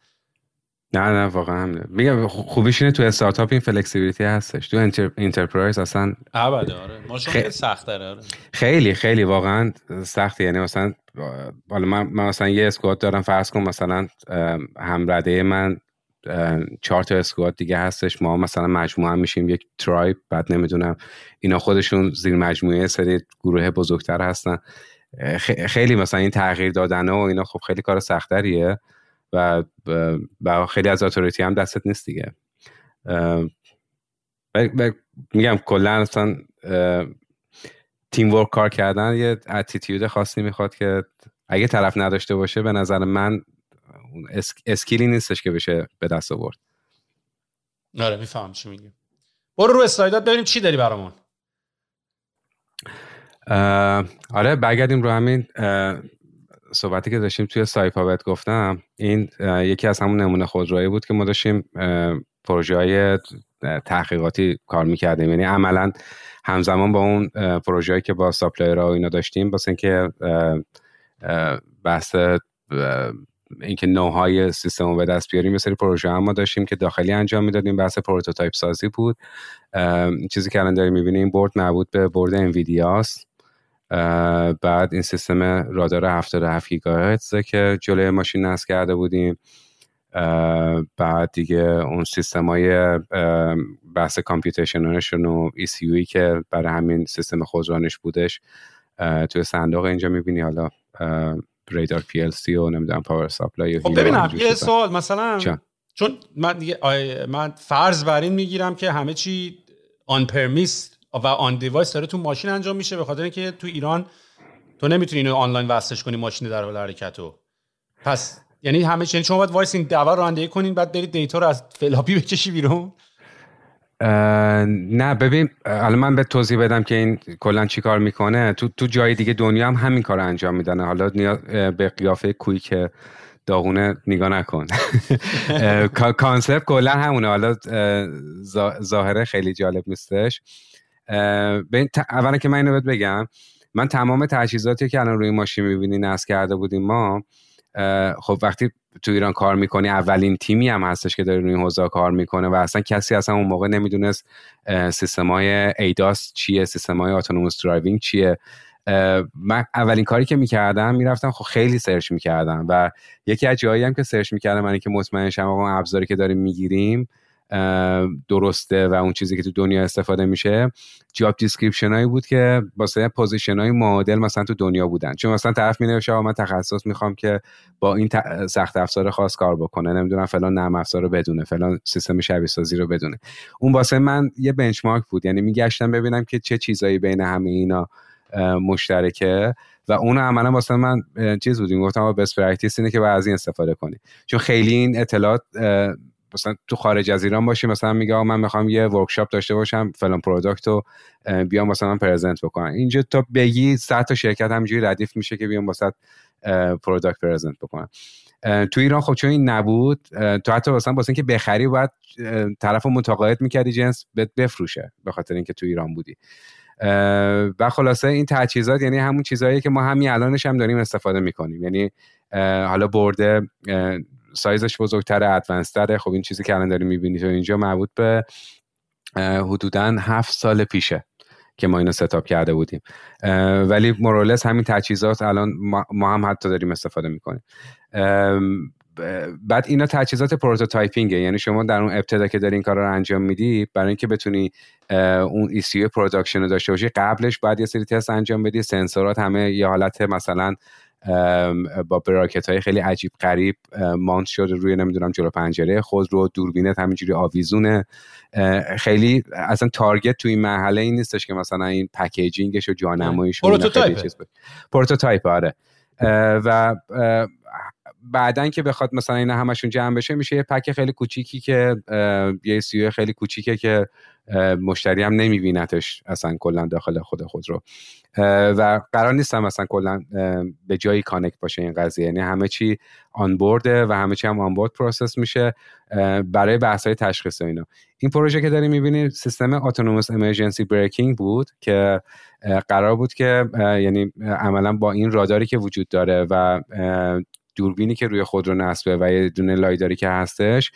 نه نه واقعا میگم خوبیش اینه تو استارتاپ این flexibility هستش. تو enter... enterprise اصلا ابدا آره. ما خیلی سخت آره. خیلی خیلی واقعا سخته. یعنی مثلا حالا من, من مثلا یه squad دارم فرض کن مثلا همرده من چهار تا squad دیگه هستش. ما مثلا مجموعه میشیم یک tribe بعد نمی‌دونم اینا خودشون زیر مجموعه سری گروه بزرگتر هستن. خیلی مثلا این تغییر دادن و اینا خب خیلی کار سختریه و و خیلی از authority هم دستت نیست دیگه. میگم کلا اصلا teamwork کار کردن یه attitude خاصی می‌خواد که اگه طرف نداشته باشه به نظر من skillی نیستش که بشه به دست آورد. آره میفهم چی میگی. برو رو slideات ببینیم چی داری برامون. آره برگردیم رو همین. صحبتی که داشتیم توی سایپا بهت گفتم این یکی از همون نمونه خودرویی بود که ما داشتیم پروژه های تحقیقاتی کار می‌کردیم. یعنی عملا همزمان با اون پروژه‌ای که با supplierها و اینا داشتیم واسه اینکه بحث اینکه نوهای سیستم رو به دست بیاریم یه سری پروژه هم ما داشتیم که داخلی انجام می‌دادیم. بحث prototype سازی بود. چیزی که الان داریم می‌بینیم board مربوط به board انویدیاست بعد این سیستم رادار 77 گیگاهرتز که جلوی ماشین نصب کرده بودیم. بعد دیگه اون سیستم های بحث computationشون و ای که برای همین سیستم خودرانش بودش توی صندوق اینجا می‌بینی. حالا ریدار PLC و نمی‌دونم power supply خب ببینم یه سوال مثلا چون من دیگه من فرض بر این می‌گیرم که همه چی on-premise و on-device داره تو ماشین انجام میشه به خاطر اینکه تو ایران تو نمی‌تونی اینو آنلاین وصلش کنی ماشین در حال حرکتو. پس یعنی همه چی یعنی شما باید وایس این دوا رانندگی کنین بعد برید data رو از floppy [LAUGHS] بکشی بیرون. نه ببین الان من به توضیح بدم که این کلا چی کار می‌کنه. تو تو جای دیگه دنیا هم همین کار انجام میدن. حالا به قیافه که داغونه نگاه نکن. [LAUGHS] concept کلا همونه. حالا ظاهرش خیلی جالب نیستش. اولا که من اینو بگم من تمام تجهیزاتی که الان روی ماشین می‌بینی نصب کرده بودیم ما خب وقتی تو ایران کار می‌کنی اولین تیمی هم هستش که داره روی این حوزه کار می‌کنه و اصلا کسی اصلا اون موقع نمی‌دونست سیستم های ADAS چیه سیستم های autonomous driving چیه من اولین کاری که می‌کردم می‌رفتم خب خیلی search می‌کردم و یکی از جایی هم که search می‌کردم من که مطمئن شم اون ابزاری که داریم می‌گیریم درسته و اون چیزی که تو دنیا استفاده میشه. job description هایی بود که واسه position های معادل مثلا تو دنیا بودن. چون مثلا طرف می نوشه من تخصص می‌خوام که با این سخت افزار خاص کار بکنه. نمی‌دونم فلان نرم افزار رو بدونه فلان سیستم شبیه سازی رو بدونه. اون واسه من یه benchmark بود. یعنی میگشتم ببینم که چه چیزایی بین همه اینا مشترکه. و اون عملا واسه من چیز بودیم. گفتم best practice اینه که بعد از این استفاده کنی. چون خیلی این اطلاعات مثلا تو خارج از ایران باشی مثلا میگه من می‌خوام یه workshop داشته باشم فلان product رو بیام مثلا present بکنم. اینجا تا بگی 100 تا شرکت همینجوری ردیف میشه که بیام واسه product present بکنم. تو ایران خب چون این نبود تو حتی مثلا واسه اینکه بخری باید طرف متقاعد می‌کردی جنس بفروشه به خاطر اینکه تو ایران بودی. و خلاصه این تجهیزات یعنی همون چیزهایی که ما همین الانش هم داریم استفاده می‌کنیم. یعنی حالا برده سایزش بزرگتر ادوانس تره خب این چیزی که الان داریم می‌بینید تو اینجا مربوط به حدودا هفت سال پیشه که ما اینو ستاپ کرده بودیم. ولی مرولس همین تجهیزات الان ما هم حتی داریم استفاده می‌کنیم. بعد اینا تجهیزات prototyping ه. یعنی شما در اون ابتدا که داری این کار رو انجام میدی برای اینکه بتونی اون ECU production رو داشته باشی قبلش بعد یه سری تست انجام بدی. سنسورات همه یه حالت مثلا با bracket های خیلی عجیب غریب mount شده روی نمی‌دونم جلو پنجره خودرو دوربینت همینجوری آویزونه. خیلی اصلا target تو این مرحله این نیستش که مثلا این packaging ش و جانماییش prototype prototype آره. و بعدا که بخواد مثلا اینا همشون جمع بشه میشه یه pack خیلی کوچیکی که ECU خیلی کوچیکه که مشتری هم نمیبینتش اصلا کلا داخل خود خودرو. و قرار نیستم مثلا کلا به جایی connect باشه این قضیه. یعنی همه چی on board ه و همه چی هم on board process میشه برای بحث های تشخیص اینا. این پروژه که داریم می‌بینید سیستم autonomous emergency braking بود که قرار بود که یعنی عملا با این راداری که وجود داره و دوربینی که روی خودرو نصبه و یه دونه lidar ی که هستش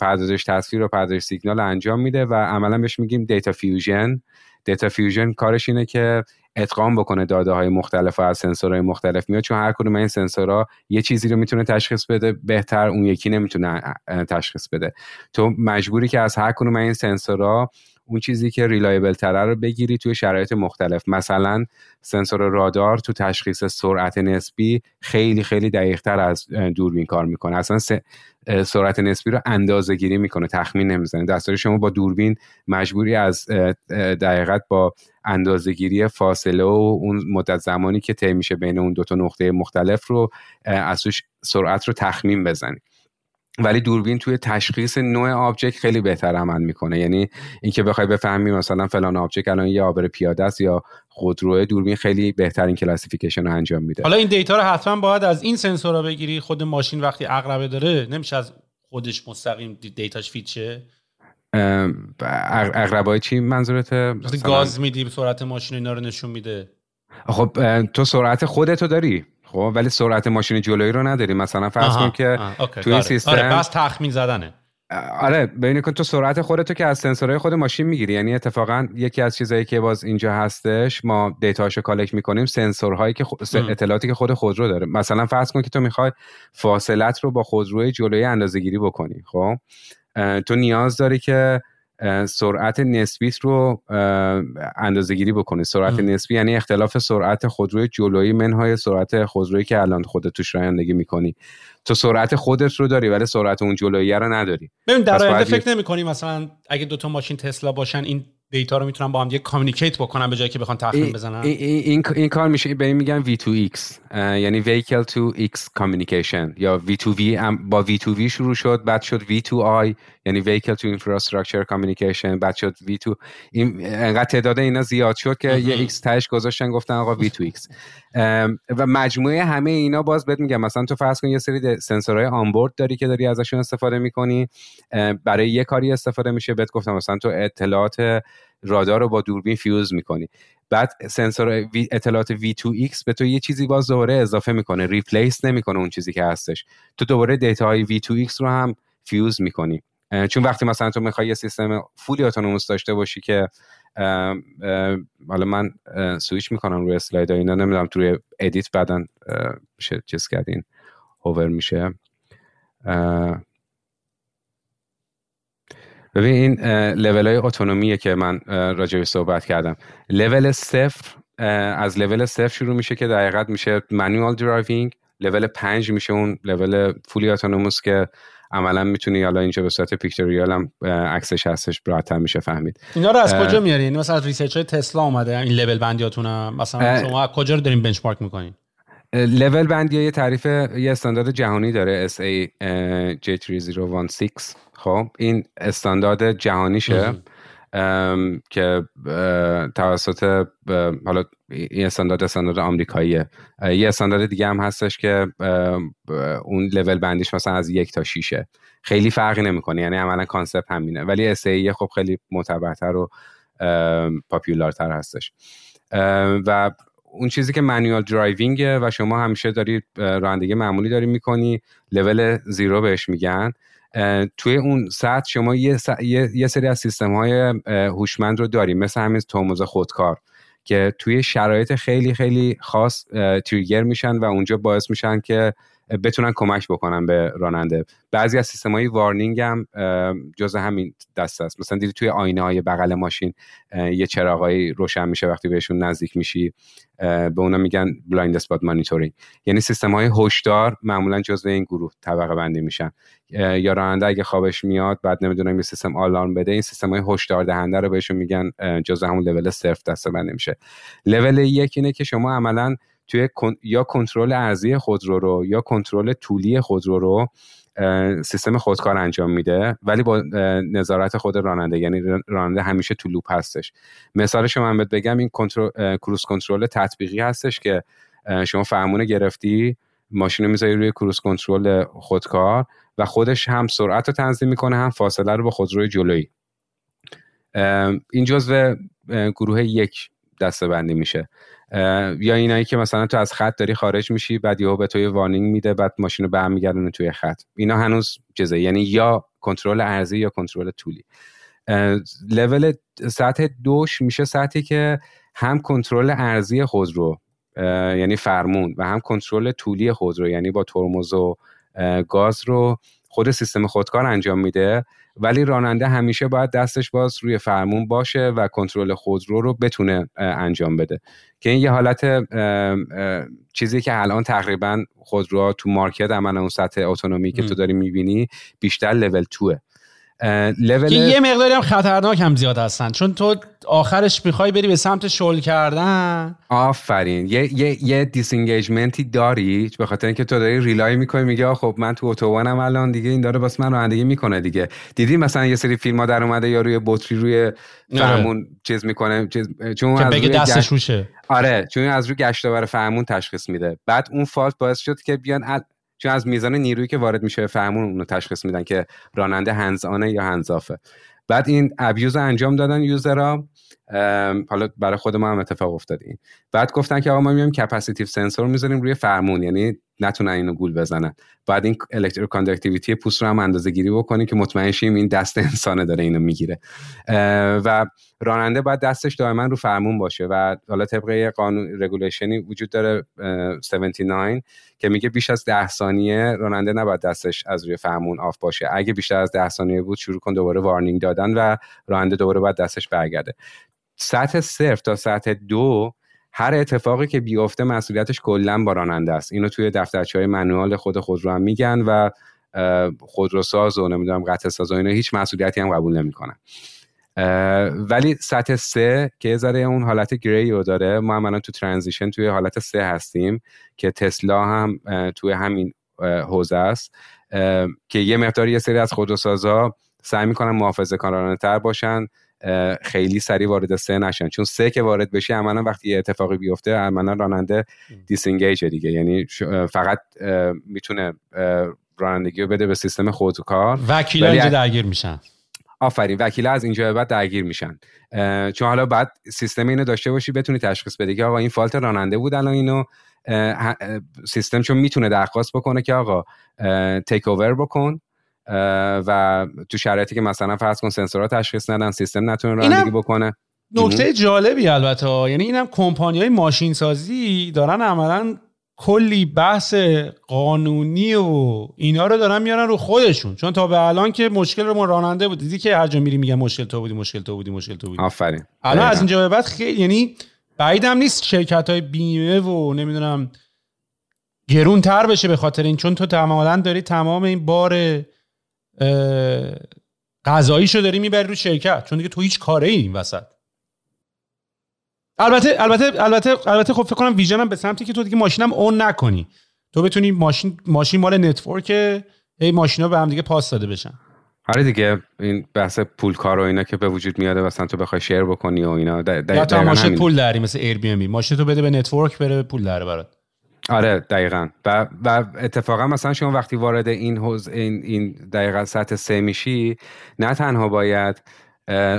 پردازش تصویر و پردازش سیگنال انجام میده و عملا بهش میگیم data fusion. data fusion کارش اینه که ادغام بکنه داده های مختلف از سنسورهای مختلف میاد چون هر کدوم این سنسورها یه چیزی رو می‌تونه تشخیص بده بهتر اون یکی نمی‌تونه تشخیص بده. تو مجبوری که از هر کدوم این سنسورها اون چیزی که ریلایبل تره رو بگیری توی شرایط مختلف. مثلا سنسور رادار تو تشخیص سرعت نسبی خیلی خیلی دقیق تر از دوربین کار می‌کنه. اصلا سرعت نسبی رو اندازه گیری می‌کنه تخمین نمی‌زنه. دستور شما با دوربین مجبوری از دقیقت با اندازه گیری فاصله و اون مدت زمانی که طی میشه بین اون دو تا نقطه مختلف رو از سرعت رو تخمین بزنی. ولی دوربین توی تشخیص نوع object خیلی بهتر عمل می‌کنه. یعنی اینکه بخوای بفهمی مثلا فلان object الان یه عابر پیاده است یا خودروه دوربین خیلی بهترین classification رو انجام میده. حالا این data رو حتما باید از این سنسورا بگیری. خود ماشین وقتی عقربه داره نمیشه از خودش مستقیم data ش feed شه؟ عقربه‌ی چی منظورت گاز میدی سرعت ماشین اینا رو نشون میده. خب تو سرعت خودتو داری. خب ولی سرعت ماشین جلویی رو نداری. مثلا فرض کن که توی آره. سیستم آره بس تخمین زدنه. آره ببینید کن تو سرعت خودتو که از سنسورهای خود ماشین می‌گیری. یعنی اتفاقا یکی از چیزهایی که باز اینجا هستش ما دیتاشو کالکت می‌کنیم سنسورهایی که اطلاعاتی که خود خودرو داره. مثلا فرض کن که تو می‌خوای فاصلت رو با خودروی جلویی اندازه‌گیری بکنی خب؟ تو نیاز داری که سرعت نسبیت رو اندازه گیری سرعت نسبی یعنی اختلاف سرعت خودروی جلویی منهای سرعت خودرویی که الان خودت توش رانندگی می‌کنی. تو سرعت خودت رو داری ولی سرعت اون جلویی رو نداری. ببین در آینده فکر نمی کنی مثلا اگه دوتا ماشین تسلا باشن این دیتا رو می‌تونن با هم دیگه کامیکیت بکنن به جایی که بخوان تخمین بزنن؟ این, این, این کار میشه به این میگن V2X یعنی vehicle to X communication یا V2V با V2V شروع شد بعد شد V2I یعنی vehicle to infrastructure communication بعد شد V2 این انقدر تعداد اینا زیاد شد که یه X تهش گذاشتن گفتن آقا V2X و مجموعه همه اینا باز بهت میگم مثلا تو فرض کن یه سری سنسورهای onboard داری که داری ازشون استفاده می‌کنی برای یه کاری استفاده میشه بهت گفتم مثلا تو اطلاعات رادار رو با دوربین fuse می‌کنی. بعد سنسور اطلاعات V2X به تو یه چیزی باز دوباره اضافه می‌کنه replace نمی‌کنه اون چیزی که هستش. تو دوباره data های V2X رو هم fuse می‌کنی. چون وقتی مثلا تو می‌خوای یه سیستم fully autonomous داشته باشی که حالا من سویچ می‌کنم روی اسلاید اینا نمی‌دونم توی edit بعدا چیز کردین hover میشه. ببین این level های autonomy ه که من راجعش صحبت کردم. لول صفر از لول صفر شروع میشه که در میشه manual driving لول پنج میشه اون level fully autonomous که عملا می‌تونی حالا اینجا به صورت pictorial هم عکسش هستش راحت‌تر میشه فهمید. اینا رو از کجا میارین؟ مثلا از research های تسلا اومده این لول بندیاتون مثلا شما کجا رو دارین benchmark می‌کنین؟ لول بندی یه تعریف یه استاندارد جهانی داره SAE J3016 خب این استاندارد جهانیشه. که توسط حالا این استاندارد استاندارد آمریکاییه. یه استاندارد دیگه هم هستش که اون لول بندیش مثلا از یک تا شیشه. خیلی فرقی نمی‌کنه یعنی عملا concept همینه. ولی SAE خب خیلی معتبرتر و popular تر هستش. و اون چیزی که manual driving ه و شما همیشه داری رانندگی معمولی داری می‌کنی level zero بهش میگن. توی اون سطح شما یه, یه،, سری از سیستم های هوشمند رو داریم مثل همین ترمز خودکار که توی شرایط خیلی خیلی خاص trigger میشن و اونجا باعث میشن که بتونن کمک بکنن به راننده. بعضی از سیستم های warning هم جز همین دست است. مثلا دیدی توی آینه های بغل ماشین یه چراغایی روشن میشه وقتی بهشون نزدیک میشی به اونا میگن blind spot monitoring یعنی سیستم های هشدار معمولا جزء این گروه طبقه بندی میشن. یا راننده اگه خوابش میاد بعد نمی‌دونم یه سیستم آلارم بده این سیستم های هشدار دهنده رو بهشون میگن جزء همون لول صرف دسته بندی میشه. لول یک اینه که شما عملا توی یا کنترل ارزی خودرو رو یا کنترل طولی خودرو رو سیستم خودکار انجام میده ولی با نظارت خود راننده یعنی راننده همیشه تو لوپ هستش. مثالش من بگم این کنترل کروز کنترل تطبیقی هستش که شما فرمون گرفتی ماشین رو می‌ذاری روی کروز کنترل خودکار و خودش هم سرعت رو تنظیم می‌کنه هم فاصله رو با خودروی جلویی. این جزو گروه یک دسته بندی میشه. یا اینایی که مثلا تو از خط داری خارج میشی بعد یهو به تو یه وارنینگ میده بعد ماشین رو برمیگردونه توی خط. اینا هنوز چیزه یعنی یا کنترل ارزی یا کنترل طولی. لول سطح دوش میشه سطحی که هم کنترل ارزی خودرو یعنی فرمون و هم کنترل طولی خودرو یعنی با ترمز و گاز رو خود سیستم خودکار انجام میده. ولی راننده همیشه باید دستش باز روی فرمون باشه و کنترل خودرو رو بتونه انجام بده. که این یه حالت چیزی که الان تقریبا خودروها تو مارکت عملا اون سطح اتونومی که تو داری می‌بینی بیشتر لول توه. لول یه مقداری هم خطرناک هم زیاد هستن. چون تو آخرش می‌خوای بری به سمت شل کردن. آفرین. یه یه یه disengagement ی داری به خاطر اینکه تو داری rely می‌کنی میگه خب من تو اتوبانم الان دیگه این داره واسه من رانندگی می‌کنه دیگه. دیدی مثلا یه سری فیلم ها در اومده یا روی بطری روی فرمون چیز می‌کنه چیز چون از بگه دستش روشه آره چون از روی گشتاور فرمون تشخیص میده. بعد اون fault باعث شد که بیان چون از میزان نیرویی که وارد میشه فرمون اونو تشخیص میدن که راننده هنزانه یا هنزافه بعد این abuse انجام دادن user ها حالا برای خود ما هم اتفاق افتاد این. بعد گفتن که آقا ما میایم capacitive sensor می‌ذاریم روی فرمون یعنی نتونن اینو گول بزنن. بعد این electroconductivity پوست رو هم اندازه گیری بکنیم که مطمئن شیم این دست انسانه داره اینو می‌گیره. و راننده باید دستش دائما رو فرمون باشه و حالا طبق قانون regulation ی وجود داره 79 که میگه بیش از 10 ثانیه راننده نباید دستش از روی فرمون off باشه. اگه بیشتر از 10 ثانیه بود شروع کن دوباره warning دادن و راننده دوباره باید دستش برگرده. سطح صفر تا سطح دو هر اتفاقی که بیفته مسئولیتش کلا با راننده است. اینو توی دفترچه های manual خود خودرو هم میگن و خودروساز و نمی‌دونم قطعه ساز و اینا هیچ مسئولیتی هم قبول نمی‌کنن. ولی سطح سه که ذره اون حالت grey رو داره ما هم الان تو transition توی حالت سه هستیم که تسلا هم توی همین حوزه است. که یه مقدار یه سری از خودروسازا سعی می‌کنن محافظه کارانه تر باشن. خیلی سریع وارد سه نشن. چون سه که وارد بشی عملا وقتی یه اتفاقی بیفته عملا راننده disengage دیگه. یعنی فقط می‌تونه رانندگی رو بده به سیستم خودکار وکیل اینجا درگیر میشن. آفرین. وکیل از اینجا بعد درگیر میشن. چون حالا بعد سیستم اینو داشته باشی بتونی تشخیص بده که آقا این fault راننده بود الان اینو سیستم چون می‌تونه درخواست بکنه که آقا تیک اوور بکن. و تو شرایطی که مثلا فرض کن سنسورها تشخیص ندن سیستم نتونه رانندگی بکنه. نکته جالبی البته یعنی اینم کمپانی های ماشین سازی دارن عملا کلی بحث قانونی و اینا رو دارن میارن رو خودشون. چون تا به الان که مشکل رو راننده بود. دیدی که هر جا میری میگن مشکل تو بودی مشکل تو بودی مشکل تو بودی. آفرین. الان از اینجا به بعد خیلی یعنی بعیدم نیست شرکت های بیمه و نمی‌دونم گرون تر بشه به خاطر این چون تو تماما داری تمام این بار قضاییشو داری می‌بری رو شرکت چون دیگه تو هیچ کاره ای این وسط. البته البته البته البته خب فکر کنم vision م به سمتی که تو دیگه ماشینم own نکنی. تو بتونی ماشین ماشین مال network هی ماشینا به هم دیگه پاس داده بشن. آره دیگه این بحث پول کار و اینا که به وجود میاده مثلا تو بخوای share بکنی و اینا یا تو ماشین پول داری مثل Airbnb ماشین تو بده به network بره پول درآره برات. آره دقیقا. و, و اتفاقا مثلا شما وقتی وارد این حوز این این دقیقا سطح سه میشی نه تنها باید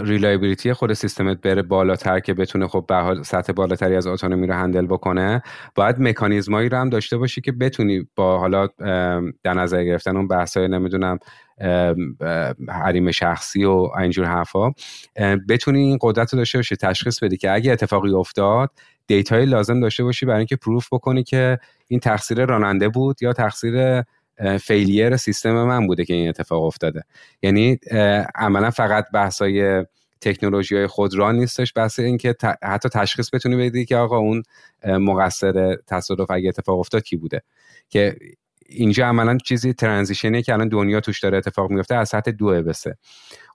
reliability خود سیستمت بره بالاتر که بتونه خب به حال سطح بالاتری از autonomy رو handle بکنه باید مکانیزمایی رو هم داشته باشی که بتونی با حالا در نظر گرفتن اون بحثای نمی‌دونم حریم شخصی و اینجور حرفا بتونی این قدرت رو داشته باشی تشخیص بدی که اگه اتفاقی افتاد data ی لازم داشته باشی برای اینکه prove بکنی که این تقصیر راننده بود یا تقصیر failure سیستم من بوده که این اتفاق افتاده. یعنی عملا فقط بحثای تکنولوژی های خودران نیستش بحث اینکه حتی تشخیص بتونی بدی که آقا اون مقصر تصادف اگه اتفاق افتاد کی بوده. که اینجا عملا چیزی transition ی که الان دنیا توش داره اتفاق میفته از سطح دو به سه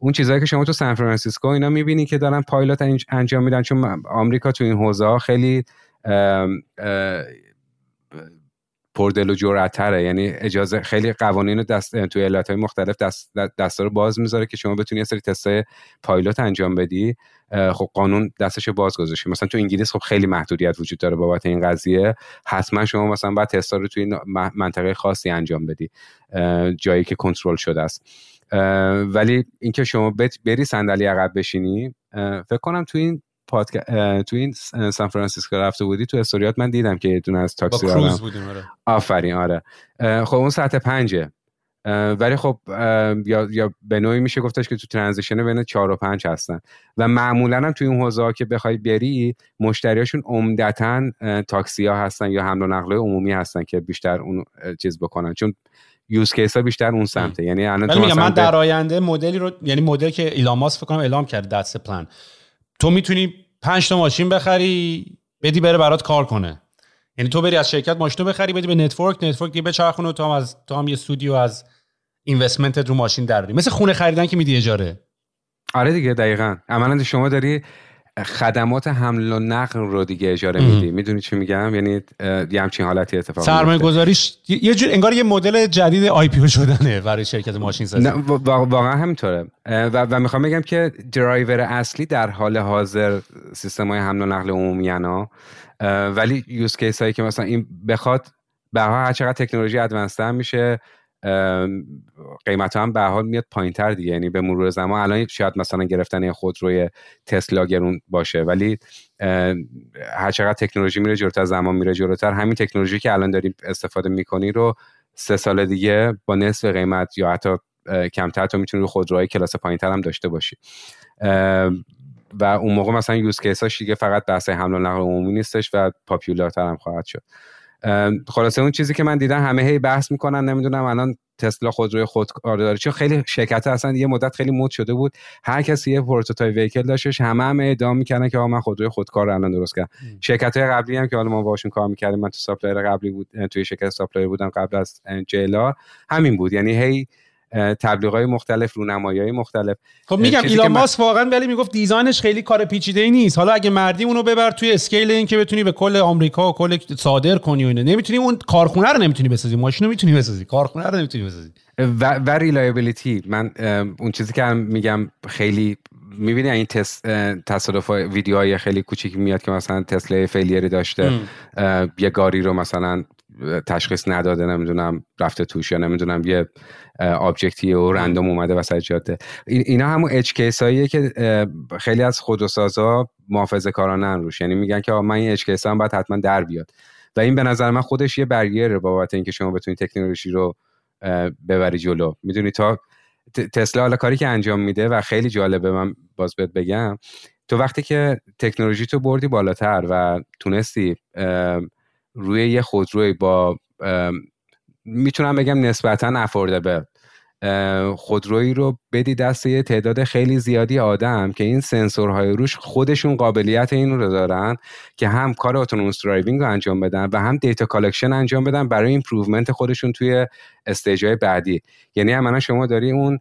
اون چیزهایی که شما تو سان فرانسیسکو اینا می‌بینی که دارن پایلوت انجام میدن چون آمریکا تو این حوزه خیلی پردل و یعنی اجازه خیلی قوانین دست توی ایالت های مختلف دست دستا رو باز می‌ذاره که شما بتونی یه سری تستای پایلوت انجام بدی. خب قانون دستش باز گذاشته مثلا تو انگلیس خب خیلی محدودیت وجود داره بابت این قضیه. حتما شما مثلا باید تستا رو توی منطقه خاصی انجام بدی. جایی که کنترل شده است. ولی اینکه شما بری صندلی عقب بشینی فکر کنم تو این پادک... تو این سان فرانسیسکو رفته بودی تو استوریات من دیدم که یه دونه از تاکسی آدم. آره. آفرین آره. خب اون سطح پنجه. ولی خب یا, یا به نوعی میشه گفتش که تو transition بین 4 و 5 هستن. و معمولا هم توی اون حوزه که بخوای بری مشتریاشون عمدتا تاکسی ها هستن یا حمل و نقل عمومی هستن که بیشتر اون چیز بکنن. چون use case ها بیشتر اون سمته. یعنی الان میگم من در آینده مدلی رو یعنی مدل که ایلان فکر کنم اعلام کرده that's the plan تو می‌تونی 5 تا ماشین بخری بدی بره برات کار کنه. یعنی تو بری از شرکت ماشین بخری بدی به network network دیگه بچرخونه تو هم از تو هم یه سودی از investment رو ماشین داری مثل خونه خریدن که میدی اجاره. آره دیگه دقیقا. عملا شما داری خدمات حمل و نقل رو دیگه اجاره میدی. می‌دونی چی میگم؟ یعنی یه همچین حالتی اتفاق سرمایه گذاریش یه جور انگار یه مدل جدید IPO شدنه برای شرکت ماشین سازی. واقعا همینطوره. و, و می‌خوام بگم که درایور اصلی در حال حاضر سیستم های حمل و نقل عمومی ولی use case هایی که مثلا این بخواد به هر چقدر تکنولوژی advance میشه قیمت هم به حال میاد پایین تر دیگه. یعنی به مرور زمان الان شاید مثلا گرفتن خودروی تسلا گرون باشه. ولی هر چقدر تکنولوژی میره جلوتر زمان میره جلوتر همین تکنولوژی که الان داریم استفاده می‌کنی رو سه سال دیگه با نصف قیمت یا حتی کمتر تو می‌تونی رو خودروهای کلاس پایینتر هم داشته باشی. و اون موقع مثلا یوز کیساش دیگه فقط بحث حمل و نقل عمومی نیستش و پاپیولارتر هم خواهد شد. خلاصه اون چیزی که من دیدم همه هی بحث می‌کنن نمی‌دونم الان تسلا خودروی خودکار داره. چون خیلی شرکت اصلا یه مدت خیلی مد شده بود. هر کسی یه prototype vehicle داشتش همه هم ادعا می‌کنن که من خودروی خودکار الان درست کردم. شرکت های قبلی هم که حالا ما باشون کار می‌کردیم من تو supplier قبلی بود توی شرکت supplier بودم قبل از JLR همین بود. یعنی هی های مختلف رونمایی های مختلف. خب میگم ایلان ماسک واقعا ولی می‌گفت design ش خیلی کار پیچیده ای نیست. حالا اگه مردی اونو ببر توی scale این که بتونی به کل آمریکا و کل صادر کنی و اینه نمی‌تونی اون کارخونه رو نمی‌تونی بسازی. ماشین رو می‌تونی بسازی. کارخونه رو نمی‌تونی بسازی. و, و reliability من اون چیزی که میگم خیلی می‌بینی این تس تصادف ویدیوهای خیلی کوچیک میاد که مثلا تسلا failure ی داشته. یه گاری رو مثلا تشخیص نداده نمی‌دونم رفته توش یا نمی‌دونم یه object ی و random اومده وسط جاده. اینا همون edge case هاییه که خیلی از خودروسازا محافظه کارانن روش. یعنی میگن که من این edge case هم باید حتما در بیاد. و این به نظر من خودش یه برگیره بابت اینکه شما بتونید تکنولوژی رو ببری جلو. می‌دونی تا تسلا حالا کاری که انجام میده و خیلی جالبه من باز بهت بگم. تو وقتی که تکنولوژی تو بردی بالاتر و تونستی روی یه خودروی با می‌تونم بگم نسبتا افوردبل خودرویی رو بدی دست یه تعداد خیلی زیادی آدم که این سنسورهای روش خودشون قابلیت این رو دارن که هم کار autonomous driving رو انجام بدن و هم data collection انجام بدن برای improvement خودشون توی stage های بعدی. یعنی هم شما داری اون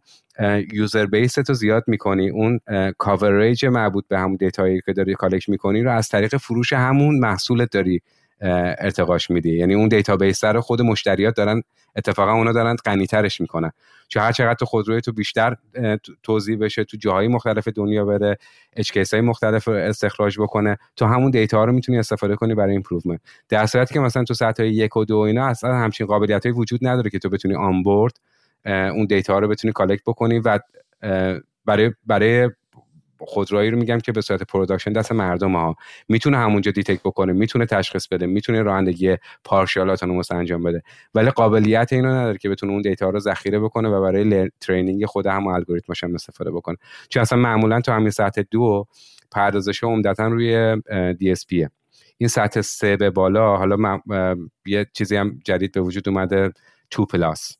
user base تو زیاد می‌کنی اون coverage مربوط به همون data یی که داری collect می‌کنی رو از طریق فروش همون محصولت داری. ارتقاش میدی. یعنی اون database رو خود مشتریات دارن اتفاقا اونا دارن غنیترش می‌کنن. چون هر چقدر تو خودروی تو بیشتر توزیع بشه تو جاهای مختلف دنیا بره اچ های مختلف رو استخراج بکنه تو همون data رو می‌تونی استفاده کنی برای improvement در صورتی که مثلا تو سطح یک و دو اینا اصلا همچین قابلیت وجود نداره که تو بتونی onboard اون data رو بتونی collect بکنی و برای برای خودرویی رو میگم که به صورت production دست مردم ها. می‌تونه همونجا detect بکنه می‌تونه تشخیص بده می‌تونه رانندگی partial autonomous انجام بده. ولی قابلیت اینو نداره که بتونه اون data رو ذخیره بکنه و برای training خود هم الگوریتمش هم استفاده بکنه. چون اصلا معمولا تو همین سطح دو پردازش عمدتا روی DSP ه این سطح سه به بالا حالا یه چیزی هم جدید به وجود اومده two plus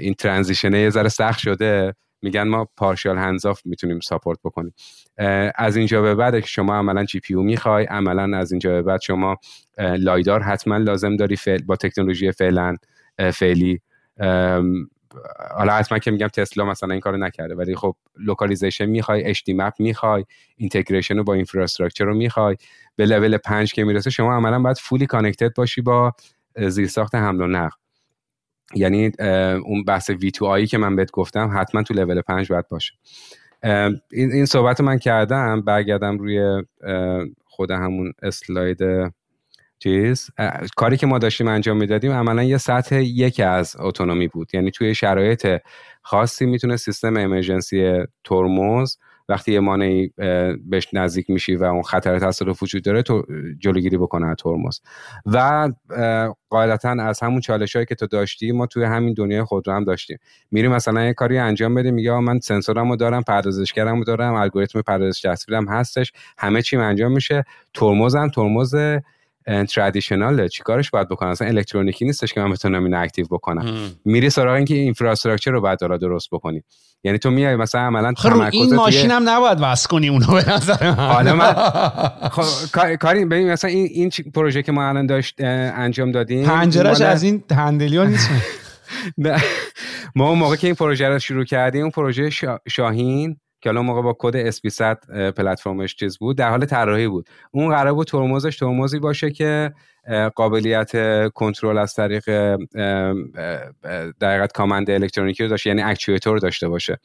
این transition ه یه ذره سخت شده. میگن ما partial hands-off می‌تونیم support بکنیم. از اینجا به بعد که شما عملا GPU می‌خوای عملا از اینجا به بعد شما LiDAR حتما لازم داری با تکنولوژی فعلا فعلی. حالا حتما که میگم تسلا مثلا این کارو نکرده ولی خب localization می‌خوای HD map می‌خوای integration رو با infrastructure رو می‌خوای. به لول 5 که می‌رسه شما عملا باید fully connected باشی با زیرساخت حمل و نقل. یعنی اون بحث V2I یی که من بهت گفتم حتما تو لول 5 باید باشه. این این صحبت من کردم برگردم روی خود همون اسلاید چیز. کاری که ما داشتیم انجام می‌دادیم عملا یه سطح یک از اتونومی بود. یعنی توی شرایط خاصی می‌تونه سیستم امرجنسی ترمز وقتی یه مانعی بهش نزدیک میشی و اون خطر تصادف وجود داره تو جلوگیری بکنه از ترمز. و قاعدتا از همون چالش هایی که تو داشتی ما توی همین دنیای خود رو هم داشتیم. میری مثلا یه کاری انجام بده میگه من سنسورمو دارم پردازشگرمو دارم الگوریتم پردازش تصویرم هستش همه چی انجام میشه. ترمزم ترمز ترادیشناله چیکارش باید بکنم اصلا الکترونیکی نیستش که من بتونم این اکتیو بکنم. میری سراغ اینکه اینفراستراکچر رو باید داره درست بکنی. یعنی تو میای مثلا عملا خب این ماشین هم نباید واسه کنی اونو به نظر حالا من [LAUGHS] خب کاری ببین مثلا این این پروژه که ما الان داشت انجام دادیم پنجرش از این هندلیا نیست. [LAUGHS] ما اون موقع که این پروژه رو شروع کردیم اون پروژه شاهین که الان موقع با کد SP100 پلتفرمش چیز بود در حال طراحی بود. اون قرار بود ترمزش ترمزی باشه که قابلیت کنترل از طریق در command الکترونیکی رو داشته یعنی actuator داشته باشه.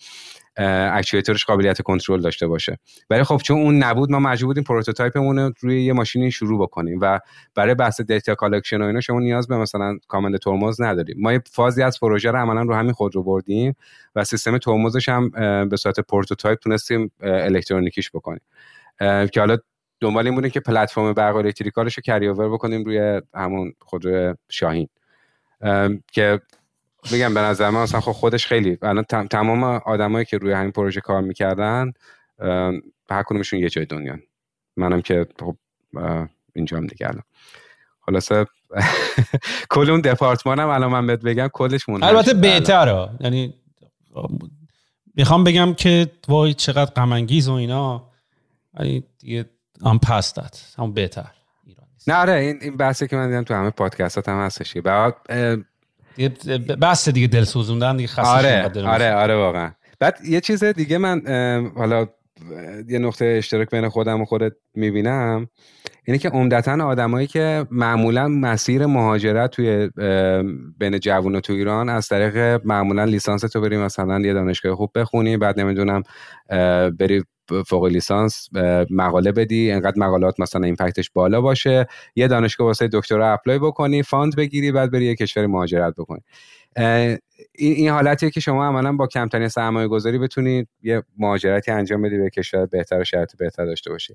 actuator ش قابلیت کنترل داشته باشه. ولی خب چون اون نبود ما مجبور بودیم prototype مون رو روی یه ماشینی شروع بکنیم و برای بحث data collection و اینا شما نیاز به مثلا command ترمز نداریم. ما یه فازی از پروژه رو عملا رو همین خودرو بردیم و سیستم ترمزش هم به صورت prototype تونستیم الکترونیکیش بکنیم. که حالا دنبال این بودیم که پلتفرم برق electrical ش رو carry بکنیم روی همون خودرو شاهین. که میگم به نظر من اصلا خب خودش خیلی الان تمام آدمایی که روی همین پروژه کار می‌کردن هر کدومشون یه جای دنیا. منم که خب اینجام دیگه الان. خلاصه [LAUGHS] کل اون دپارتمانم الان من بهت بگم کلش مونده البته بهتره. یعنی می‌خوام بگم که وای چقدر غم و اینا. یعنی دیگه هم پستت هم بهتر. نه آره این این بحثی که من دیدم تو همه پادکستات هم هستش. بعد بحث دیگه دل سوزوندن دیگه خسته آره آره آره واقعا. بعد یه چیز دیگه من حالا یه نقطه اشتراک بین خودم و خودت می‌بینم. اینه که عمدتا آدمایی که معمولا مسیر مهاجرت توی ببین جوون تو ایران از طریق معمولا لیسانس تو بری مثلا یه دانشگاه خوب بخونی بعد نمی‌دونم بری فوق لیسانس مقاله بدی انقدر مقالات مثلا impact ش بالا باشه. یه دانشگاه واسه دکترا apply بکنی fund بگیری بعد بری یه کشور مهاجرت بکنی. این حالتیه که شما عملا با کمترین سرمایه گذاری بتونید یه مهاجرتی انجام بدی به کشور بهتر و شرط بهتر داشته باشی.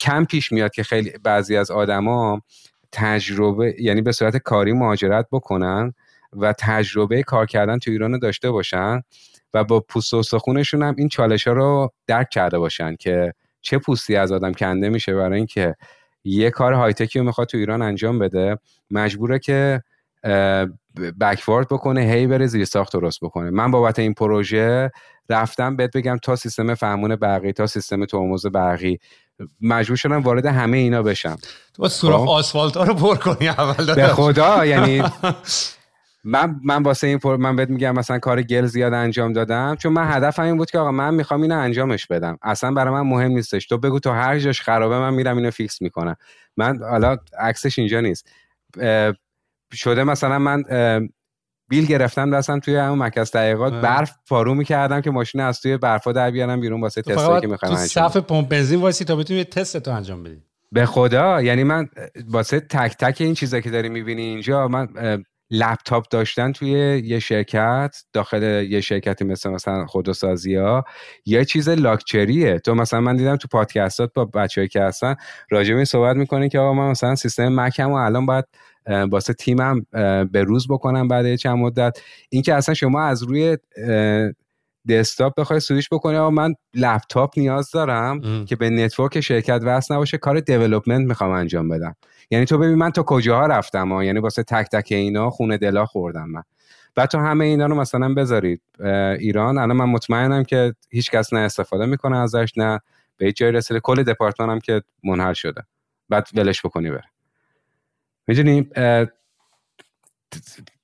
کم پیش میاد که خیلی بعضی از آدما تجربه یعنی به صورت کاری مهاجرت بکنن و تجربه کار کردن تو ایران داشته باشن. و با پوست و استخونشون هم این چالش ها رو درک کرده باشن که چه پوستی از آدم کنده میشه برای اینکه یه کار هایتکی رو می‌خواد تو ایران انجام بده مجبوره که بکوارد بکنه هی بره زیر ساخت درست بکنه. من بابت این پروژه رفتم بهت بگم تا سیستم فهمون برقی تا سیستم ترمز برقی مجبور شدم وارد همه اینا بشم. تو سوراخ خب؟ آسفالت ها رو پر کنی اول به خدا یعنی [LAUGHS] من من واسه این پر... من بهت میگم مثلا کار گل زیاد انجام دادم چون من هدفم این بود که آقا من می‌خوام اینو انجامش بدم. اصلا برای من مهم نیستش. تو بگو تو هر جاش خرابه من میرم اینو فیکس می‌کنم. من حالا عکسش اینجا نیست. شده مثلا من بیل گرفتم دستم توی همون مرکز تحقیقات برف پارو می‌کردم که ماشین از توی برفا در بیارم بیرون واسه تستی که می‌خوام انجام صف پمپ بنزین وایسی تا بتونی تست تو انجام بدی. به خدا؟ یعنی من واسه تک تک این چیزا که داری می‌بینی اینجا من لپتاپ داشتن توی یه شرکت داخل یه شرکتی مثل مثلا خودروسازی ها یه چیز لاکچریه. تو مثلا من دیدم تو پادکستات با بچه‌ای که هستن راجع به صحبت می‌کنه که آقا من مثلا سیستم مکم و الان باید واسه تیمم به روز بکنم بعد چند مدت. این که اصلا شما از روی دسکتاپ بخوای سویش بکنی اما من لپتاپ نیاز دارم که به network شرکت وصل نباشه کار development می‌خوام انجام بدم. یعنی تو ببین من تا کجاها رفتم ها. یعنی واسه تک تک اینا خون دلا خوردم من. بعد تو همه اینا رو مثلا بذارید. ایران الان من مطمئنم که هیچ کس نه استفاده می‌کنه ازش نه به هیچ جای رسیده. کل دپارتمانم که منحل شده. بعد ولش بکنی بره. می‌دونی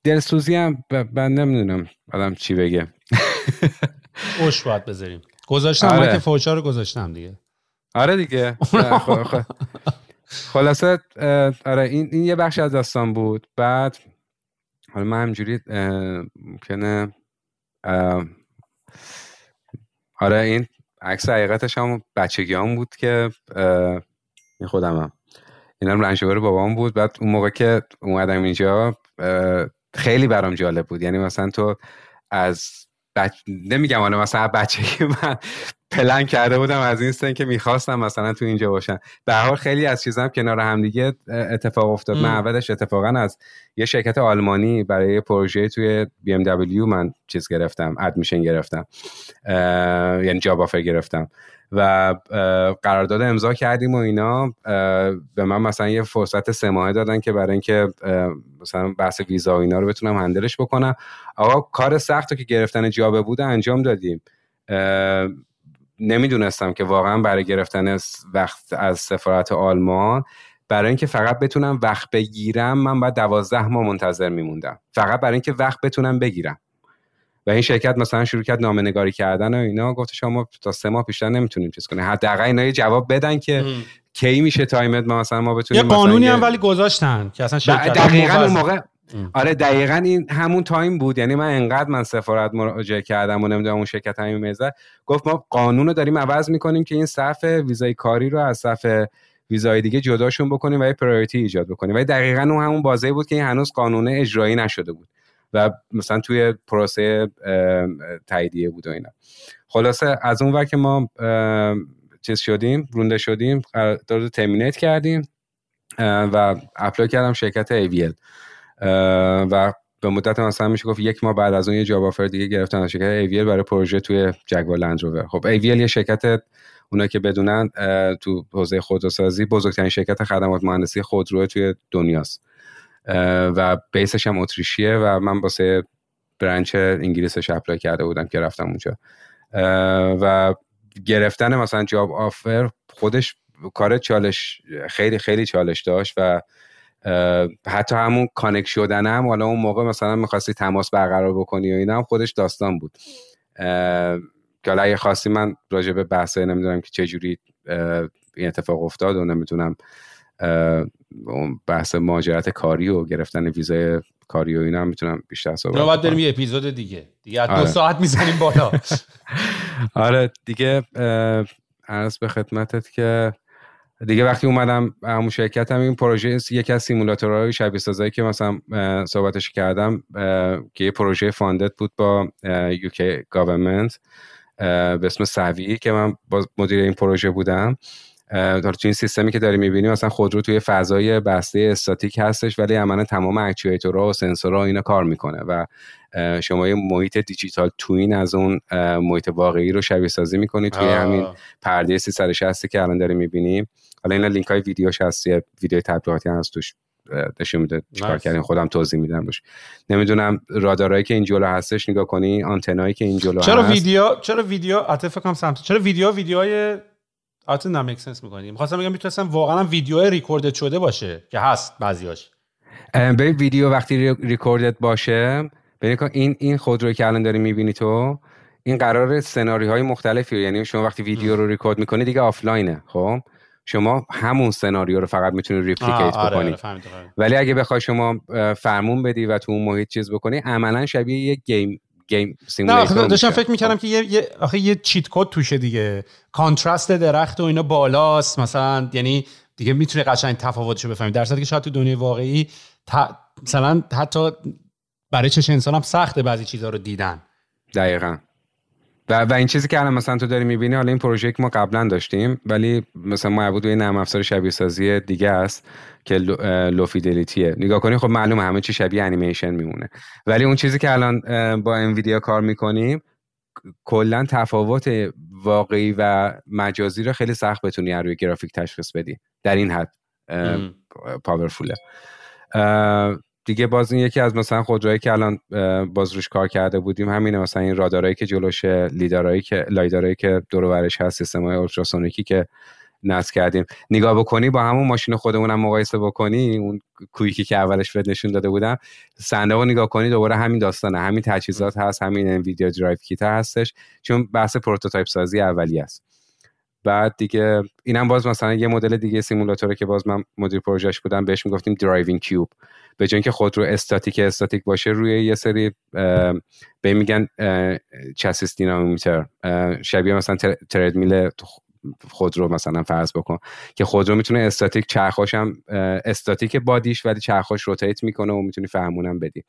دلسوزی هم من نمی‌دونم آدم چی بگه. [LAUGHS] اوش باید بذاریم. گذاشتم آره. که فوشا رو گذاشتم دیگه. آره دیگه. [LAUGHS] خلاصه آره این, این یه بخش از داستان بود. بعد حالا من همجوری ممکنه آره این عکس حقیقتش هم بچگی هم بود که این خودم هم این هم رنجور بابام بود. بعد اون موقع که اومدم اینجا خیلی برام جالب بود. یعنی مثلا تو از بچ... نمیگم حالا مثلا بچگی من پلن کرده بودم از این سن که می‌خواستم مثلا تو اینجا باشم به حال خیلی از چیزام کنار همدیگه اتفاق افتاد. من اولش اتفاقا از یه شرکت آلمانی برای پروژه توی بی ام دبلیو من چیز گرفتم ادمیشن گرفتم. یعنی جاب آفر گرفتم. و قرارداد امضا کردیم و اینا. به من مثلا یه فرصت سه ماهه دادن که برای اینکه مثلا بحث ویزا و اینا رو بتونم هندلش بکنم. آقا کار سخت که گرفتن جابه بوده انجام دادیم. نمی‌دونستم که واقعا برای گرفتن وقت از سفارت آلمان برای اینکه فقط بتونم وقت بگیرم من باید دوازده ماه منتظر میموندم. فقط برای اینکه وقت بتونم بگیرم. و این شرکت مثلا شروع کرد نامه نگاری کردن و اینا گفت شما تا سه ماه بیشتر نمی‌تونیم چیز کنیم. حداقل اینا یه جواب بدن که کی میشه تایمت ما مثلا ما بتونیم یه قانونی هم ولی گذاشتن که اصلا شرکت دقیقاً اون موقع آره دقیقا این همون time بود. یعنی من انقدر من سفارت مراجعه کردم و نمی‌دونم اون شرکت همین میزه گفت ما قانون رو داریم عوض می‌کنیم که این صف ویزای کاری رو از صف ویزای دیگه جداشون بکنیم و یه priority ایجاد بکنیم. و دقیقا اون همون بازه بود که این هنوز قانون اجرایی نشده بود و مثلا توی پروسه تاییدیه بود و اینا. خلاصه از اون که ما چیز شدیم رونده شدیم قرارداد terminate کردیم و apply کردم شرکت AVL و به مدت مثلا میشه گفت یک ماه بعد از اون یه job offer دیگه گرفتن از شرکت AVL برای پروژه توی جگوار لندروور خب AVL یه شرکت اونا که بدونن تو حوزه خودروسازی بزرگترین شرکت خدمات مهندسی خودرو توی دنیاست. و base ش هم اتریشیه و من واسه branch انگلیسش apply کرده بودم که رفتم اونجا. و گرفتن مثلا job offer خودش کار چالش خیلی خیلی چالش داشت و حتی همون connect شدن هم حالا اون موقع مثلا می‌خواستی تماس برقرار بکنی و اینا هم خودش داستان بود. که حالا اگه خواستی من راجع به بحثه نمی‌دونم که چجوری این اتفاق افتاد و نمی‌تونم اون بحث مهاجرت کاری و گرفتن ویزای کاری و اینا هم می‌تونم بیشتر صحبت باید بریم یه اپیزود دیگه. دیگه دو آره. ساعت می‌زنیم بالا. [LAUGHS] آره دیگه عرض به خدمتت که دیگه وقتی اومدم همون شرکت هم این پروژه یکی از سیمولاتورهای شبیه سازایی که مثلا صحبتش کردم که یه پروژه funded بود با UK government به اسم سوی که من با مدیر این پروژه بودم. تو این سیستمی که داری می‌بینی مثلا خودرو توی فضای بسته استاتیک هستش ولی عملا تمام اکچویتورها و سنسورها اینا کار می‌کنه و شما یه محیط دیجیتال توین از اون محیط واقعی رو شبیه سازی می‌کنید توی همین پرده 360 که الان داری می‌بینیم. حالا اینا لینک های ویدیوش هست یه ویدیو تبلیغاتی هست توش نشون میده چیکار کردیم خودم توضیح میدم روش. نمی‌دونم رادارایی که این جلو هستش نگاه کنی آنتنایی که این جلو چرا ویدیو چرا ویدیو فکر کنم سمت چرا ویدیو ویدیوهای البته نمیک سنس می‌کنیم می‌خواستم بگم می‌تونستم واقعا ویدیو ریکوردد شده باشه که هست بعضیاش به ویدیو وقتی ریکوردد باشه ببین این این خودرویی که الان داری می‌بینی تو این قرار سناریوهای مختلفی یعنی شما وقتی ویدیو رو ریکورد می‌کنی دیگه آفلاینه خب؟ شما همون سناریو رو فقط می‌تونی ریپلیکیت آره بکنی. آره ولی اگه بخوای شما فرمون بدی و تو اون محیط چیز بکنی عملا شبیه یه گیم game نه داشتم فکر می‌کردم که یه, یه آخه یه cheat code توشه دیگه. contrast درخت و اینا بالاست مثلا. یعنی دیگه می‌تونه قشنگ تفاوتشو بفهمی. در که شاید تو دنیای واقعی مثلا حتی برای چش انسان هم سخته بعضی چیزها رو دیدن. دقیقا. و, و این چیزی که الان مثلا تو داری می‌بینی حالا این پروژه که ما قبلا داشتیم ولی مثلا مربوط به نرم افزار شبیه سازی دیگه است که low fidelity ه. نگاه کنی خب معلومه همه چی شبیه انیمیشن میمونه. ولی اون چیزی که الان با انویدیا کار می‌کنیم کلا تفاوت واقعی و مجازی رو خیلی سخت بتونی روی گرافیک تشخیص بدی. در این حد پاورفوله دیگه باز این یکی از مثلا خودروهایی که الان باز روش کار کرده بودیم همینه مثلا این رادارایی که جلوش لیدارایی که لایدارایی که دور ورش هست سیستمای اولتراسونیکی که نصب کردیم. نگاه بکنی با همون ماشین خودمون مقایسه بکنی اون quick ی که اولش بهت نشون داده بودم صندوق نگاه کنی دوباره همین داستانه. همین تجهیزات هست همین NVIDIA Drive kit هستش چون بحث prototype سازی اولی است. بعد دیگه اینم باز مثلا یه مدل دیگه سیمولاتوره که باز من مدیر پروژهش بودم بهش می‌گفتیم driving cube به جای اینکه خودرو استاتیک استاتیک باشه روی یه سری به میگن chassis dynamometer شبیه مثلا تردمیل خودرو مثلا فرض بکن که خودرو می‌تونه استاتیک چرخاش هم استاتیک body ش ولی چرخاش rotate می‌کنه و می‌تونی فرمونم بدی.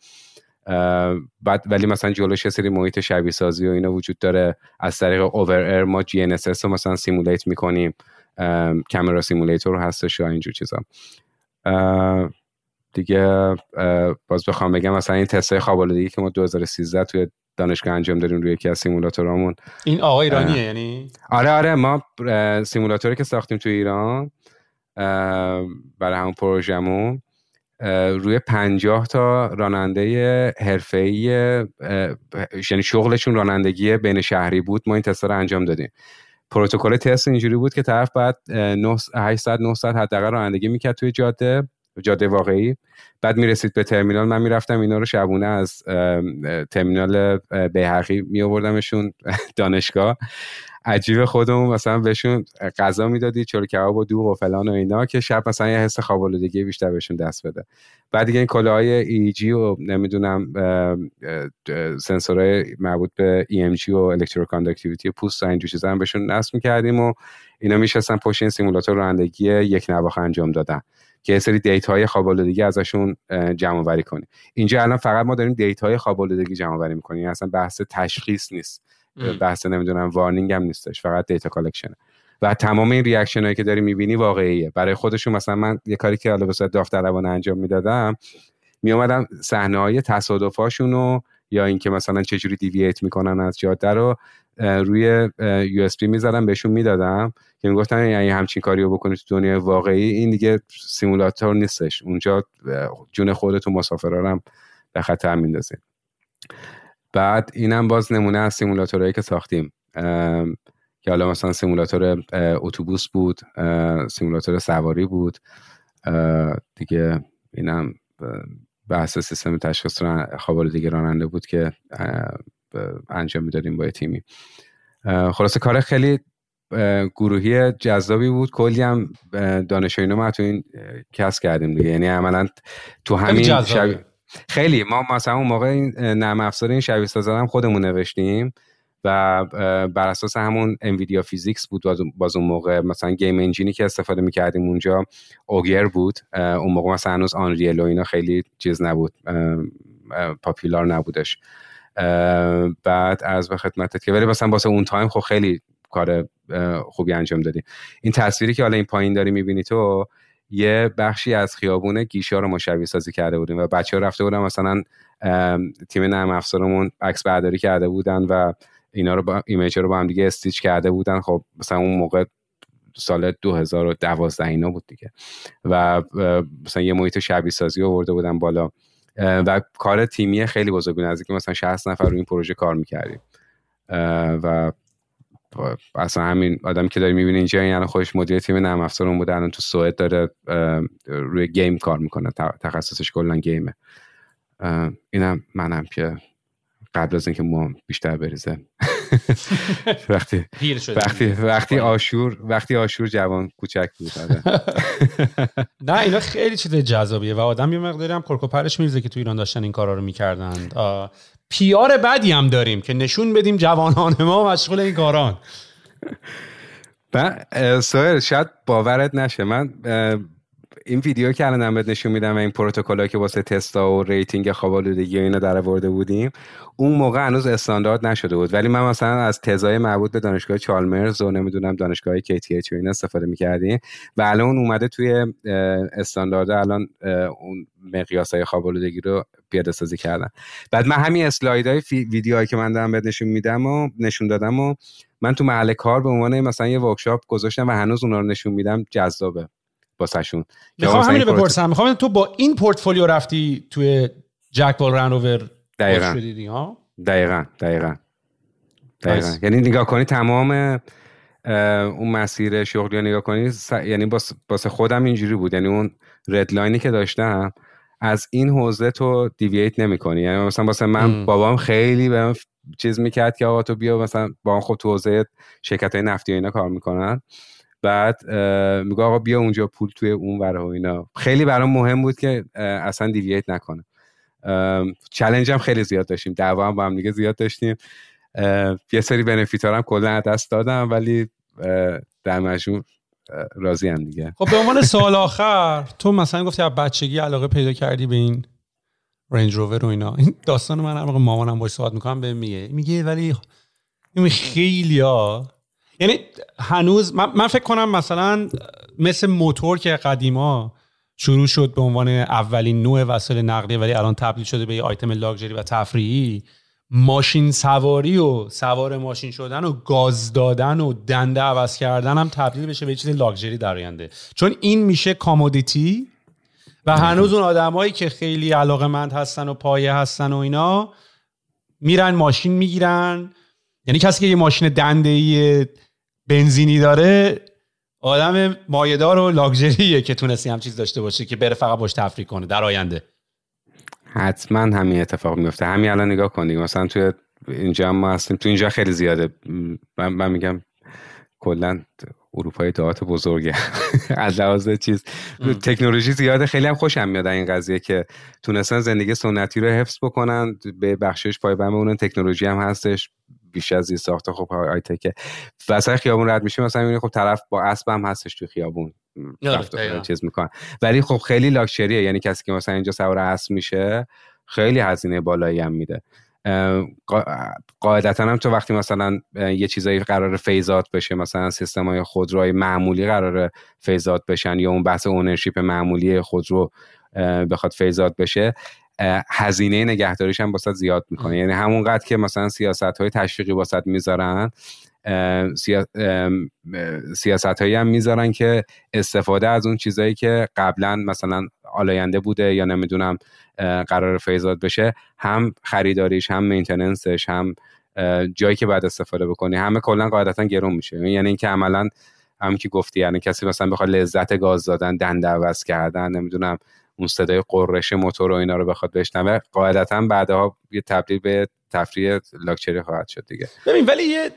بعد ولی مثلا جلوش یه سری محیط شبیه سازی و اینا وجود داره. از طریق over air ما GNSS رو مثلا simulate می‌کنیم. camera simulator هستش و اینجور چیزا. دیگه باز بخوام بگم مثلا این تست خواب دیگه که ما 2013 توی دانشگاه انجام دادیم روی یکی از سیمولاتورامون. این آقا ایرانیه یعنی؟ آره آره ما سیمولاتوری که ساختیم توی ایران برای همون پروژمون روی پنجاه تا راننده حرفه‌ای یعنی شغلشون رانندگی بین شهری بود ما این تست رو انجام دادیم. پروتکل تست اینجوری بود که طرف بعد 800 900 حداقل رانندگی می‌کرد توی جاده جاده واقعی. بعد می‌رسید به ترمینال من می‌رفتم اینا رو شبونه از ترمینال بیهقی می آوردمشون دانشگاه. از جیب خودمون مثلا بهشون غذا می‌دادی چلو کباب و دوغ و فلان و اینا که شب مثلا یه حس خواب بیشتر بهشون دست بده. بعد دیگه این کلاهای EEG و نمی‌دونم سنسورهای مربوط به EMG و electroconductivity پوست و اینجور چیزا هم بهشون نصب می‌کردیم و اینا میشستن پشت این سیمولاتور رانندگی یک نواخت انجام دادن که یه سری دیت های خواب ازشون جمع آوری کنیم. اینجا الان فقط ما داریم دیتاهای خواب دیگه جمع آوری می‌کنیم یعنی اصلا بحث تشخیص نیست. بحث نمی‌دونم warning هم نیستش فقط data collection و تمام این reaction هایی که داری می‌بینی واقعیه. برای خودشون مثلا من یه کاری که صورت داوطلبانه انجام می‌دادم میومدم صحنه های تصادفاشون رو یا اینکه مثلا چجوری دیوییت می‌کنن از جاده رو روی USB می‌زدم بهشون می‌دادم که می‌گفتن یعنی همچین کاری رو بکنید تو دنیای واقعی. این دیگه سیمولاتور نیستش. اونجا جون خودتون مسافرا هم به خطر میندازید بعد اینم باز نمونه از سیمولاتورهایی که ساختیم. که حالا مثلا سیمولاتور اتوبوس بود سیمولاتور سواری بود. دیگه اینم بحث سیستم تشخیص خواب دیگه راننده بود که انجام می‌دادیم با تیمی. خلاصه کار خیلی پروژه‌ی جذابی بود. کلی هم دانش ما تو این کسب کردیم دیگه. یعنی عملا تو همین شب... خیلی ما مثلا اون موقع نرم افزار این شبیه سازا هم خودمون نوشتیم و بر اساس همون NVIDIA PhysX بود باز اون موقع. مثلا game engine ی که استفاده می‌کردیم اونجا Ogre بود. اون موقع مثلا هنوز Unreal و اینا خیلی چیز نبود. popular نبودش. بعد از به خدمتت که ولی مثلا واسه اون time خب خیلی کار خوبی انجام دادیم. این تصویری که حالا این پایین داری می‌بینی تو یه بخشی از خیابون گیشا رو ما شبیه سازی کرده بودیم و بچه ها رفته بودن مثلا تیم نرم افزارمون عکس برداری کرده بودن و اینا رو با image رو با هم دیگه stitch کرده بودن. خب مثلا اون موقع سال 2012 اینا بود دیگه. و مثلا یه محیط شبیه سازی آورده بودن بالا. و کار تیمی خیلی بزرگ بود نزدیک مثلا 60 نفر رو این پروژه کار می‌کردیم. و اصلا همین آدمی که داری می‌بینی اینجا یعنی خودش مدیر تیم نرم افزارمون بوده الان تو سوئد داره روی گیم کار می‌کنه تخصصش کلا گیمه. اینم منم که قبل از اینکه ما بیشتر بریزه. [LAUGHS] وقتی وقتی وقتی آشور وقتی آشور جوان کوچک بود آره. [LAUGHS] نه اینا خیلی چیز جذابیه و آدم یه مقداری هم پرش میریزه که تو ایران داشتن این کارا رو می‌کردن. PR بدی هم داریم که نشون بدیم جوانان ما مشغول این کاران. [LAUGHS] سوهر شاید باورت نشه. من این ویدیو که الان بهت نشون میدم و این پروتکلایی که واسه تستا و rating خواب آلودگی و اینا در آورده بودیم اون موقع هنوز استاندارد نشده بود. ولی من مثلا از تزای مربوط به دانشگاه چالمرز و نمی‌دونم دانشگاه KTH و اینا استفاده می‌کردیم و الان اومده توی استاندارد الان اون مقیاس های خواب آلودگی رو پیاده سازی کردن. بعد من همین اسلایدهای ویدیوهایی که من دارم بهت نشون میدم و نشون دادم و من تو محل کار به عنوان مثلا یه ورکشاپ گذاشتم و هنوز اونا رو نشون میدم جذابه. واسهشون. می‌خوام همین بپرسم. می‌خوام تو با این پورتفولیو رفتی توی جک بال رنوور دقیقا. دقیقا دقیقا. دقیقا. یعنی نگاه کنی تمام اون مسیر شغلی نگاه کنی یعنی باسه خودم اینجوری بود. یعنی اون ردلاینی که داشتم از این حوزه تو دیوییت نمی کنی یعنی مثلا واسه من بابام خیلی به چیز می‌کرد که آقا تو بیا مثلا با خود تو حوزه شرکت های نفتی و اینا کار می‌کنن. بعد میگه آقا بیا اونجا پول توی اون ور و اینا. خیلی برام مهم بود که اصلا دیوییت نکنه. چلنج هم خیلی زیاد داشتیم دعوا هم با هم دیگه زیاد داشتیم. یه سری بنفیت هم کلا دست دادم ولی در مجموع راضی هم دیگه. خب به عنوان سوال آخر تو مثلا گفتی از بچگی علاقه پیدا کردی به این رنج روور و اینا. این داستان من هم مامانم باش صحبت می‌کنم به میگه. میگه ولی خیلی ها یعنی هنوز من, من فکر کنم مثلا مثل موتور که قدیما شروع شد به عنوان اولین نوع وسایل نقلیه ولی الان تبدیل شده به یه آیتم لاکچری و تفریحی ماشین سواری و سوار ماشین شدن و گاز دادن و دنده عوض کردن هم تبدیل بشه به چیز لاکچری در آینده. چون این میشه کامودیتی و هنوز اون آدمایی که خیلی علاقه مند هستن و پایه هستن و اینا میرن ماشین می‌گیرن. یعنی کسی که یه ماشین دنده بنزینی داره آدم مایدار و لاکچریه که تونستی هم چیز داشته باشه که بره فقط باش تفریح کنه در آینده. حتما همین اتفاق میفته همین الان نگاه کنید مثلا توی اینجا ما هستیم. تو اینجا خیلی زیاده. من, من میگم کلا اروپای دهات بزرگه. [LAUGHS] از لحاظ چیز. تکنولوژی زیاده. خیلی هم خوشم میاد این قضیه که تونستن زندگی سنتی رو حفظ بکنن. به بخشش پایبند اون تکنولوژی هم هستش. بیش از این ساخته خب های تکه وسط خیابون رد میشه مثلا می‌بینی خب طرف با اسب هم هستش تو خیابون چیز می‌کنن ولی خب خیلی لاکچریه یعنی کسی که مثلا اینجا سوار اسب میشه خیلی هزینه بالایی هم میده. قاعدتا هم تو وقتی مثلا یه چیزایی قرار فیزات بشه مثلا سیستم های خودروهای معمولی قرار فیزات بشن یا اون بحث اونرشیپ معمولی خودرو بخواد فیزات بشه هزینه نگهداریش هم باسد زیاد می‌کنه. یعنی همونقدر که مثلا سیاست های تشویقی باسد می‌ذارن سیاست هایی هم می‌ذارن که استفاده از اون چیزایی که قبلا مثلا آلاینده بوده یا نمی‌دونم قراره phase out بشه هم خریداریش هم maintenance ش هم جایی که بعد استفاده بکنی همه کلا قاعدتا گرون میشه. یعنی اینکه عملا هم که گفتی یعنی کسی مثلا بخواد لذت گاز دادن دنده عوض کردن نمی‌دونم اون صدای غرش موتور و اینا رو بخواد بشنوه قاعدتا بعدها یه تبدیل به تفریح لاکچری خواهد شد دیگه. ببین ولی یه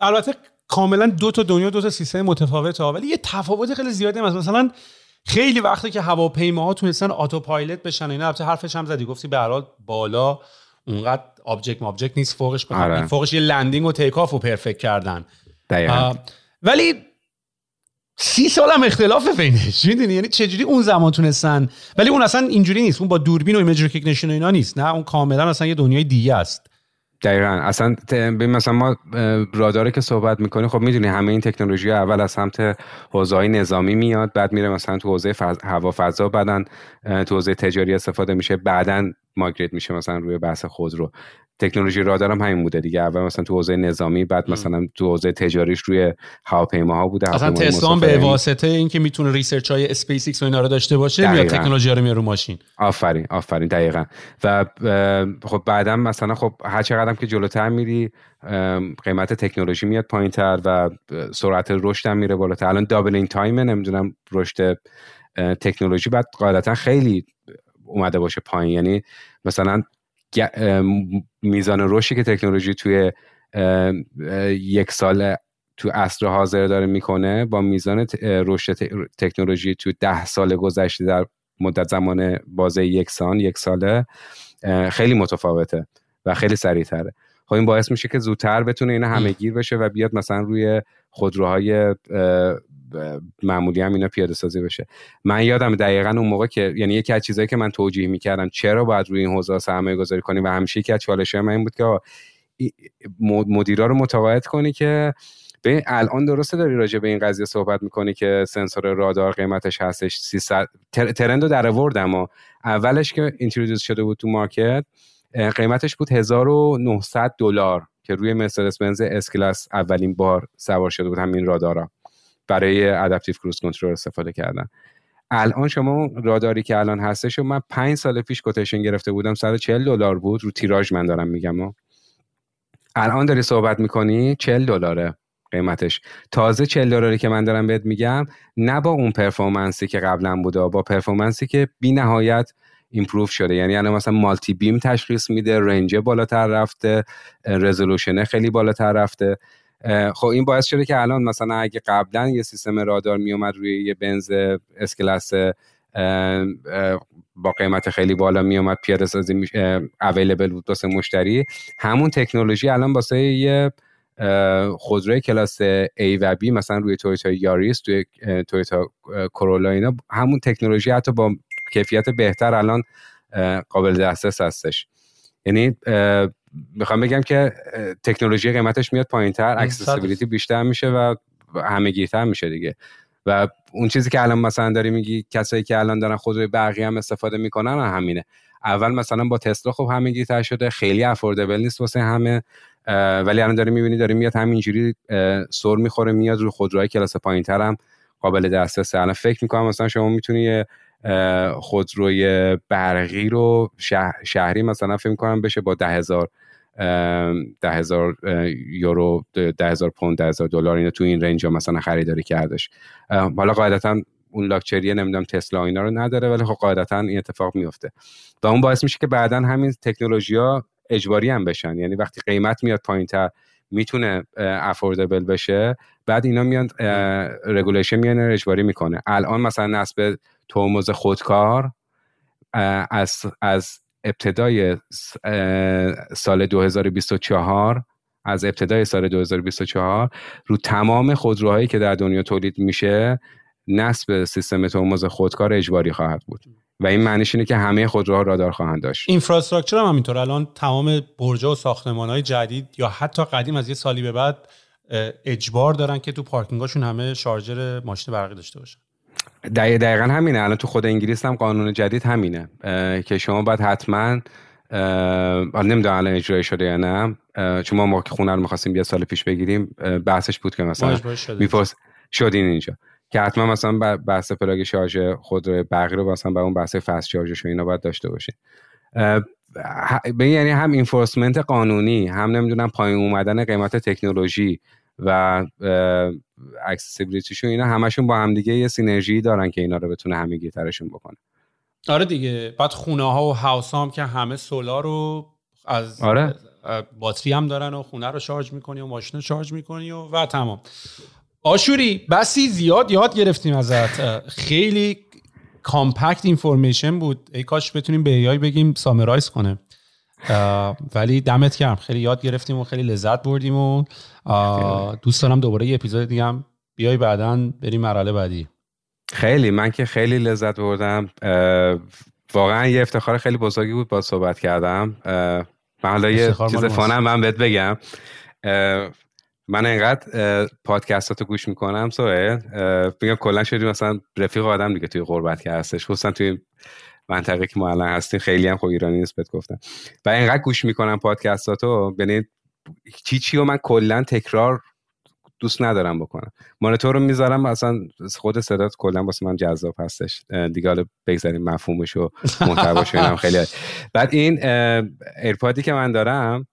البته کاملا دو تا دنیا دو تا سیستم متفاوته ولی یه تفاوت خیلی زیادی هست. مثلا خیلی وقتی که هواپیماها تونستن autopilot بشن اینا البته حرفش هم زدی گفتی به هر بالا اونقدر object مابجکت نیست فوقش آره. فوقش یه landing و takeoff رو perfect کردن. ولی سی سال هم اختلاف بینش. می‌دونی؟ یعنی چجوری اون زمان تونستن؟ ولی اون اصلا اینجوری نیست. اون با دوربین و image recognition و اینا نیست. نه اون کاملا اصلا یه دنیای دیگه است. دقیقا. اصلا مثلا ما راداره که صحبت می‌کنیم خب می‌دونی همه این تکنولوژی اول از سمت حوزه نظامی میاد بعد میره مثلا تو حوزه فض... هوا فضا بعدا تو حوزه تجاری استفاده میشه بعدا migrate میشه مثلا روی بحث خودرو. تکنولوژی رادار هم همین بوده دیگه. اول مثلا تو حوزه نظامی بعد مثلا تو حوزه تجاریش روی هواپیماها بوده اصلا تسلا به واسطه اینکه می‌تونه research های اسپیس ایکس و اینا رو داشته باشه میاد تکنولوژی رو میاره رو ماشین. آفرین آفرین دقیقا. و خب بعدا مثلا خب هر چقدر که جلوتر میری قیمت تکنولوژی میاد پایینتر و سرعت رشد هم میره بالاتر. الان doubling time نمی‌دونم رشد تکنولوژی بعد قاعدتا خیلی اومده باشه پایین. یعنی مثلا میزان رشدی که تکنولوژی توی یک سال تو عصر حاضر داره می‌کنه با میزان رشد تکنولوژی تو ده سال گذشته در مدت زمان بازه یک سال یک ساله خیلی متفاوته و خیلی سریعتره. خب این باعث میشه که زودتر بتونه این همه گیر بشه و بیاد مثلا روی خودروهای معمولی هم اینا پیاده سازی بشه. من یادم دقیقا اون موقع که یعنی یکی از چیزایی که من توجیه می‌کردم چرا باید روی این حوزه سرمایه گذاری کنیم و همیشه یکی از چالش من این بود که مدیرا رو متقاعد کنی که به الان درسته داری راجع به این قضیه صحبت می‌کنی که سنسور رادار قیمتش هستش 300 ترند رو در آوردم اولش که introduce شده بود تو مارکت قیمتش بود 1900 دلار که روی مرسدس بنز S-Class اولین بار سوار شده بود همین رادارا برای adaptive cruise control استفاده کردن. الان شما راداری که الان هستش و من پنج سال پیش quotation گرفته بودم 140 دلار بود. رو تیراژ من دارم میگم و الان داری صحبت می‌کنی؟ 40 دلاره قیمتش. تازه 40 دلاری که من دارم بهت میگم نه با اون performance ی که قبلا بوده با performance ی که بی نهایت improve شده. یعنی الان مثلا multi-beam تشخیص میده range بالاتر رفته resolution خیلی بالاتر رفته. خب این باعث شده که الان مثلا اگه قبلا یه سیستم رادار میومد روی یه بنز S-Class با قیمت خیلی بالا میومد پیاده سازی available بود واسه مشتری. همون تکنولوژی الان واسه یه خودروی کلاس A و B مثلا روی تویوتا یاریس توی تویوتا کرولا اینا همون تکنولوژی حتی با کیفیت بهتر الان قابل دسترس هستش. یعنی می‌خوام بگم که تکنولوژی قیمتش میاد پایین تر accessibility بیشتر میشه و همه گیرتر میشه دیگه. و اون چیزی که الان مثلا داری میگی کسایی که الان دارن خودروی برقی هم استفاده می‌کنن همینه. اول مثلا با تسلا خب همه گیرتر شده خیلی affordable نیست واسه همه ولی الان داری می‌بینی داری میاد همینجوری سر می‌خوره میاد رو خودروهای کلاس پایین هم قابل دسترسه. الان فکر می‌کنم مثلا شما می‌تونی خودروی برقی رو شهری مثلا فکر کنم بشه با ده هزار ده هزار یورو ده هزار پوند ده هزار دلار اینو تو این رنج مثلا خریداری کردش. حالا قاعدتا اون لاکچری نمی‌دونم تسلا اینا رو نداره ولی خب قاعدتا این اتفاق میفته و اون باعث میشه که بعدا همین تکنولوژی ها اجباری هم بشن. یعنی وقتی قیمت میاد پایین تر می‌تونه affordable بشه بعد اینا میان regulation میان اجباری می‌کنه. الان مثلا نصب ترمز خودکار از از ابتدای سال 2024 از ابتدای سال 2024 رو تمام خودروهایی که در دنیا تولید میشه نصب سیستم ترمز خودکار اجباری خواهد بود. و این معنیش اینه که همه خودروها رادار خواهند داشت. اینفراستراکچر هم همینطور. الان تمام برج و ساختمان های جدید یا حتی قدیم از یه سالی به بعد اجبار دارن که تو پارکینگاشون همه شارژر ماشین برقی داشته باشن. دقیقا همینه. الان تو خود انگلیس هم قانون جدید همینه. که شما باید حتما نمی‌دونم الان اجرای شده یا نه. چون ما موقع خونه رو می‌خواستیم یه سال پیش بگیریم بحثش بود که مثلا میپرس شدین اینجا. که حتما مثلا بحث plug شارژ خودرو برقی رو مثلا با اون بحث fast charge ش و اینا باید داشته باشین. به یعنی هم enforcement قانونی هم نمی‌دونم پایین اومدن قیمت تکنولوژی و accessibility شون اینا همشون با همدیگه یه synergy دارن که اینا رو بتونه همه گیرترشون بکنه. آره دیگه. بعد خونه ها و house هم که همه solar رو از آره. باتری هم دارن و خونه رو شارژ می‌کنی و ماشین رو شارژ می‌کنی و, و تمام. آشوری بسی زیاد یاد گرفتیم ازت. خیلی compact information بود. ای کاش بتونیم به AI بگیم summarize کنه. ولی دمت گرم. خیلی یاد گرفتیم و خیلی لذت بردیم و دوست دارم دوباره یه اپیزود دیگه هم بیای بعدا بریم مرحله بعدی. خیلی. من که خیلی لذت بردم. واقعا یه افتخار خیلی بزرگی بود با صحبت کردم. من حالا یه چیز فانم من بهت بگم. من انقدر پادکستاتو گوش می‌کنم سوه بگم کلا شدی مثلا رفیق آدم دیگه توی غربت که هستش. خصوصا توی منطقه که ما الان هستیم خیلی هم خوب ایرانی نیست بهت گفتم و اینقدر گوش می‌کنم پادکستاتو یعنی چی چی و من کلا تکرار دوست ندارم بکنم. مانیتور رو می‌ذارم اصلا خود صدات کلا واسه من جذاب هستش. دیگه حالا بگذاریم مفهومش و محتواش هم خیلی بعد این AirPod ی که من دارم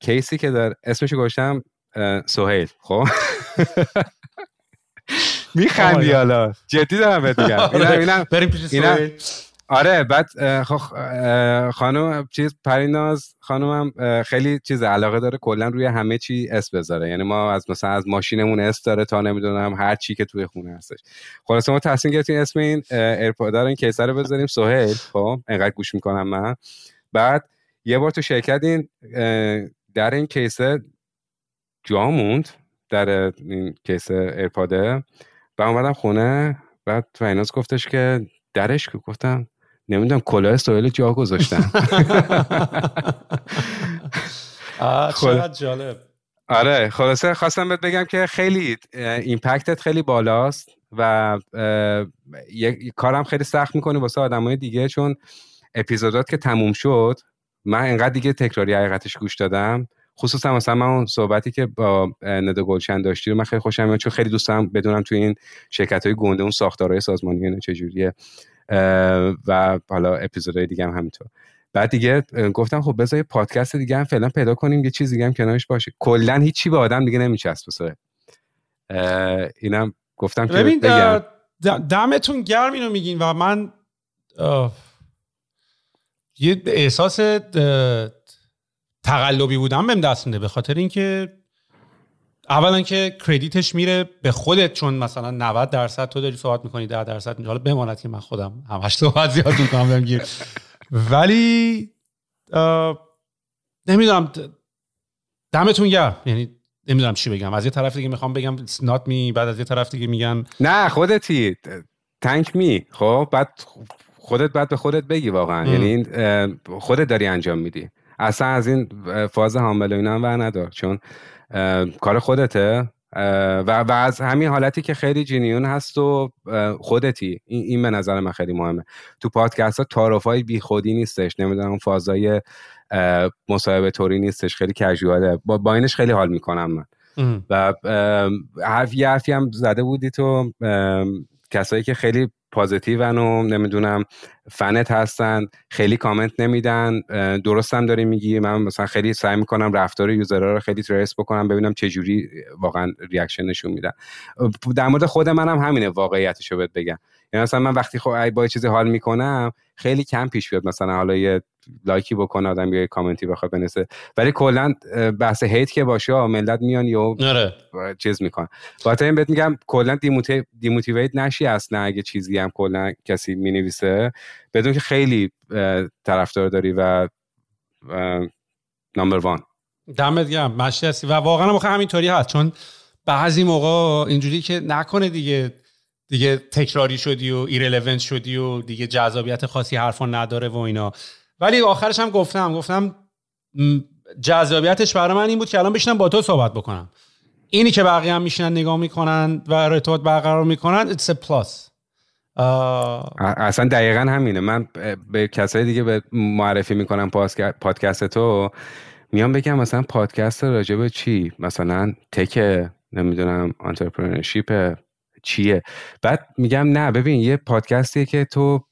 case ی که دارم اسمش گذاشتم سهیل. خب؟ [LAUGHS] میخندی حالا. جدی دارم بهت میگم. آره. بریم پیش سهیل. آره بعد خانم چیز پریناز خانومم خیلی چیز علاقه داره کلا روی همه چی اسم بذاره. یعنی ما از مثلا از ماشینمون اسم داره تا نمی‌دونم هر چی که توی خونه هستش. خلاصه ما تصمیم گرفتیم اسم این AirPod این case ه رو بذاریم سهیل. خب انقدر گوش می‌کنم من. بعد یه بار تو شرکت این در این case ه جا موند در این case ه AirPod ه و اومدم خونه بعد پریناز گفتش که درش که گفتم نمی‌دونم کلا سهیل جا گذاشتم. [LAUGHS] چقدر جالب. آره خلاصه خواستم بهت بگم که خیلی ایمپکتت خیلی بالاست و یک کارم خیلی سخت می‌کنی واسه آدمای دیگه چون اپیزودات که تموم شد من انقدر دیگه تکراری حقیقتش گوش دادم. خصوصا مثلا من اون صحبتی که با ندا گلشن داشتی رو من خیلی خوشم میاد چون خیلی دوست دارم بدونم توی این شرکت های گنده اون ساختارهای سازمانی چجوریه. و حالا اپیزودهای دیگه هم همینطور. بعد دیگه گفتم خب بذار پادکست دیگه هم فعلا پیدا کنیم یه چیز دیگه هم کنارش باشه. کلا هیچی به آدم دیگه نمیچسبه اینم گفتم که ببین دمتون گرم اینو میگین و من یه احساس تقلبی بودم بهم دست میده به خاطر اینکه اولا که کردیتش میره به خودت چون مثلا 90 درصد تو داری صحبت می‌کنی 10 درصد حالا بماند که من خودم همش صحبت زیاد می‌کنم گیر. ولی نمی‌دونم دمتون گرم. یعنی نمی‌دونم چی بگم. از یه طرف دیگه می‌خوام بگم نات می بعد از یه طرف دیگه میگن نه خودتی. تنک می خب بعد خودت بعد به خودت بگی واقعا. یعنی خودت داری انجام میدی. اصلا از این فاز حامل و اینا هم ندار. چون کار خودته. و, و از همین حالتی که خیلی جینیون هست و خودتی. این, این به نظر من خیلی مهمه. تو پادکست ها تعارف های بی خودی نیستش. نمی‌دونم فازای مصاحبه توری نیستش. خیلی کژواله با, با اینش خیلی حال می‌کنم من. و حرفی حرفی هم زده بودی تو. کسایی که خیلی پازیتیون و نمی‌دونم فنت هستن خیلی کامنت نمیدن درست هم داری میگی من مثلا خیلی سعی می‌کنم رفتار یوزرها رو خیلی تریس بکنم ببینم چه جوری واقعا reaction نشون میدن. در مورد خود منم همینه واقعیتشو بهت بگم. یعنی مثلا من وقتی خب با چیزی حال می‌کنم خیلی کم پیش بیاد مثلا حالا یه لایکی بکنه آدم یا کامنتی بخواد بنویسه. ولی کلا بحث hate که باشه ملت میان یا آره. چیز می‌کنن. با این بهت میگم کلا demotivate نشی اصلا اگه چیزی هم کلا کسی می‌نویسه. بدون که خیلی طرفدار داری و نمبر وان. دمت گرم. مشتی هستی. و واقعا هم همینطوری هست. چون بعضی موقع اینجوری که نکنه دیگه. دیگه تکراری شدی و ایرلونت شدی و دیگه جذابیت خاصی حرفا نداره و اینا. ولی آخرش هم گفتم گفتم جذابیتش برای من این بود که الان بشینم با تو صحبت بکنم. اینی که بقیه هم میشینن نگاه می‌کنن و ارتباط برقرار می‌کنن it's a plus. اصلا دقیقا همینه. من به کسای دیگه به معرفی می‌کنم پادکست تو میام بگم مثلا پادکست راجبه چی؟ مثلا tech نمی‌دونم entrepreneurship چیه. بعد میگم نه ببین یه پادکستیه که تو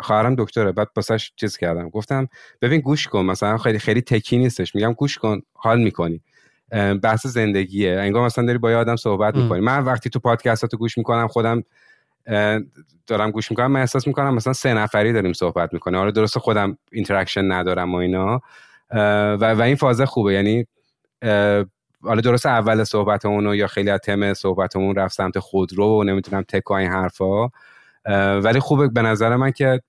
خواهرم دکتره. بعد باسش چیز کردم. گفتم ببین گوش کن مثلا خیلی خیلی tech ی نیستش. میگم گوش کن حال می‌کنی. بحث زندگیه. انگار مثلا داری با یه آدم صحبت می‌کنی. من وقتی تو پادکستاتو گوش می‌کنم خودم دارم گوش می‌کنم من احساس می‌کنم مثلا سه نفری داریم صحبت می‌کنه آره درسته خودم interaction ندارم و اینا. و, و این فازه خوبه. یعنی حالا درست اول صحبتمون یا خیلی از تم صحبتمون رفت سمت خودرو و نمی‌دونم tech این حرفا. ولی خوبه به نظر من که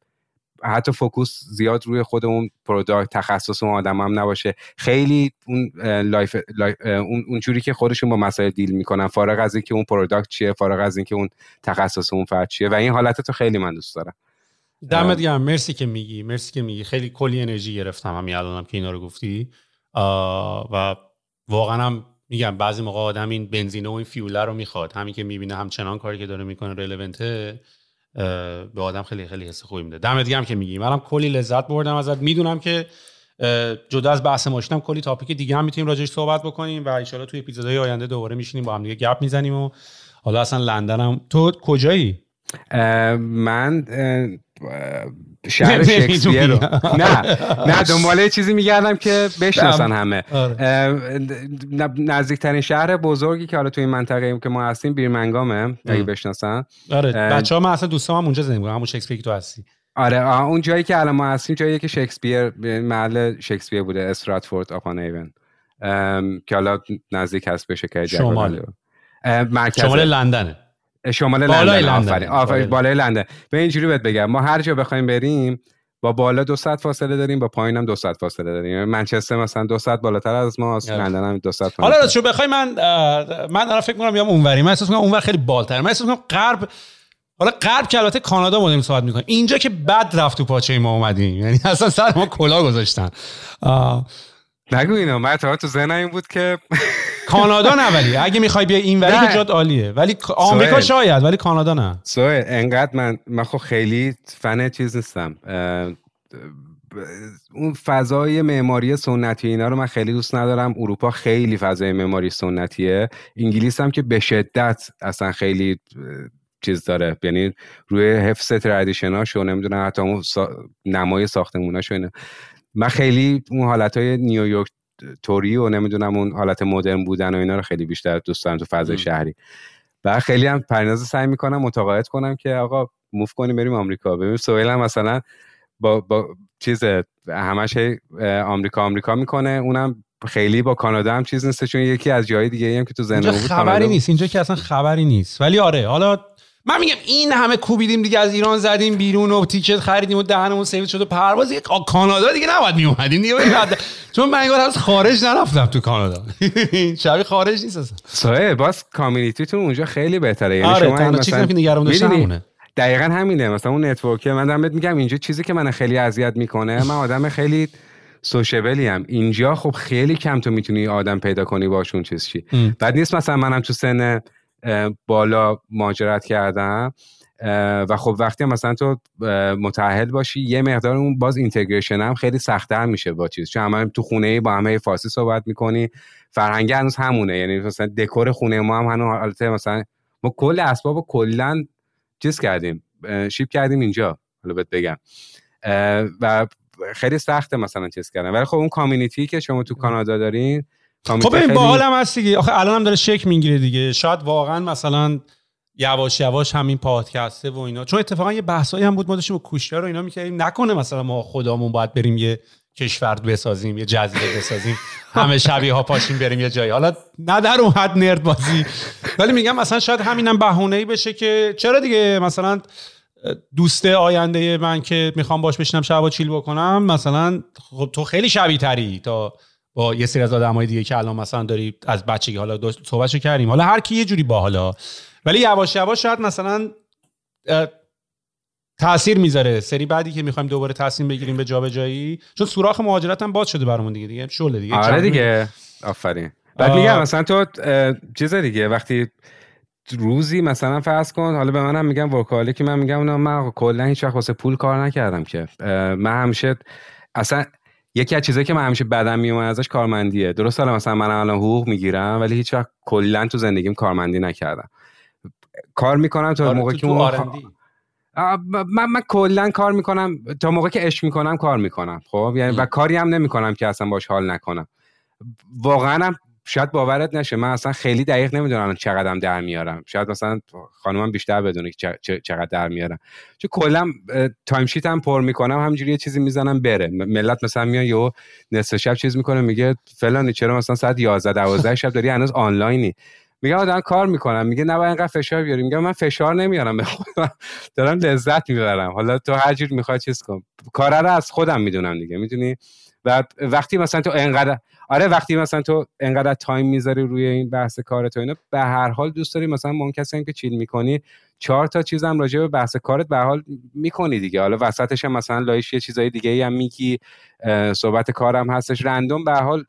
حتی focus زیاد روی خود اون product تخصص اون آدم هم نباشه. خیلی اون life, اون اونجوری که خودشون با مسائل deal می‌کنن فارغ از اینکه اون product چیه فارغ از اینکه اون تخصص اون فرد چیه. و این حالت تو خیلی من دوست دارم. دمت گرم. مرسی که میگی مرسی که میگی. خیلی کلی انرژی گرفتم همین الانم که اینا رو گفتی. و واقعا هم میگم بعضی موقع آدم این بنزینه و این فیوله رو می‌خواد. همین که می‌بینه همچنان کاری که داره می‌کنه رلونته به آدم خیلی خیلی حس خوبی میده. دمت گرم که میگی منم کلی لذت بردم ازت. می‌دونم که جدا از بحث ماشینم کلی تاپیک دیگه هم می‌تونیم راجعش صحبت بکنیم و ان توی اپیزودهای آینده دوباره میشینیم با هم دیگه گپ می‌زنیم و حالا اصلا لندنم. تو کجایی؟ من شهر [LAUGHS] شکسپیر رو. [LAUGHS] نه نه دنباله چیزی میگردم که بشناسن همه. آره. نزدیکترین شهر بزرگی که حالا توی این منطقه که ما هستیم بیرمنگامه اگه بشناسن. آره بچه ها من اصلا دوستام هم اونجا زندگی همون شکسپیر که تو هستی. آره اون جایی که الان ما هستیم جایی که شکسپیر محل شکسپیر بوده استراتفورد آپان ایون که حالا نزدیک هست به شکل شمال. شمال لندنه. شمال بالای لندن آفرین بالای لندن. به اینجوری بهت بگم ما هر جا بخوایم بریم با بالا 200 فاصله داریم با پایین هم 200 فاصله داریم. یعنی منچستر مثلا 200 بالاتر از ما آره. لندن هم 200 حالا شو بخوای من من دارم فکر می‌کنم بیام اونوری. من احساس می‌کنم اونور خیلی بالتر من احساس می‌کنم غرب حالا غرب که البته کانادا ما صحبت می‌کنیم اینجا که بد رفت تو پاچه ما اومدیم. یعنی اصلا سر ما کلا گذاشتن. نگو اینو من تو ذهنم این بود که [LAUGHS] کانادا نه ولی. اگه می‌خوای بیا این ولی که جات عالیه. ولی آمریکا شاید ولی کانادا نه. سوال انقدر من من خب خیلی فن چیز نیستم. اون فضای معماری سنتی اینا رو من خیلی دوست ندارم. اروپا خیلی فضای معماری سنتیه. انگلیس هم که به شدت اصلا خیلی چیز داره. یعنی روی حفظ تردیشناش و نمی‌دونم حتی اون سا... نمای ساختموناش اینا. من خیلی اون حالت های نیویورک توری و نمی‌دونم اون حالت مدرن بودن و اینا رو خیلی بیشتر دوست دارم تو فضای شهری. و خیلی هم پریناز سعی می‌کنم متقاعد کنم که آقا موف کنیم بریم آمریکا. ببینیم سویل هم مثلا با, با چیز همش آمریکا آمریکا می‌کنه. اونم خیلی با کانادا هم چیز نیست چون یکی از جای دیگه هم که تو زنده خبری نیست. اینجا که اصلا خبری نیست. ولی آره حالا من میگم این همه کوبیدیم دیگه از ایران زدیم بیرون و ticket خریدیم و دهنمون سرویس شد و پرواز کانادا دیگه نباید می اومدیم دیگه چون من از خارج نرفتم تو کانادا. [LAUGHS] شبیه خارج نیست اصلا. سایه باز community تون اونجا خیلی بهتره. یعنی آره شما مثلا چیزی که نگران داشتم دقیقا همینه. مثلا اون network من دارم میگم اینجا چیزی که من خیلی اذیت می‌کنه من آدم خیلی sociable ی هم اینجا خب خیلی کم تو می‌تونی آدم پیدا کنی باشون چیز چی. بعد نیست مثلا منم تو سن بالا ماجرت کردم. و خب وقتی مثلا تو متحد باشی یه مقدار اون باز اینتگریشن هم خیلی سختتر میشه با چیز. چون همه تو خونه با همه فارسی صحبت می‌کنی فرهنگ هنوز همونه. یعنی مثلا دکور خونه ما هم هنوز حالت مثلا ما کل اسباب کلا چیز کردیم شیپ کردیم اینجا. حالا بهت بگم. و خیلی سخته مثلا چیز کردن. ولی خب اون کامیونیتی که شما تو کانادا دارین خب این باحال هم هست دیگه. آخه الان هم داره شک می‌گیره دیگه. شاید واقعا مثلا یواش یواش همین پادکسته و اینا. چون اتفاقا یه بحثایی هم بود ما داشتیم با رو اینا می‌کردیم. نکنه مثلا ما خودمون باید بریم یه کشور بسازیم یه جزیره بسازیم. همه شبیه ها پاشیم بریم یه جایی. حالا نه در اون حد نرد بازی. ولی میگم مثلا شاید همینم بهونه ای بشه که چرا دیگه مثلا دوست آینده من که می‌خوام باش بشینم شب چیل بکنم مثلا خب تو خیلی شبیه تری تا با یه سری از آدمای دیگه که الان مثلا داری از بچگی حالا صحبتشو کردیم. حالا هر کی یه جوری باحالا ولی یواش یواش شاید مثلا تاثیر می‌ذاره. سری بعدی که می‌خوایم دوباره تصمیم بگیریم به جابجایی چون سوراخ مهاجرت هم باز شده برامون دیگه. دیگه شله دیگه. آره دیگه. آفرین. بعد میگم مثلا تو چیز دیگه وقتی روزی مثلا فرض کن حالا به منم میگم ورکالی که من میگم من کلا هیچ وقت واسه پول کار نکردم که. من همیشه اصلا یکی از چیزایی که من همیشه بدم میومد ازش کارمندیه. درست حالا مثلا من الان حقوق می‌گیرم ولی هیچ وقت کلا تو زندگیم کارمندی نکردم. کار می‌کنم تا آره موقعی که من من کلا کار می‌کنم تا موقعی که عشق می‌کنم کار می‌کنم خب؟ یعنی و کاری هم نمی‌کنم که اصلا باش حال نکنم. واقعا شاید باورت نشه من اصلا خیلی دقیق نمی‌دونم چقدرم در میارم. شاید مثلا خانومم بیشتر بدونه که چقدر در میارم. چون کلا timesheet م پر می‌کنم همینجوری یه چیزی می‌زنم بره. ملت مثلا میان یهو نصف شب چیز می‌کنه میگه فلانی چرا مثلا ساعت 11 12 شب داری هنوز آنلاینی؟ میگم دارم کار می‌کنم. میگه نباید اینقدر فشار بیاری. میگم من فشار نمیارم. به خودم دارم لذت می‌برم. حالا تو هر جور می‌خوای چیز کن. کار رو از خودم می‌دونم دیگه. می‌دونی؟ و وقتی مثلا تو انقدر آره وقتی مثلا تو انقدر time می‌ذاری روی این بحث کار تو اینا به هر حال دوست داری مثلا اون کسی هم که chill می‌کنی چهار تا چیزم راجع به بحث کارت به حال می‌کنی دیگه. حالا وسطش هم مثلا لایش یه چیزای دیگه هم میگی صحبت کارم هستش. رندوم به حال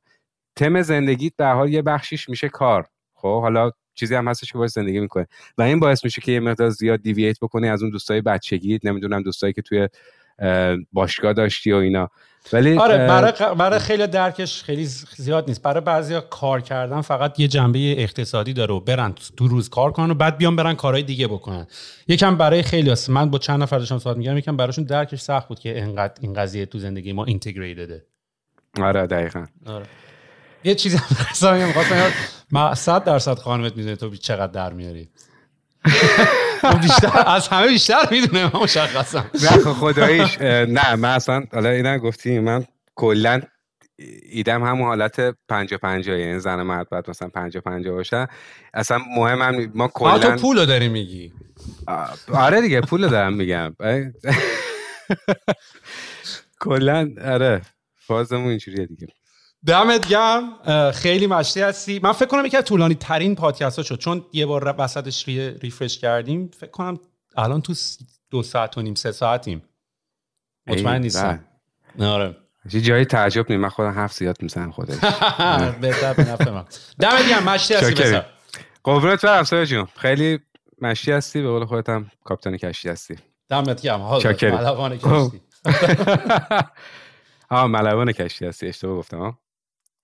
تم زندگیت به حال یه بخشیش میشه کار. خب حالا چیزی هم هستش که باید زندگی می‌کنه و این باعث میشه که یه مقدار زیاد دیوییت بکنی از اون دوستای بچگی نمی‌دونم دوستایی که توی باشگاه داشتی و اینا. ولی آره برای, برای خیلی درکش خیلی زیاد نیست. برای بعضیا کار کردن فقط یه جنبه اقتصادی داره و برن تو روز کار کنن و بعد بیان برن کارهای دیگه بکنن. یکم برای خیلی هست. من با چند نفر داشتم صحبت میگم یکم براشون درکش سخت بود که اینقدر این قضیه تو زندگی ما اینتگریتده آره دقیقاً. آره. یه چیزی هم [LAUGHS] خواستم می‌خواستم 100 درصد خانمت می‌دونه تو چقدر در میاری. بیشتر از همه بیشتر می‌دونه من مشخصم. نه خب خداییش نه من اصلا حالا اینا گفتی من کلا ایدم همون حالت پنجا پنجا یعنی زن مرد باید مثلا پنجا پنجا باشن. اصلا مهم هم ما کلا تو پولو داری میگی. آره دیگه پولو دارم میگم. [LAUGHS] کلا آره فازمون اینجوریه دیگه. دمت گم خیلی مشتی هستی. من فکر کنم یکی از طولانی ترین پادکست ها شد. چون یه بار وسطش ریفرش کردیم. فکر کنم الان تو دو ساعت و نیم سه ساعتیم. مطمئن نیستم. آره. یه جایی تعجب نیم من خودم هفت زیاد می‌زنم خودش. [LAUGHS] بهتر به نفع من. دمت گم مشتی هستی بسر قربونت برم سایه جون. خیلی مشتی هستی. به قول خودت هم کاپیتان کشتی هستی. دمت گم حالا ملوان کشتی. [LAUGHS] آه ملوان کشتی هستی. اشتباه گفتم